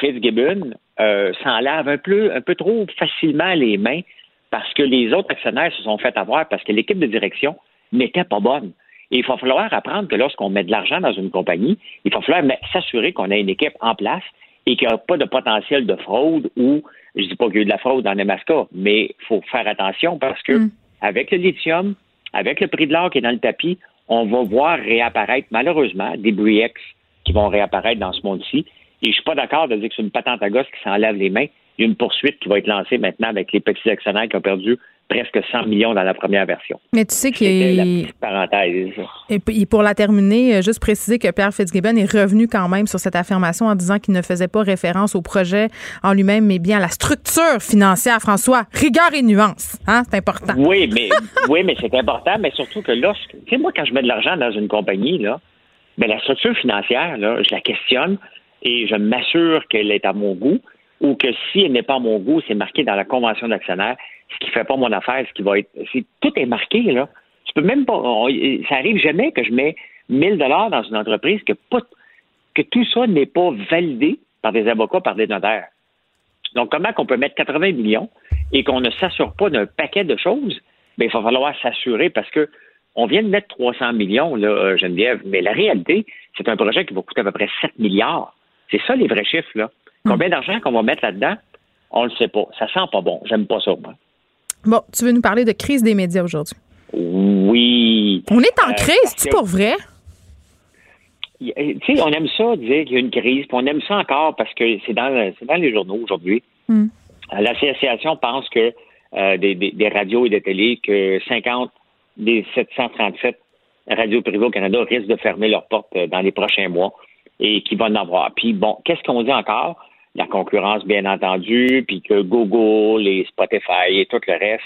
Fitzgibbon euh, s'en lave un peu, un peu trop facilement les mains parce que les autres actionnaires se sont fait avoir parce que l'équipe de direction n'était pas bonne. Et il va falloir apprendre que lorsqu'on met de l'argent dans une compagnie, il va falloir s'assurer qu'on a une équipe en place et qu'il n'y a pas de potentiel de fraude ou, je dis pas qu'il y a eu de la fraude dans Nemaska, mais il faut faire attention parce que avec le lithium, avec le prix de l'or qui est dans le tapis, on va voir réapparaître malheureusement des BRIEX qui vont réapparaître dans ce monde-ci. Et je suis pas d'accord de dire que c'est une patente à gosse qui s'en lave les mains. Il y a une poursuite qui va être lancée maintenant avec les petits actionnaires qui ont perdu presque 100 millions dans la première version. Mais tu sais la qu'il petite parenthèse. Et pour la terminer, euh, juste préciser que Pierre Fitzgibbon est revenu quand même sur cette affirmation en disant qu'il ne faisait pas référence au projet en lui-même, mais bien à la structure financière, François. Rigueur et nuance, hein, c'est important. Oui, mais oui, mais c'est important, mais surtout que lorsque, tu sais, moi, quand je mets de l'argent dans une compagnie, là, ben, la structure financière, là, je la questionne et je m'assure qu'elle est à mon goût ou que si elle n'est pas à mon goût, c'est marqué dans la convention d'actionnaire, ce qui fait pas mon affaire, ce qui va être, tout est marqué, là. Tu peux même pas, ça arrive jamais que je mets 1000 dollars dans une entreprise que tout ça n'est pas validé par des avocats, par des notaires. Donc, comment qu'on peut mettre 80 millions et qu'on ne s'assure pas d'un paquet de choses? Bien, il va falloir s'assurer parce que on vient de mettre 300 millions, là, euh, Geneviève, mais la réalité, c'est un projet qui va coûter à peu près 7 milliards. C'est ça les vrais chiffres, là. Combien d'argent qu'on va mettre là-dedans? On le sait pas. Ça sent pas bon. J'aime pas ça, moi. Bon, tu veux nous parler de crise des médias aujourd'hui? Oui. On est en Euh, crise, c'est que- pour vrai? Tu sais, on aime ça dire qu'il y a une crise, puis on aime ça encore parce que c'est dans, le- c'est dans les journaux aujourd'hui. Hmm. Euh, L'association pense que euh, des, des- des radios et des télés, que 50 des 737 radios privées au Canada risquent de fermer leurs portes dans les prochains mois et qu'il va en avoir. Puis bon, qu'est-ce qu'on dit encore? La concurrence, bien entendu, puis que Google et Spotify et tout le reste,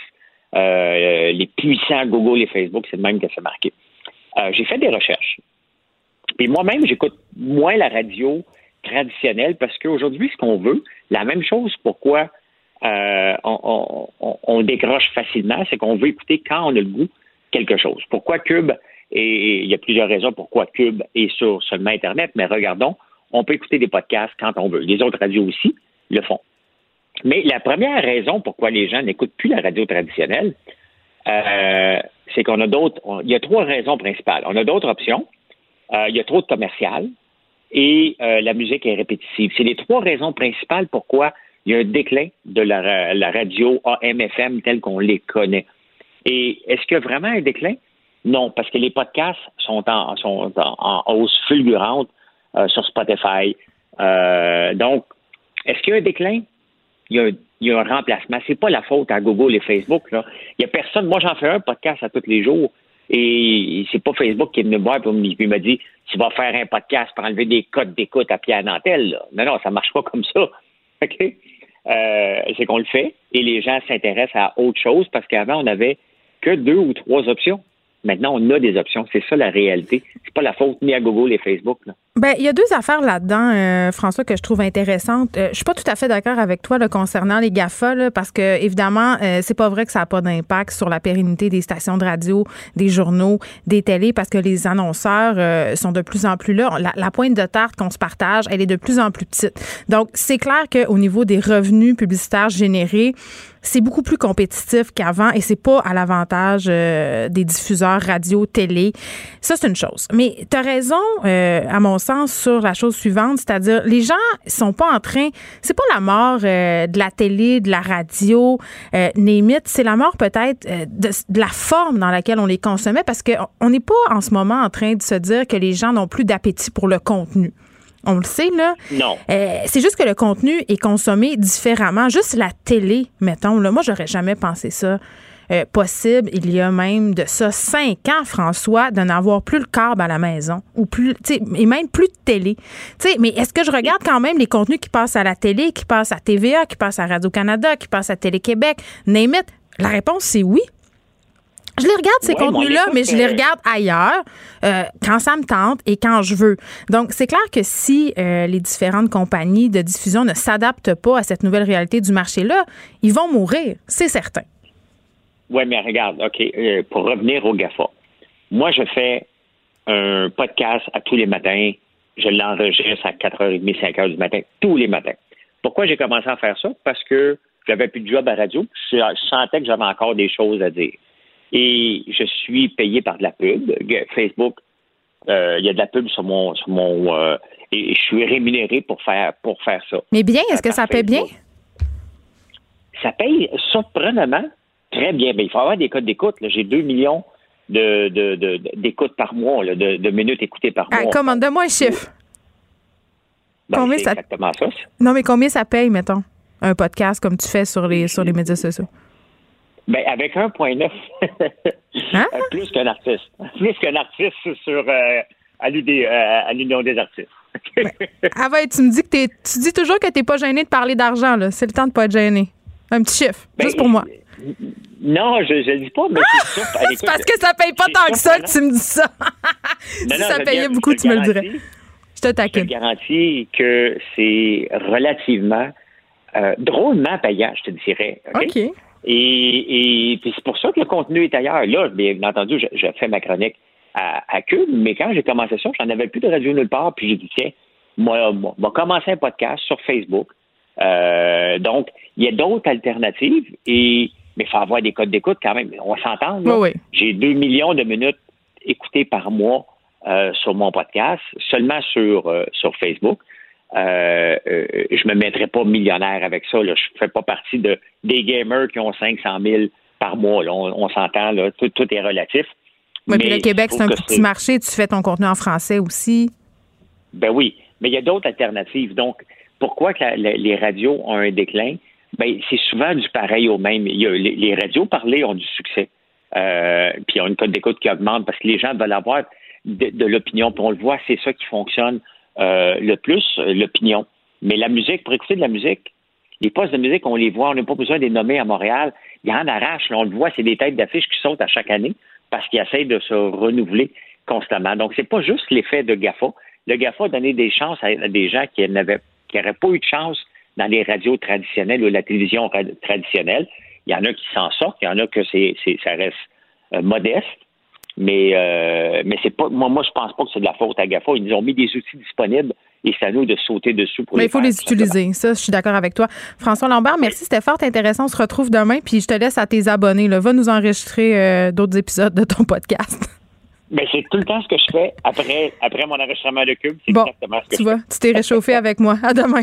euh, les puissants Google et Facebook, c'est le même que c'est marqué. Euh, J'ai fait des recherches. Puis moi-même, j'écoute moins la radio traditionnelle parce qu'aujourd'hui, ce qu'on veut, la même chose pourquoi euh, on- on décroche facilement, c'est qu'on veut écouter quand on a le goût quelque chose. Pourquoi Cube et il y a plusieurs raisons pourquoi Cube est sur seulement Internet, mais regardons, on peut écouter des podcasts quand on veut. Les autres radios aussi le font. Mais la première raison pourquoi les gens n'écoutent plus la radio traditionnelle, euh, c'est qu'on a d'autres. Il y a trois raisons principales. On a d'autres options. Euh, il y a trop de commercial et euh, la musique est répétitive. C'est les trois raisons principales pourquoi il y a un déclin de la, la radio AM/FM telle qu'on les connaît. Et est-ce qu'il y a vraiment un déclin? Non, parce que les podcasts sont en, hausse fulgurante euh, sur Spotify. Euh, donc, est-ce qu'il y a un déclin? Il y a, un- il y a un remplacement. C'est pas la faute à Google et Facebook. Il y a personne. Moi, j'en fais un podcast à tous les jours. Et c'est pas Facebook qui est venu me voir et me m'a dit Tu vas faire un podcast pour enlever des codes d'écoute à Pierre Nantel. Là. Non, non, ça marche pas comme ça. OK? Euh, c'est qu'on le fait et les gens s'intéressent à autre chose parce qu'avant, on n'avait que deux ou trois options. Maintenant, on a des options. C'est ça la réalité. C'est pas la faute ni à Google et Facebook. Là. Ben, il y a deux affaires là-dedans, euh, François, que je trouve intéressantes. Euh, je suis pas tout à fait d'accord avec toi là, concernant les GAFA, là, parce que évidemment, euh, c'est pas vrai que ça n'a pas d'impact sur la pérennité des stations de radio, des journaux, des télés, parce que les annonceurs euh, sont de plus en plus là. La, la pointe de tarte qu'on se partage, elle est de plus en plus petite. Donc, c'est clair qu'au niveau des revenus publicitaires générés, c'est beaucoup plus compétitif qu'avant et c'est pas à l'avantage euh, des diffuseurs radio, télé. Ça, c'est une chose. Mais tu as raison, euh, à mon sens sur la chose suivante, c'est-à-dire les gens sont pas en train, c'est pas la mort euh, de la télé, de la radio, euh, c'est la mort peut-être euh, de, de, la forme dans laquelle on les consommait parce qu'on n'est pas en ce moment en train de se dire que les gens n'ont plus d'appétit pour le contenu. On le sait, là. Non. Euh, c'est juste que le contenu est consommé différemment. Juste la télé, mettons. Là, moi, j'aurais jamais pensé ça. Euh, possible, il y a même de ça cinq ans, François, de n'avoir plus le câble à la maison ou plus, et même plus de télé. sais, mais est-ce que je regarde quand même les contenus qui passent à la télé, qui passent à TVA, qui passent à Radio-Canada, qui passent à Télé-Québec, name it? La réponse, c'est oui. Je les regarde, ces contenus-là, mais je les regarde ailleurs euh, quand ça me tente et quand je veux. Donc, c'est clair que si euh, les différentes compagnies de diffusion ne s'adaptent pas à cette nouvelle réalité du marché-là, ils vont mourir, c'est certain. Oui, mais regarde, OK, euh, pour revenir au GAFA, moi, je fais un podcast à tous les matins. Je l'enregistre à 4h30, 5h du matin, tous les matins. Pourquoi j'ai commencé à faire ça? Parce que j'avais plus de job à radio. Je, sentais que j'avais encore des choses à dire. Et je suis payé par de la pub. Facebook, euh, il y a de la pub sur mon, sur mon euh, et je suis rémunéré pour faire pour faire ça. Mais bien, est-ce que ça paye bien? Ça paye surprenamment Très bien. Mais il faut avoir des codes d'écoute. J'ai 2 millions de, d'écoutes par mois, de, minutes écoutées par ah, mois. Commande-moi un chiffre. Ben, combien ça... exactement ça. Non, mais combien ça paye, mettons, un podcast comme tu fais sur les, sur les médias sociaux? Ben, avec 1,9. hein? Plus qu'un artiste. Plus qu'un artiste sur euh, à l'Union des artistes. ben, ah ouais, tu me dis que t'es, tu dis toujours que tu n'es pas gêné de parler d'argent, là. C'est le temps de pas être gêné. Un petit chiffre, ben, juste pour moi. Non, je ne le dis pas, mais c'est c'est parce que ça paye pas tant que ça que tu me dis ça. si ça payait beaucoup, tu me le dirais. Je te taquine. Je te garantis que c'est relativement, euh, drôlement payant, je te dirais. OK? Et, et c'est pour ça que le contenu est ailleurs. Là, bien entendu, je, fais ma chronique à, à Cube, mais quand j'ai commencé ça, j'en avais plus de radio nulle part, puis j'ai dit, tiens, moi, moi, moi commencer un podcast sur Facebook. Euh, donc, il y a d'autres alternatives et mais il faut avoir des codes d'écoute quand même. On s'entend. Oui, J'ai 2 millions de minutes écoutées par mois euh, sur mon podcast, seulement sur, euh, sur Facebook. Euh, euh, je me mettrai pas millionnaire avec ça. Là. Je fais pas partie de des gamers qui ont 500 000 par mois. On, s'entend, là. Tout, tout, est relatif. Oui, puis le Québec, c'est un petit marché. Tu fais ton contenu en français aussi. Ben oui, mais il y a d'autres alternatives. Donc, pourquoi que les radios ont un déclin? Ben, c'est souvent du pareil au même. les, radios parlées ont du succès. Euh, puis ont une cote d'écoute qui augmente parce que les gens veulent avoir de, l'opinion. Puis on le voit, c'est ça qui fonctionne euh, le plus, l'opinion. Mais la musique, pour écouter de la musique, les postes de musique, on les voit, on n'a pas besoin de les nommer à Montréal. Il y en arrache, on le voit, c'est des têtes d'affiches qui sautent à chaque année parce qu'ils essayent de se renouveler constamment. Donc, c'est pas juste l'effet de GAFA. Le GAFA a donné des chances à, des gens qui n'avaient qui n'auraient pas eu de chance dans les radios traditionnelles ou la télévision traditionnelle. Il y en a qui s'en sortent, il y en a que c'est, ça reste euh, modeste. Mais euh, mais c'est pas moi moi je pense pas que c'est de la faute à GAFA. Ils nous ont mis des outils disponibles et c'est à nous de sauter dessus pour mais il faut les utiliser. Ça, je suis d'accord avec toi. François Lambert, merci, c'était fort intéressant. On se retrouve demain, puis je te laisse à tes abonnés. Là. Va nous enregistrer euh, d'autres épisodes de ton podcast. Mais ben, c'est tout le temps ce que je fais après, après mon enregistrement de cube. C'est bon, exactement ce que tu je vois, Tu t'es réchauffé avec moi. À demain.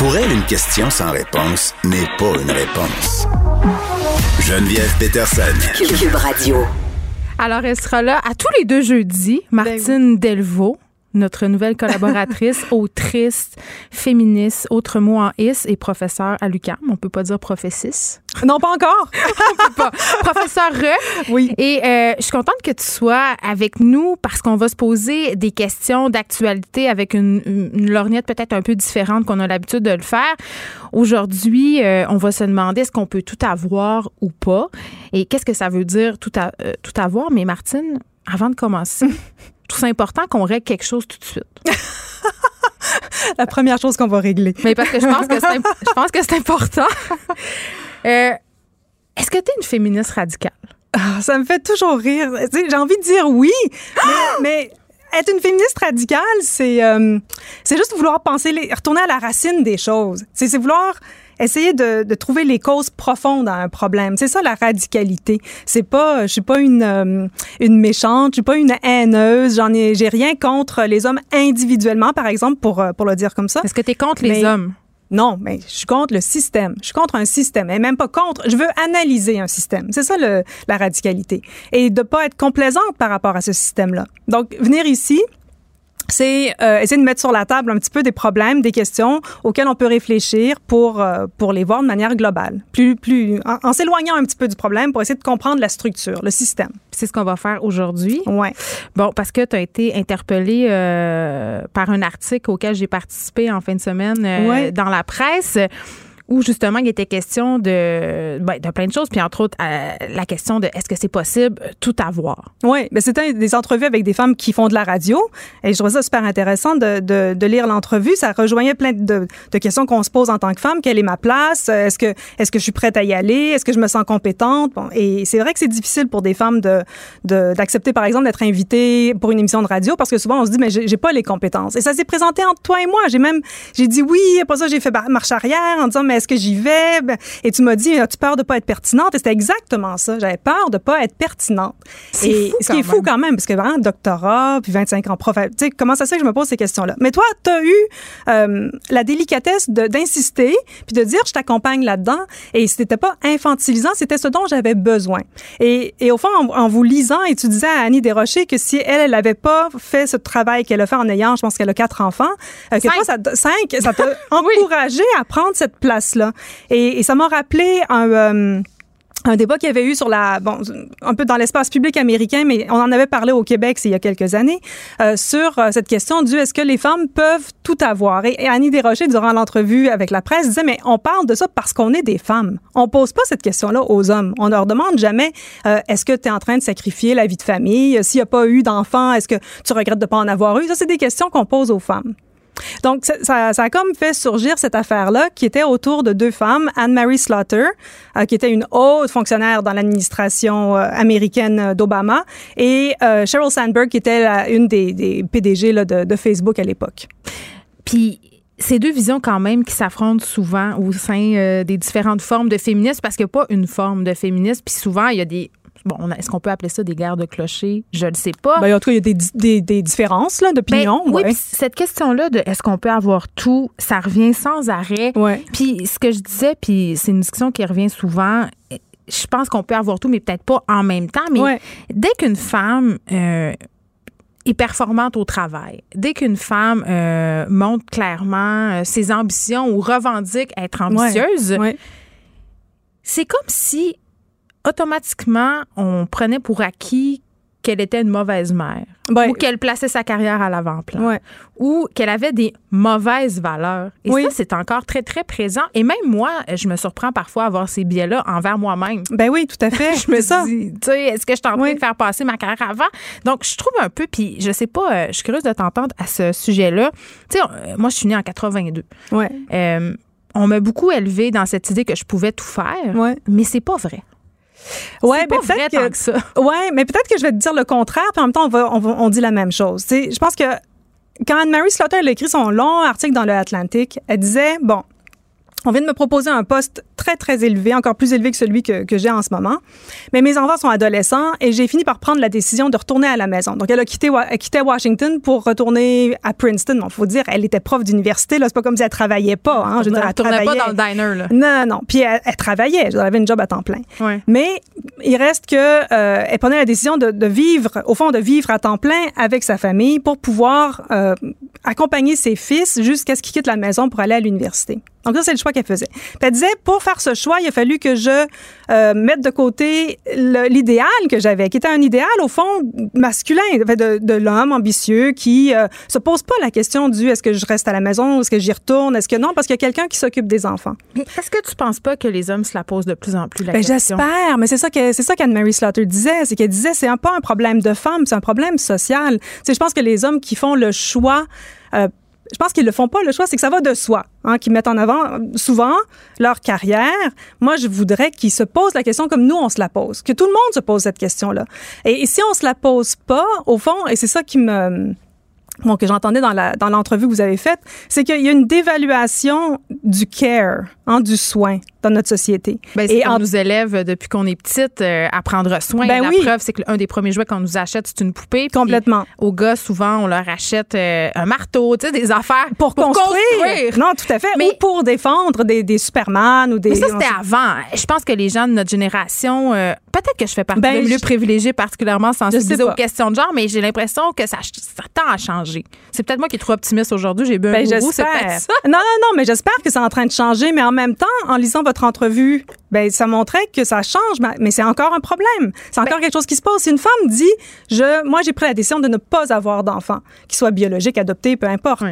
Pour elle, une question sans réponse n'est pas une réponse. Geneviève Peterson. Cube Radio. Alors, elle sera là à tous les deux jeudis, Martine Delvaux notre nouvelle collaboratrice, autrice, féministe, autre mot en is, et professeur à l'UQAM. On peut pas dire professis. Non, pas encore. On peut pas. Professeur Oui. Et euh, je suis contente que tu sois avec nous parce qu'on va se poser des questions d'actualité avec une, une lorgnette peut-être un peu différente qu'on a l'habitude de le faire. Aujourd'hui, euh, on va se demander est-ce qu'on peut tout avoir ou pas et qu'est-ce que ça veut dire tout, à, euh, tout avoir? Mais Martine, avant de commencer, trouve ça important qu'on règle quelque chose tout de suite. La première chose qu'on va régler. Mais parce que je pense que c'est, imp- je pense que c'est important. Euh, est-ce que tu es une féministe radicale? Ah, ça me fait toujours rire. J'ai envie de dire oui, mais, mais être une féministe radicale, c'est euh, c'est juste vouloir penser, les, retourner à la racine des choses. C'est c'est vouloir essayer de, de trouver les causes profondes à un problème. C'est ça la radicalité. C'est pas, je suis pas une euh, une méchante, je suis pas une haineuse. J'en ai, j'ai rien contre les hommes individuellement, par exemple, pour euh, pour le dire comme ça. Est-ce que tu es contre les hommes? Non, mais je suis contre le système. Je suis contre un système. Et même pas contre. Je veux analyser un système. C'est ça le, la radicalité. Et de pas être complaisante par rapport à ce système-là. Donc, venir ici, c'est euh, essayer de mettre sur la table un petit peu des problèmes, des questions auxquelles on peut réfléchir pour euh, pour les voir de manière globale, plus plus en, en s'éloignant un petit peu du problème pour essayer de comprendre la structure, le système. C'est ce qu'on va faire aujourd'hui. Ouais. Bon, parce que tu as été interpellé euh, par un article auquel j'ai participé en fin de semaine euh, Ouais. dans la presse où justement il était question de, ben, de plein de choses, puis entre autres euh, la question de est-ce que c'est possible euh, tout avoir? Oui, mais c'était des entrevues avec des femmes qui font de la radio. Et je trouvais ça super intéressant de, de, de lire l'entrevue. Ça rejoignait plein de, de questions qu'on se pose en tant que femme. Quelle est ma place? Est-ce que, est-ce que je suis prête à y aller? Est-ce que je me sens compétente? Bon, et c'est vrai que c'est difficile pour des femmes de, d'accepter, par exemple, d'être invitées pour une émission de radio parce que souvent on se dit, mais j'ai, pas les compétences. Et ça s'est présenté entre toi et moi. J'ai même, j'ai dit oui. Après ça, j'ai fait marche arrière en disant, mais est-ce que j'y vais? Ben, Et tu m'as dit, as-tu peur de pas être pertinente? Et c'était exactement ça. J'avais peur de pas être pertinente. C'est Et fou ce qui est fou quand même, parce que vraiment, doctorat, puis 25 ans prof, tu sais, comment ça se fait que je me pose ces questions-là? Mais toi, tu as eu euh, la délicatesse d'insister, puis de dire, je t'accompagne là-dedans, et c'était pas infantilisant, c'était ce dont j'avais besoin. Et, et au fond, en, en vous lisant, et tu disais à Annie Desrochers que si elle, elle avait pas fait ce travail qu'elle a fait en ayant, je pense qu'elle a quatre enfants, euh, que toi, ça, cinq, ça t'a encouragé à prendre cette Et, ça m'a rappelé un... euh, un débat qu'il y avait eu sur la bon un peu dans l'espace public américain mais on en avait parlé au Québec il y a quelques années euh, sur euh, cette question du est-ce que les femmes peuvent tout avoir? Et, Annie Desrochers durant l'entrevue avec la presse disait mais on parle de ça parce qu'on est des femmes. On pose pas cette question-là aux hommes. On leur demande jamais est-ce que tu es en train de sacrifier la vie de famille? S'il n'y a pas eu d'enfants est-ce que tu regrettes de pas en avoir eu? Ça c'est des questions qu'on pose aux femmes donc, ça, ça, a comme fait surgir cette affaire-là qui était autour de deux femmes, Anne-Marie Slaughter, euh, qui était une haute fonctionnaire dans l'administration euh, américaine d'Obama, et euh, Sheryl Sandberg, qui était une des, PDG de, Facebook à l'époque. Puis ces deux visions quand même qui s'affrontent souvent au sein euh, des différentes formes de féminisme parce qu'il n'y a pas une forme de féminisme. Puis souvent, il y a des... Bon, est-ce qu'on peut appeler ça des guerres de clochers? Je ne sais pas. Ben, en tout cas, il y a des, des, des différences là, d'opinion. Ben, oui, ouais. puis cette question-là de est-ce qu'on peut avoir tout, ça revient sans arrêt. Ouais. Puis ce que je disais, puis c'est une discussion qui revient souvent. Je pense qu'on peut avoir tout, mais peut-être pas en même temps. Mais Ouais. dès qu'une femme euh, est performante au travail, dès qu'une femme euh, montre clairement euh, ses ambitions ou revendique être ambitieuse, Ouais. c'est comme si automatiquement on prenait pour acquis qu'elle était une mauvaise mère Ben, ou qu'elle plaçait sa carrière à l'avant-plan Ouais. ou qu'elle avait des mauvaises valeurs. Et Oui. ça, c'est encore très, très présent. Et même moi, je me surprends parfois à avoir ces biais-là envers moi-même. Ben oui, tout à fait. Je me ça. dis, tu sais, est-ce que je suis en train Oui. de faire passer ma carrière avant? Donc, je trouve un peu, puis je sais pas, euh, je suis curieuse de t'entendre à ce sujet-là. Tu sais, euh, moi, je suis née en 82. Ouais. Euh, on m'a beaucoup élevée dans cette idée que je pouvais tout faire, Ouais. mais c'est pas vrai. Ouais, mais peut-être que, que ça. Ouais, mais peut-être que je vais te dire le contraire, puis en même temps, on, va, on, va- on dit la même chose. Tu sais, je pense que quand Anne-Marie Slaughter a écrit son long article dans le Atlantic, elle disait, bon, on vient de me proposer un poste très, très élevé, encore plus élevé que celui que, que j'ai en ce moment. Mais mes enfants sont adolescents et j'ai fini par prendre la décision de retourner à la maison. Donc, elle a quitté, Wa- elle quittait Washington pour retourner à Princeton. Bon, faut dire, elle était prof d'université, là. C'est pas comme si elle travaillait pas, hein. Je veux dire, Elle elle tournait pas dans le diner, là. Non, non, non. Puis elle, elle travaillait. Elle avait une job à temps plein. Ouais. Mais il reste que euh, elle prenait la décision de, de vivre, au fond, de vivre à temps plein avec sa famille pour pouvoir euh, accompagner ses fils jusqu'à ce qu'ils quittent la maison pour aller à l'université. Donc ça, c'est le choix qu'elle faisait. Puis elle disait, pour faire ce choix, il a fallu que je euh, mette de côté l'idéal que j'avais, qui était un idéal, au fond, masculin, de, de l'homme ambitieux qui euh, se pose pas la question du est-ce que je reste à la maison, est-ce que j'y retourne, est-ce que non, parce qu'il y a quelqu'un qui s'occupe des enfants. Est-ce que tu penses pas que les hommes se la posent de plus en plus la Ben, question? j'espère, mais c'est ça que c'est ça qu'Anne-Mary Slaughter disait, c'est qu'elle disait c'est pas un problème de femme, c'est un problème social. Tu sais, je pense que les hommes qui font le choix euh, je pense qu'ils le font pas le choix, c'est que ça va de soi, hein, qu'ils mettent en avant souvent leur carrière. Moi, je voudrais qu'ils se posent la question comme nous on se la pose, que tout le monde se pose cette question-là. Et, et si on se la pose pas, au fond, et c'est ça qui me bon, que j'entendais dans la dans l'entrevue que vous avez faite, c'est qu'il y a une dévaluation du care, hein, du soin dans notre société. Ben, et en- nous élève depuis qu'on est petite euh, à prendre soin. Ben la oui. preuve, c'est que l'un des premiers jouets qu'on nous achète, c'est une poupée. Complètement. Aux gars, souvent, on leur achète euh, un marteau, tu sais, des affaires pour, construire. Non, tout à fait. Mais- ou pour défendre des, des Superman ou des. Mais ça, c'était avant. Je pense que les gens de notre génération, euh, peut-être que je fais partie Ben, d'un milieu je- privilégié particulièrement sensibilisé pas. aux questions de genre, mais j'ai l'impression que ça, ça tend à changer. C'est peut-être moi qui est trop optimiste aujourd'hui. J'ai bu un Ben, gourou, c'est j'espère. peut-être ça. Non, non, non, mais j'espère que c'est en train de changer. Mais en même temps, en lisant votre entrevue, ben, ça montrait que ça change, mais- c'est encore un problème. C'est encore quelque chose qui se pose. Si une femme dit, je, moi, j'ai pris la décision de ne pas avoir d'enfant, qu'il soit biologique, adopté, peu importe.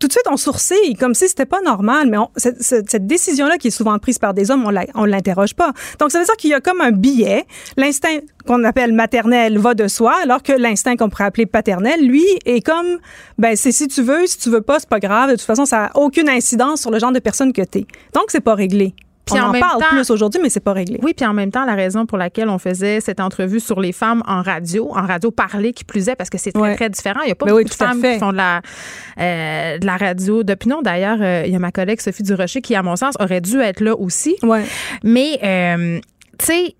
Tout de suite, on sourcille comme si c'était pas normal. Mais on- cette, cette- cette décision-là qui est souvent prise par des hommes, on l'interroge pas. Donc, ça veut dire qu'il y a comme un billet. L'instinct qu'on appelle maternel va de soi, alors que l'instinct qu'on pourrait appeler paternel, lui, est comme, ben, c'est si tu veux, si tu veux pas, c'est pas grave. De toute façon, ça a aucune incidence sur le genre de personne que t'es. Donc, c'est pas réglé. Puis on en en, même parle temps- plus aujourd'hui, mais c'est pas réglé. Oui, puis en même temps, la raison pour laquelle on faisait cette entrevue sur les femmes en radio, en radio parlée qui plus est, parce que c'est très, Ouais. très différent. Il n'y a pas Ben beaucoup oui, de femmes qui font de la, euh, de la radio d'opinion. D'ailleurs, euh, il y a ma collègue Sophie Durocher qui, à mon sens, aurait dû être là aussi. Ouais. Mais, euh, tu sais,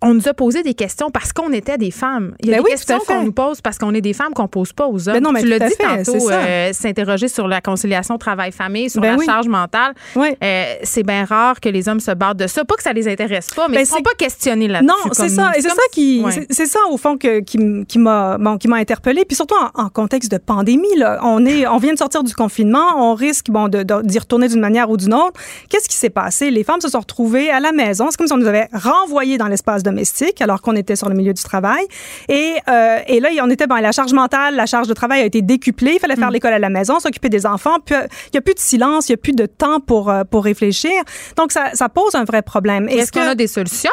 on nous a posé des questions parce qu'on était des femmes. Il y a Ben des oui, questions qu'on nous pose parce qu'on est des femmes qu'on pose pas aux hommes. Ben non, mais tu l'as dit fait, tantôt, euh, s'interroger sur la conciliation travail-famille, sur Ben la oui. charge mentale. Oui. Euh, c'est bien rare que les hommes se battent de ça. Pas que ça les intéresse pas, mais Ben, ils ne sont pas questionnés là-dessus. Non, c'est ça. Et c'est ça qui, Ouais. c'est- ça au fond que, qui, m'a, bon, qui m'a interpellée. Puis surtout en, en contexte de pandémie, là, on est, on vient de sortir du confinement, on risque, bon, de, de- d'y retourner d'une manière ou d'une autre. Qu'est-ce qui s'est passé? Les femmes se sont retrouvées à la maison. C'est comme si on nous avait renvoyés dans l'espace domestique alors qu'on était sur le milieu du travail. Et, euh, et là, on était, bon, la charge mentale, la charge de travail a été décuplée. Il fallait Mm. faire l'école à la maison, s'occuper des enfants. Puis, euh, il y a plus de silence, il y a plus de temps pour euh, pour réfléchir. Donc ça, ça pose un vrai problème. Est-ce qu'on a des solutions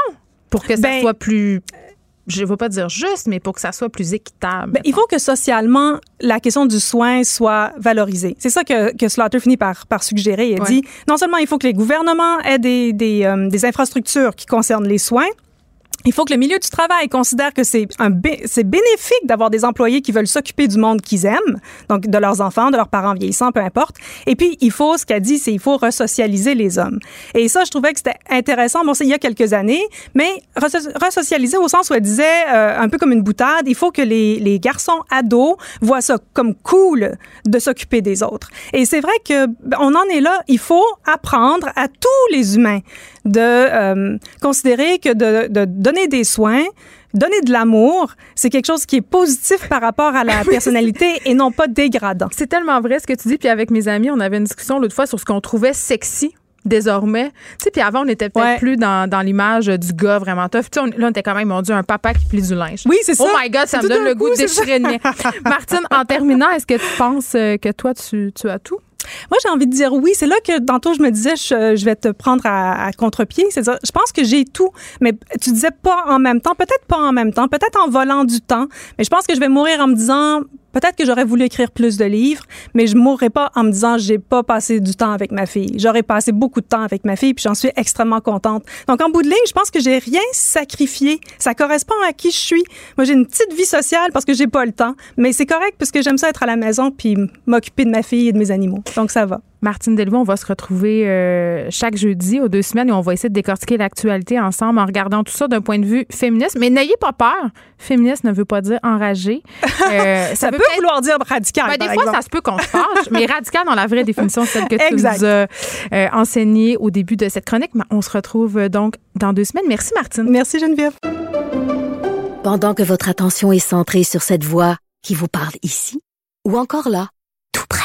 pour que ça Ben, soit plus, je ne veux pas dire juste, mais pour que ça soit plus équitable? Ben, il faut que socialement, la question du soin soit valorisée. C'est ça que, que Slaughter finit par, par suggérer. Il Ouais. dit, non seulement il faut que les gouvernements aient des, des, euh, des infrastructures qui concernent les soins, il faut que le milieu du travail considère que c'est un c'est bénéfique d'avoir des employés qui veulent s'occuper du monde qu'ils aiment, donc de leurs enfants, de leurs parents vieillissants, peu importe. Et puis il faut, ce qu'elle dit, c'est il faut resocialiser les hommes. Et ça, je trouvais que c'était intéressant. Bon, c'est il y a quelques années, mais reso- resocialiser au sens où elle disait euh, un peu comme une boutade, il faut que les, les garçons ados voient ça comme cool de s'occuper des autres. Et c'est vrai que ben, on en est là. Il faut apprendre à tous les humains de euh, considérer que de, de donner des soins, donner de l'amour, c'est quelque chose qui est positif par rapport à la personnalité et non pas dégradant. C'est tellement vrai ce que tu dis. Puis avec mes amis, on avait une discussion l'autre fois sur ce qu'on trouvait sexy désormais. Tu sais, puis avant, on était peut-être Ouais. plus dans, dans l'image du gars vraiment tough. Tu sais, on- là, on était quand même, mon Dieu, un papa qui plie du linge. Oui, c'est Oh ça. my God, ça me donne le goût de déchirer le. Martine, en terminant, est-ce que tu penses euh, que toi, tu, tu as tout? Moi, j'ai envie de dire oui. C'est là que tantôt, je me disais, je, vais te prendre à, à contre-pied. C'est-à-dire, je pense que j'ai tout. Mais tu disais pas en même temps. Peut-être pas en même temps. Peut-être en volant du temps. Mais je pense que je vais mourir en me disant, peut-être que j'aurais voulu écrire plus de livres, mais je mourrai pas en me disant, j'ai pas passé du temps avec ma fille. J'aurais passé beaucoup de temps avec ma fille, puis j'en suis extrêmement contente. Donc, en bout de ligne, je pense que j'ai rien sacrifié. Ça correspond à qui je suis. Moi, j'ai une petite vie sociale parce que j'ai pas le temps. Mais c'est correct parce que j'aime ça être à la maison puis m'occuper de ma fille et de mes animaux. Donc, ça va. Martine Delvaux, on va se retrouver euh, chaque jeudi aux deux semaines et on va essayer de décortiquer l'actualité ensemble en regardant tout ça d'un point de vue féministe. Mais n'ayez pas peur. Féministe ne veut pas dire enragé. Euh, Ça, peut vouloir dire radical. Ben, des par fois, exemple. ça se peut qu'on se fâche, mais radical dans la vraie définition, celle que tu Exact. nous as euh, enseignée au début de cette chronique. Mais On se retrouve euh, donc dans deux semaines. Merci, Martine. Merci, Geneviève. Pendant que votre attention est centrée sur cette voix qui vous parle ici, ou encore là, tout près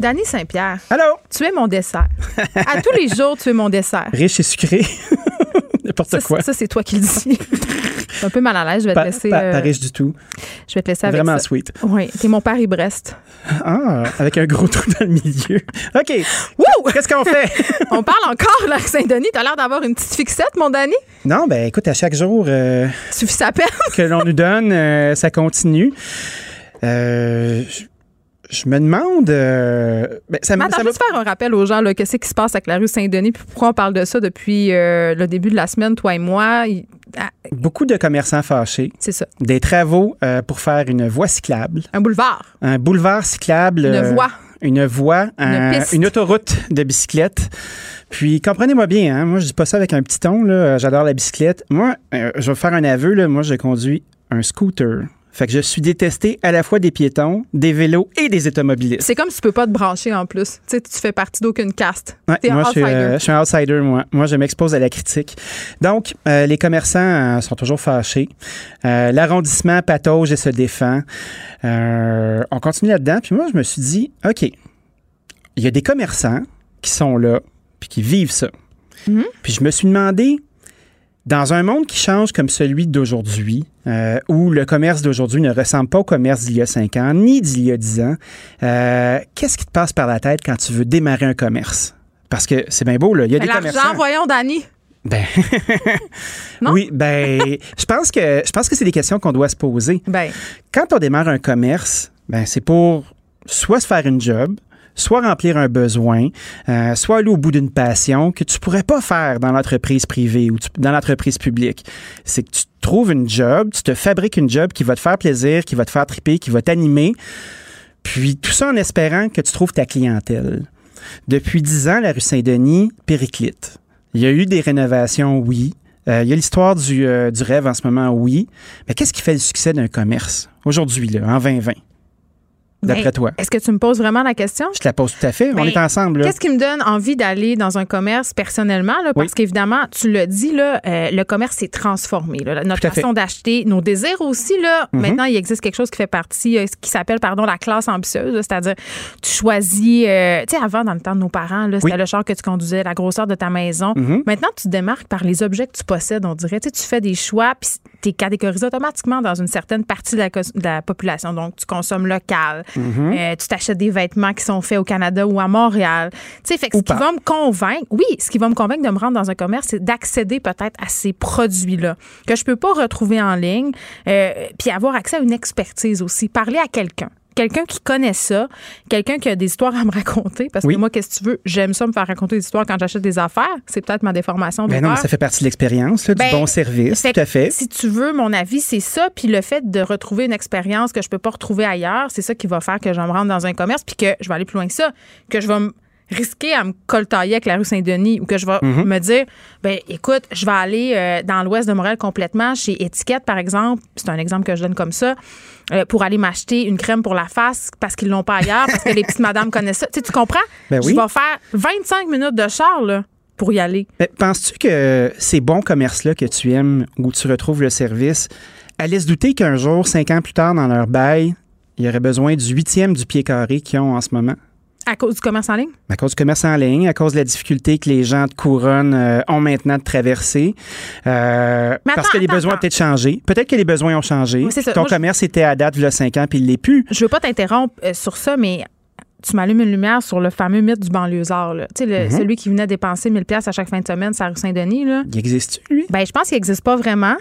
Dany Saint-Pierre. Allô? Tu es mon dessert. à tous les jours, tu es mon dessert. Riche et sucré. N'importe quoi. Ça, c'est toi qui le dis. Je suis un peu mal à l'aise. Je vais Pas, te laisser. pas- euh, pas riche du tout. Je vais te laisser avec Vraiment ça. sweet. Oui, t'es mon Paris-Brest. Ah, avec un gros trou dans le milieu. OK. Qu'est-ce qu'on fait? On parle encore, là, Saint-Denis. T'as l'air d'avoir une petite fixette, mon Dany. Non, ben écoute, à chaque jour euh, Suffit sa peine? que l'on nous donne, euh, ça continue. Euh, je- me demande. euh, ben, ça, me- attends, juste faire un rappel aux gens, qu'est-ce qui se passe avec la rue Saint-Denis, puis pourquoi on parle de ça depuis euh, le début de la semaine, toi et moi? Il- ah, beaucoup de commerçants fâchés. C'est ça. Des travaux euh, pour faire une voie cyclable. Un boulevard. Un boulevard cyclable. Une euh, voie. Une voie. un- piste. une autoroute de bicyclette. Puis, comprenez-moi bien, hein, moi, je dis pas ça avec un petit ton. J'adore la bicyclette. Moi, euh, je vais faire un aveu. Là, moi, je conduis un scooter. Fait que je suis détesté à la fois des piétons, des vélos et des automobilistes. C'est comme si tu peux pas te brancher en plus. Tu sais, tu fais partie d'aucune caste. Ouais, T'es un moi, je suis, outsider. euh, je suis un outsider, moi. Moi, je m'expose à la critique. Donc, euh, les commerçants euh, sont toujours fâchés. L'arrondissement patauge et se défend. On continue là-dedans. Puis moi, je me suis dit, OK, il y a des commerçants qui sont là puis qui vivent ça. Mhm. Puis je me suis demandé, dans un monde qui change comme celui d'aujourd'hui, euh, où le commerce d'aujourd'hui ne ressemble pas au commerce d'il y a cinq ans, ni d'il y a dix ans, euh, qu'est-ce qui te passe par la tête quand tu veux démarrer un commerce? Parce que c'est bien beau, là. Il y a Mais des commerçants. voyons, Dani. Ben, oui, ben, je pense que je pense que c'est des questions qu'on doit se poser. Ben. Quand on démarre un commerce, ben c'est pour soit se faire une job, soit remplir un besoin, euh, soit aller au bout d'une passion que tu pourrais pas faire dans l'entreprise privée ou dans l'entreprise publique. C'est que tu trouves une job, tu te fabriques une job qui va te faire plaisir, qui va te faire triper, qui va t'animer. Puis tout ça en espérant que tu trouves ta clientèle. Depuis dix ans, la rue Saint-Denis périclite. Il y a eu des rénovations, oui. Euh, il y a l'histoire du, euh, du rêve en ce moment, oui. Mais qu'est-ce qui fait le succès d'un commerce aujourd'hui, en 2020? D'après toi? Est-ce que tu me poses vraiment la question? Je te la pose tout à fait. On est ensemble. Qu'est-ce qui me donne envie d'aller dans un commerce personnellement? Là, parce Oui. qu'évidemment, tu l'as dit, là, euh, le commerce s'est transformé. là. Notre façon d'acheter, nos désirs aussi. Là, Mhm. Maintenant, il existe quelque chose qui fait partie, euh, qui s'appelle pardon, la classe ambitieuse. C'est-à-dire, tu choisis. euh, tu sais, avant, dans le temps de nos parents, là, c'était Oui. le char que tu conduisais, la grosseur de ta maison. Mhm. Maintenant, tu te démarques par les objets que tu possèdes, on dirait. Tu fais des choix, puis tu es catégorisé automatiquement dans une certaine partie de la, de la population. Donc, tu consommes local. Mhm. Euh, tu t'achètes des vêtements qui sont faits au Canada ou à Montréal. Tu sais, fait que Ou ce qui va me convaincre, oui, ce qui va me convaincre de me rendre dans un commerce, c'est d'accéder peut-être à ces produits-là que je peux pas retrouver en ligne, euh, puis avoir accès à une expertise aussi, parler à quelqu'un. Quelqu'un qui connaît ça, quelqu'un qui a des histoires à me raconter, parce Oui. que moi, qu'est-ce que tu veux? J'aime ça me faire raconter des histoires quand j'achète des affaires. C'est peut-être ma déformation de Ben non, mais ça fait partie de l'expérience, du Ben, bon service, tout à fait. Si tu veux, mon avis, c'est ça. Puis le fait de retrouver une expérience que je peux pas retrouver ailleurs, c'est ça qui va faire que je vais me rendre dans un commerce puis que je vais aller plus loin que ça, que je vais me risquer à me coltailler avec la rue Saint-Denis ou que je vais Mhm. me dire ben écoute je vais aller euh, dans l'ouest de Montréal complètement chez Étiquette par exemple c'est un exemple que je donne comme ça euh, pour aller m'acheter une crème pour la face parce qu'ils l'ont pas ailleurs parce que les petites madames connaissent ça tu sais, tu comprends? Ben oui. je vais faire 25 minutes de char là, pour y aller Ben, Penses-tu que ces bons commerces-là que tu aimes, où tu retrouves le service, allaient se douter qu'un jour, cinq ans plus tard, dans leur bail, il y aurait besoin du huitième du pied carré qu'ils ont en ce moment? À cause du commerce en ligne? À cause du commerce en ligne, à cause de la difficulté que les gens de couronne euh, ont maintenant de traverser. Euh, parce que les attends, besoins ont peut-être changé. Peut-être que les besoins ont changé. Oui, ça. Ton Moi, je- commerce était à date, il y a cinq ans, puis il l'est plus. je veux pas t'interrompre euh, sur ça, mais tu m'allumes une lumière sur le fameux mythe du banlieusard. là. Tu sais, le- Mhm. celui qui venait dépenser 1000 pièces à chaque fin de semaine la rue Saint-Denis. Il existe lui? Ben, je pense qu'il n'existe pas vraiment.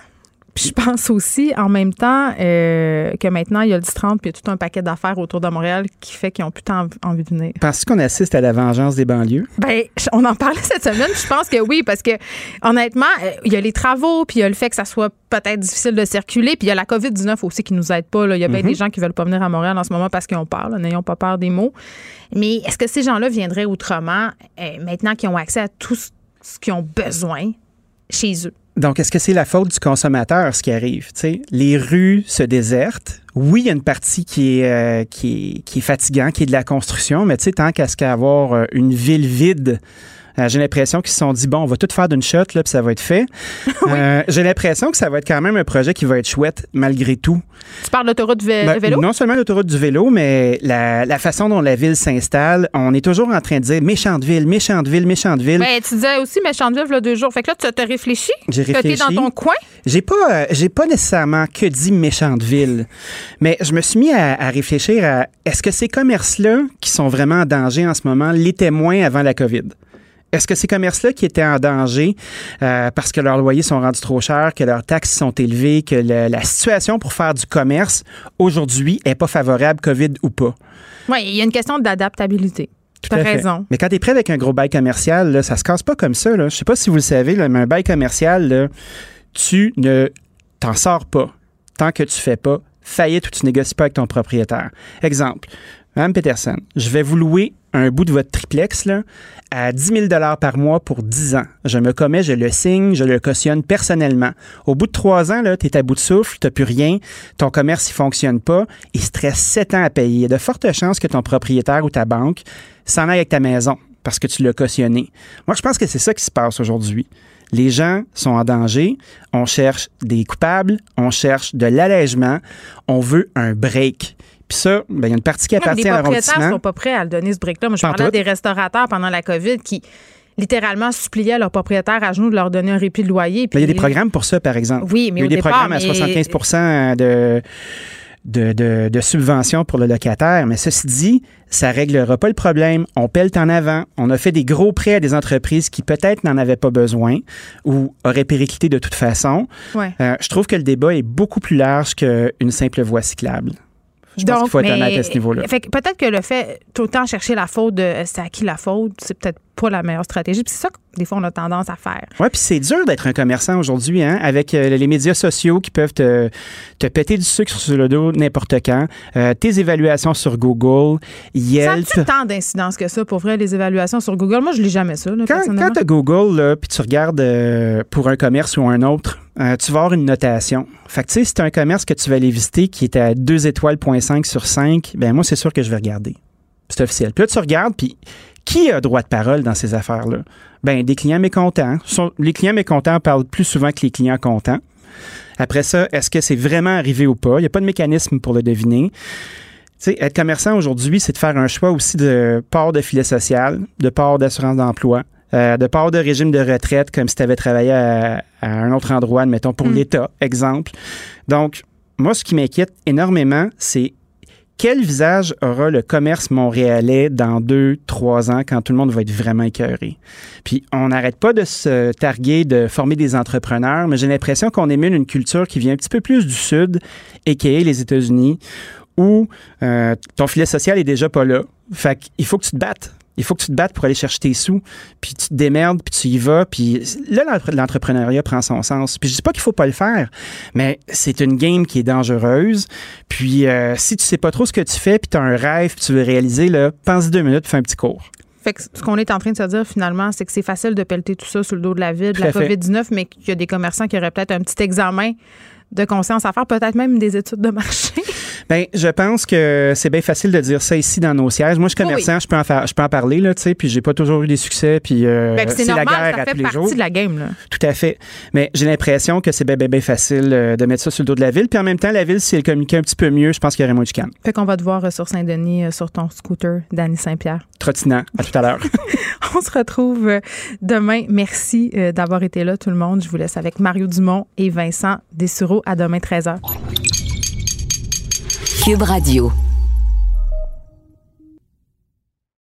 Puis je pense aussi, en même temps, euh, que maintenant, il y a le 10-30 puis il y a tout un paquet d'affaires autour de Montréal qui fait qu'ils n'ont plus tant envie de venir. Penses-tu qu'on assiste à la vengeance des banlieues? Ben, on en parlait cette semaine. Je pense que oui, parce que honnêtement, euh, il y a les travaux, puis il y a le fait que ça soit peut-être difficile de circuler, puis il y a la COVID-19 aussi qui nous aide pas. là. Il y a bien Mhm. des gens qui veulent pas venir à Montréal en ce moment parce qu'ils ont peur. N'ayons pas peur des mots. Mais est-ce que ces gens-là viendraient autrement euh, maintenant qu'ils ont accès à tout ce qu'ils ont besoin chez eux? Donc, est-ce que c'est la faute du consommateur, ce qui arrive? Tu sais, les rues se désertent. Oui, il y a une partie qui est, euh, qui est, qui qui est de la construction, mais tant qu'à ce qu'avoir euh, une ville vide, j'ai l'impression qu'ils se sont dit, bon, on va tout faire d'une shot, là, puis ça va être fait. Euh, j'ai l'impression que ça va être quand même un projet qui va être chouette, malgré tout. Tu parles d'autoroute vé- Ben, vélo? Non seulement l'autoroute du vélo, mais la, la façon dont la ville s'installe, on est toujours en train de dire méchante ville, méchante ville, méchante ville. Ben, tu disais aussi Méchandeville, il y a deux jours. Fait que là, tu as réfléchi? J'ai Tu réfléchi. dans ton coin? J'ai pas, euh, j'ai pas nécessairement que dit méchante ville, mais je me suis mis à, à réfléchir à est-ce que ces commerces-là qui sont vraiment en danger en ce moment l'étaient moins avant la COVID? Est-ce que ces commerces-là qui étaient en danger euh, parce que leurs loyers sont rendus trop chers, que leurs taxes sont élevées, que le- la situation pour faire du commerce aujourd'hui est pas favorable, COVID ou pas? Oui, il y a une question d'adaptabilité. Tu Tout as à fait. raison. Mais quand tu es prêt avec un gros bail commercial, là, ça se casse pas comme ça. Là. Je sais pas si vous le savez, là, mais un bail commercial, là, tu ne t'en sors pas tant que tu fais pas faillite ou tu négocies pas avec ton propriétaire. Exemple, Mme Peterson, je vais vous louer un bout de votre triplex là, à 10 000 par mois pour 10 ans. Je me commets, je le signe, je le cautionne personnellement. Au bout de 3 ans, tu es à bout de souffle, tu plus rien, ton commerce ne fonctionne pas, il se te reste 7 ans à payer. Il y a de fortes chances que ton propriétaire ou ta banque s'en aille avec ta maison parce que tu l'as cautionné. Moi, je pense que c'est ça qui se passe aujourd'hui. Les gens sont en danger, on cherche des coupables, on cherche de l'allègement, on veut un break. Puis ça, ben, il y a une partie qui Ouais, mais appartient les à propriétaires l'arrondissement. sont pas prêts à le donner, ce break-là. Moi, je Pas en parlais à tout. des restaurateurs pendant la COVID qui littéralement suppliaient leurs propriétaires à genoux de leur donner un répit de loyer. Il y a des programmes pour ça, par exemple. Oui, mais il y a au des départ, programmes à mais- 75 de, de, de, de subventions pour le locataire. Mais ceci dit, ça réglera pas le problème. On pèle en avant. On a fait des gros prêts à des entreprises qui peut-être n'en avaient pas besoin ou auraient périclité de toute façon. Ouais. Euh, je trouve que le débat est beaucoup plus large qu'une simple voie cyclable. Je pense qu'il faut être mais- honnête à ce niveau-là. Fait que peut-être que le fait tout le temps chercher la faute de euh, c'est à qui la faute, c'est peut-être pas la meilleure stratégie. Puis c'est ça que des fois on a tendance à faire. Oui, puis c'est dur d'être un commerçant aujourd'hui, hein, avec euh, les médias sociaux qui peuvent te, te péter du sucre sur le dos n'importe quand, euh, tes évaluations sur Google, Ça Yelp. a-tu tant d'incidence que ça pour vrai, les évaluations sur Google? Moi, je lis jamais ça, là, Quand, quand tu as Google, puis tu regardes euh, pour un commerce ou un autre, euh, tu vas avoir une notation. Fait que, tu sais, si tu un commerce que tu vas aller visiter qui est à 2 étoiles, 0.5 sur 5, ben moi, c'est sûr que je vais regarder. C'est officiel. Puis là, tu regardes, puis qui a droit de parole dans ces affaires-là? Ben, des clients mécontents. Les clients mécontents parlent plus souvent que les clients contents. Après ça, est-ce que c'est vraiment arrivé ou pas? Il n'y a pas de mécanisme pour le deviner. Tu sais, être commerçant aujourd'hui, c'est de faire un choix aussi de part de filet social, de part d'assurance d'emploi, euh, de part de régime de retraite, comme si tu avais travaillé à, à un autre endroit, admettons, pour l'État, exemple. Donc, moi, ce qui m'inquiète énormément, c'est quel visage aura le commerce montréalais dans deux, trois ans quand tout le monde va être vraiment écœuré? Puis on n'arrête pas de se targuer de former des entrepreneurs, mais j'ai l'impression qu'on émule une culture qui vient un petit peu plus du Sud, a.k.a. les États-Unis, où euh, ton filet social est déjà pas là. Fait qu'il faut que tu te battes. Il faut que tu te battes pour aller chercher tes sous, puis tu te démerdes, puis tu y vas, puis là, l'entre- l'entrepreneuriat prend son sens. Puis je dis pas qu'il faut pas le faire, mais c'est une game qui est dangereuse. Puis euh, si tu sais pas trop ce que tu fais, puis tu as un rêve, puis tu veux réaliser, là, pense deux minutes, fais un petit cours. Fait que ce qu'on est en train de se dire finalement, c'est que c'est facile de pelleter tout ça sur le dos de la ville, de la à fait. COVID-19, mais qu'il y a des commerçants qui auraient peut-être un petit examen de conscience à faire, peut-être même des études de marché. Ben, je pense que c'est bien facile de dire ça ici dans nos sièges. Moi, je suis commerçant, je peux en faire, je peux en parler là, tu sais, puis j'ai pas toujours eu des succès, puis euh, Ben, c'est la guerre ça à tous les jours. de la game. Là. Tout à fait. Mais j'ai l'impression que c'est bien, bien, bien facile euh, de mettre ça sur le dos de la ville. Puis en même temps, la ville, si elle communiquait un petit peu mieux, je pense qu'il y aurait moins de chicane. Fait qu'on va te voir euh, sur Saint-Denis sur ton scooter, Danny Saint-Pierre. Trottinant. À tout à l'heure. On se retrouve demain. Merci d'avoir été là, tout le monde. Je vous laisse avec Mario Dumont et Vincent Dessureau. À demain, 13h. Cube Radio.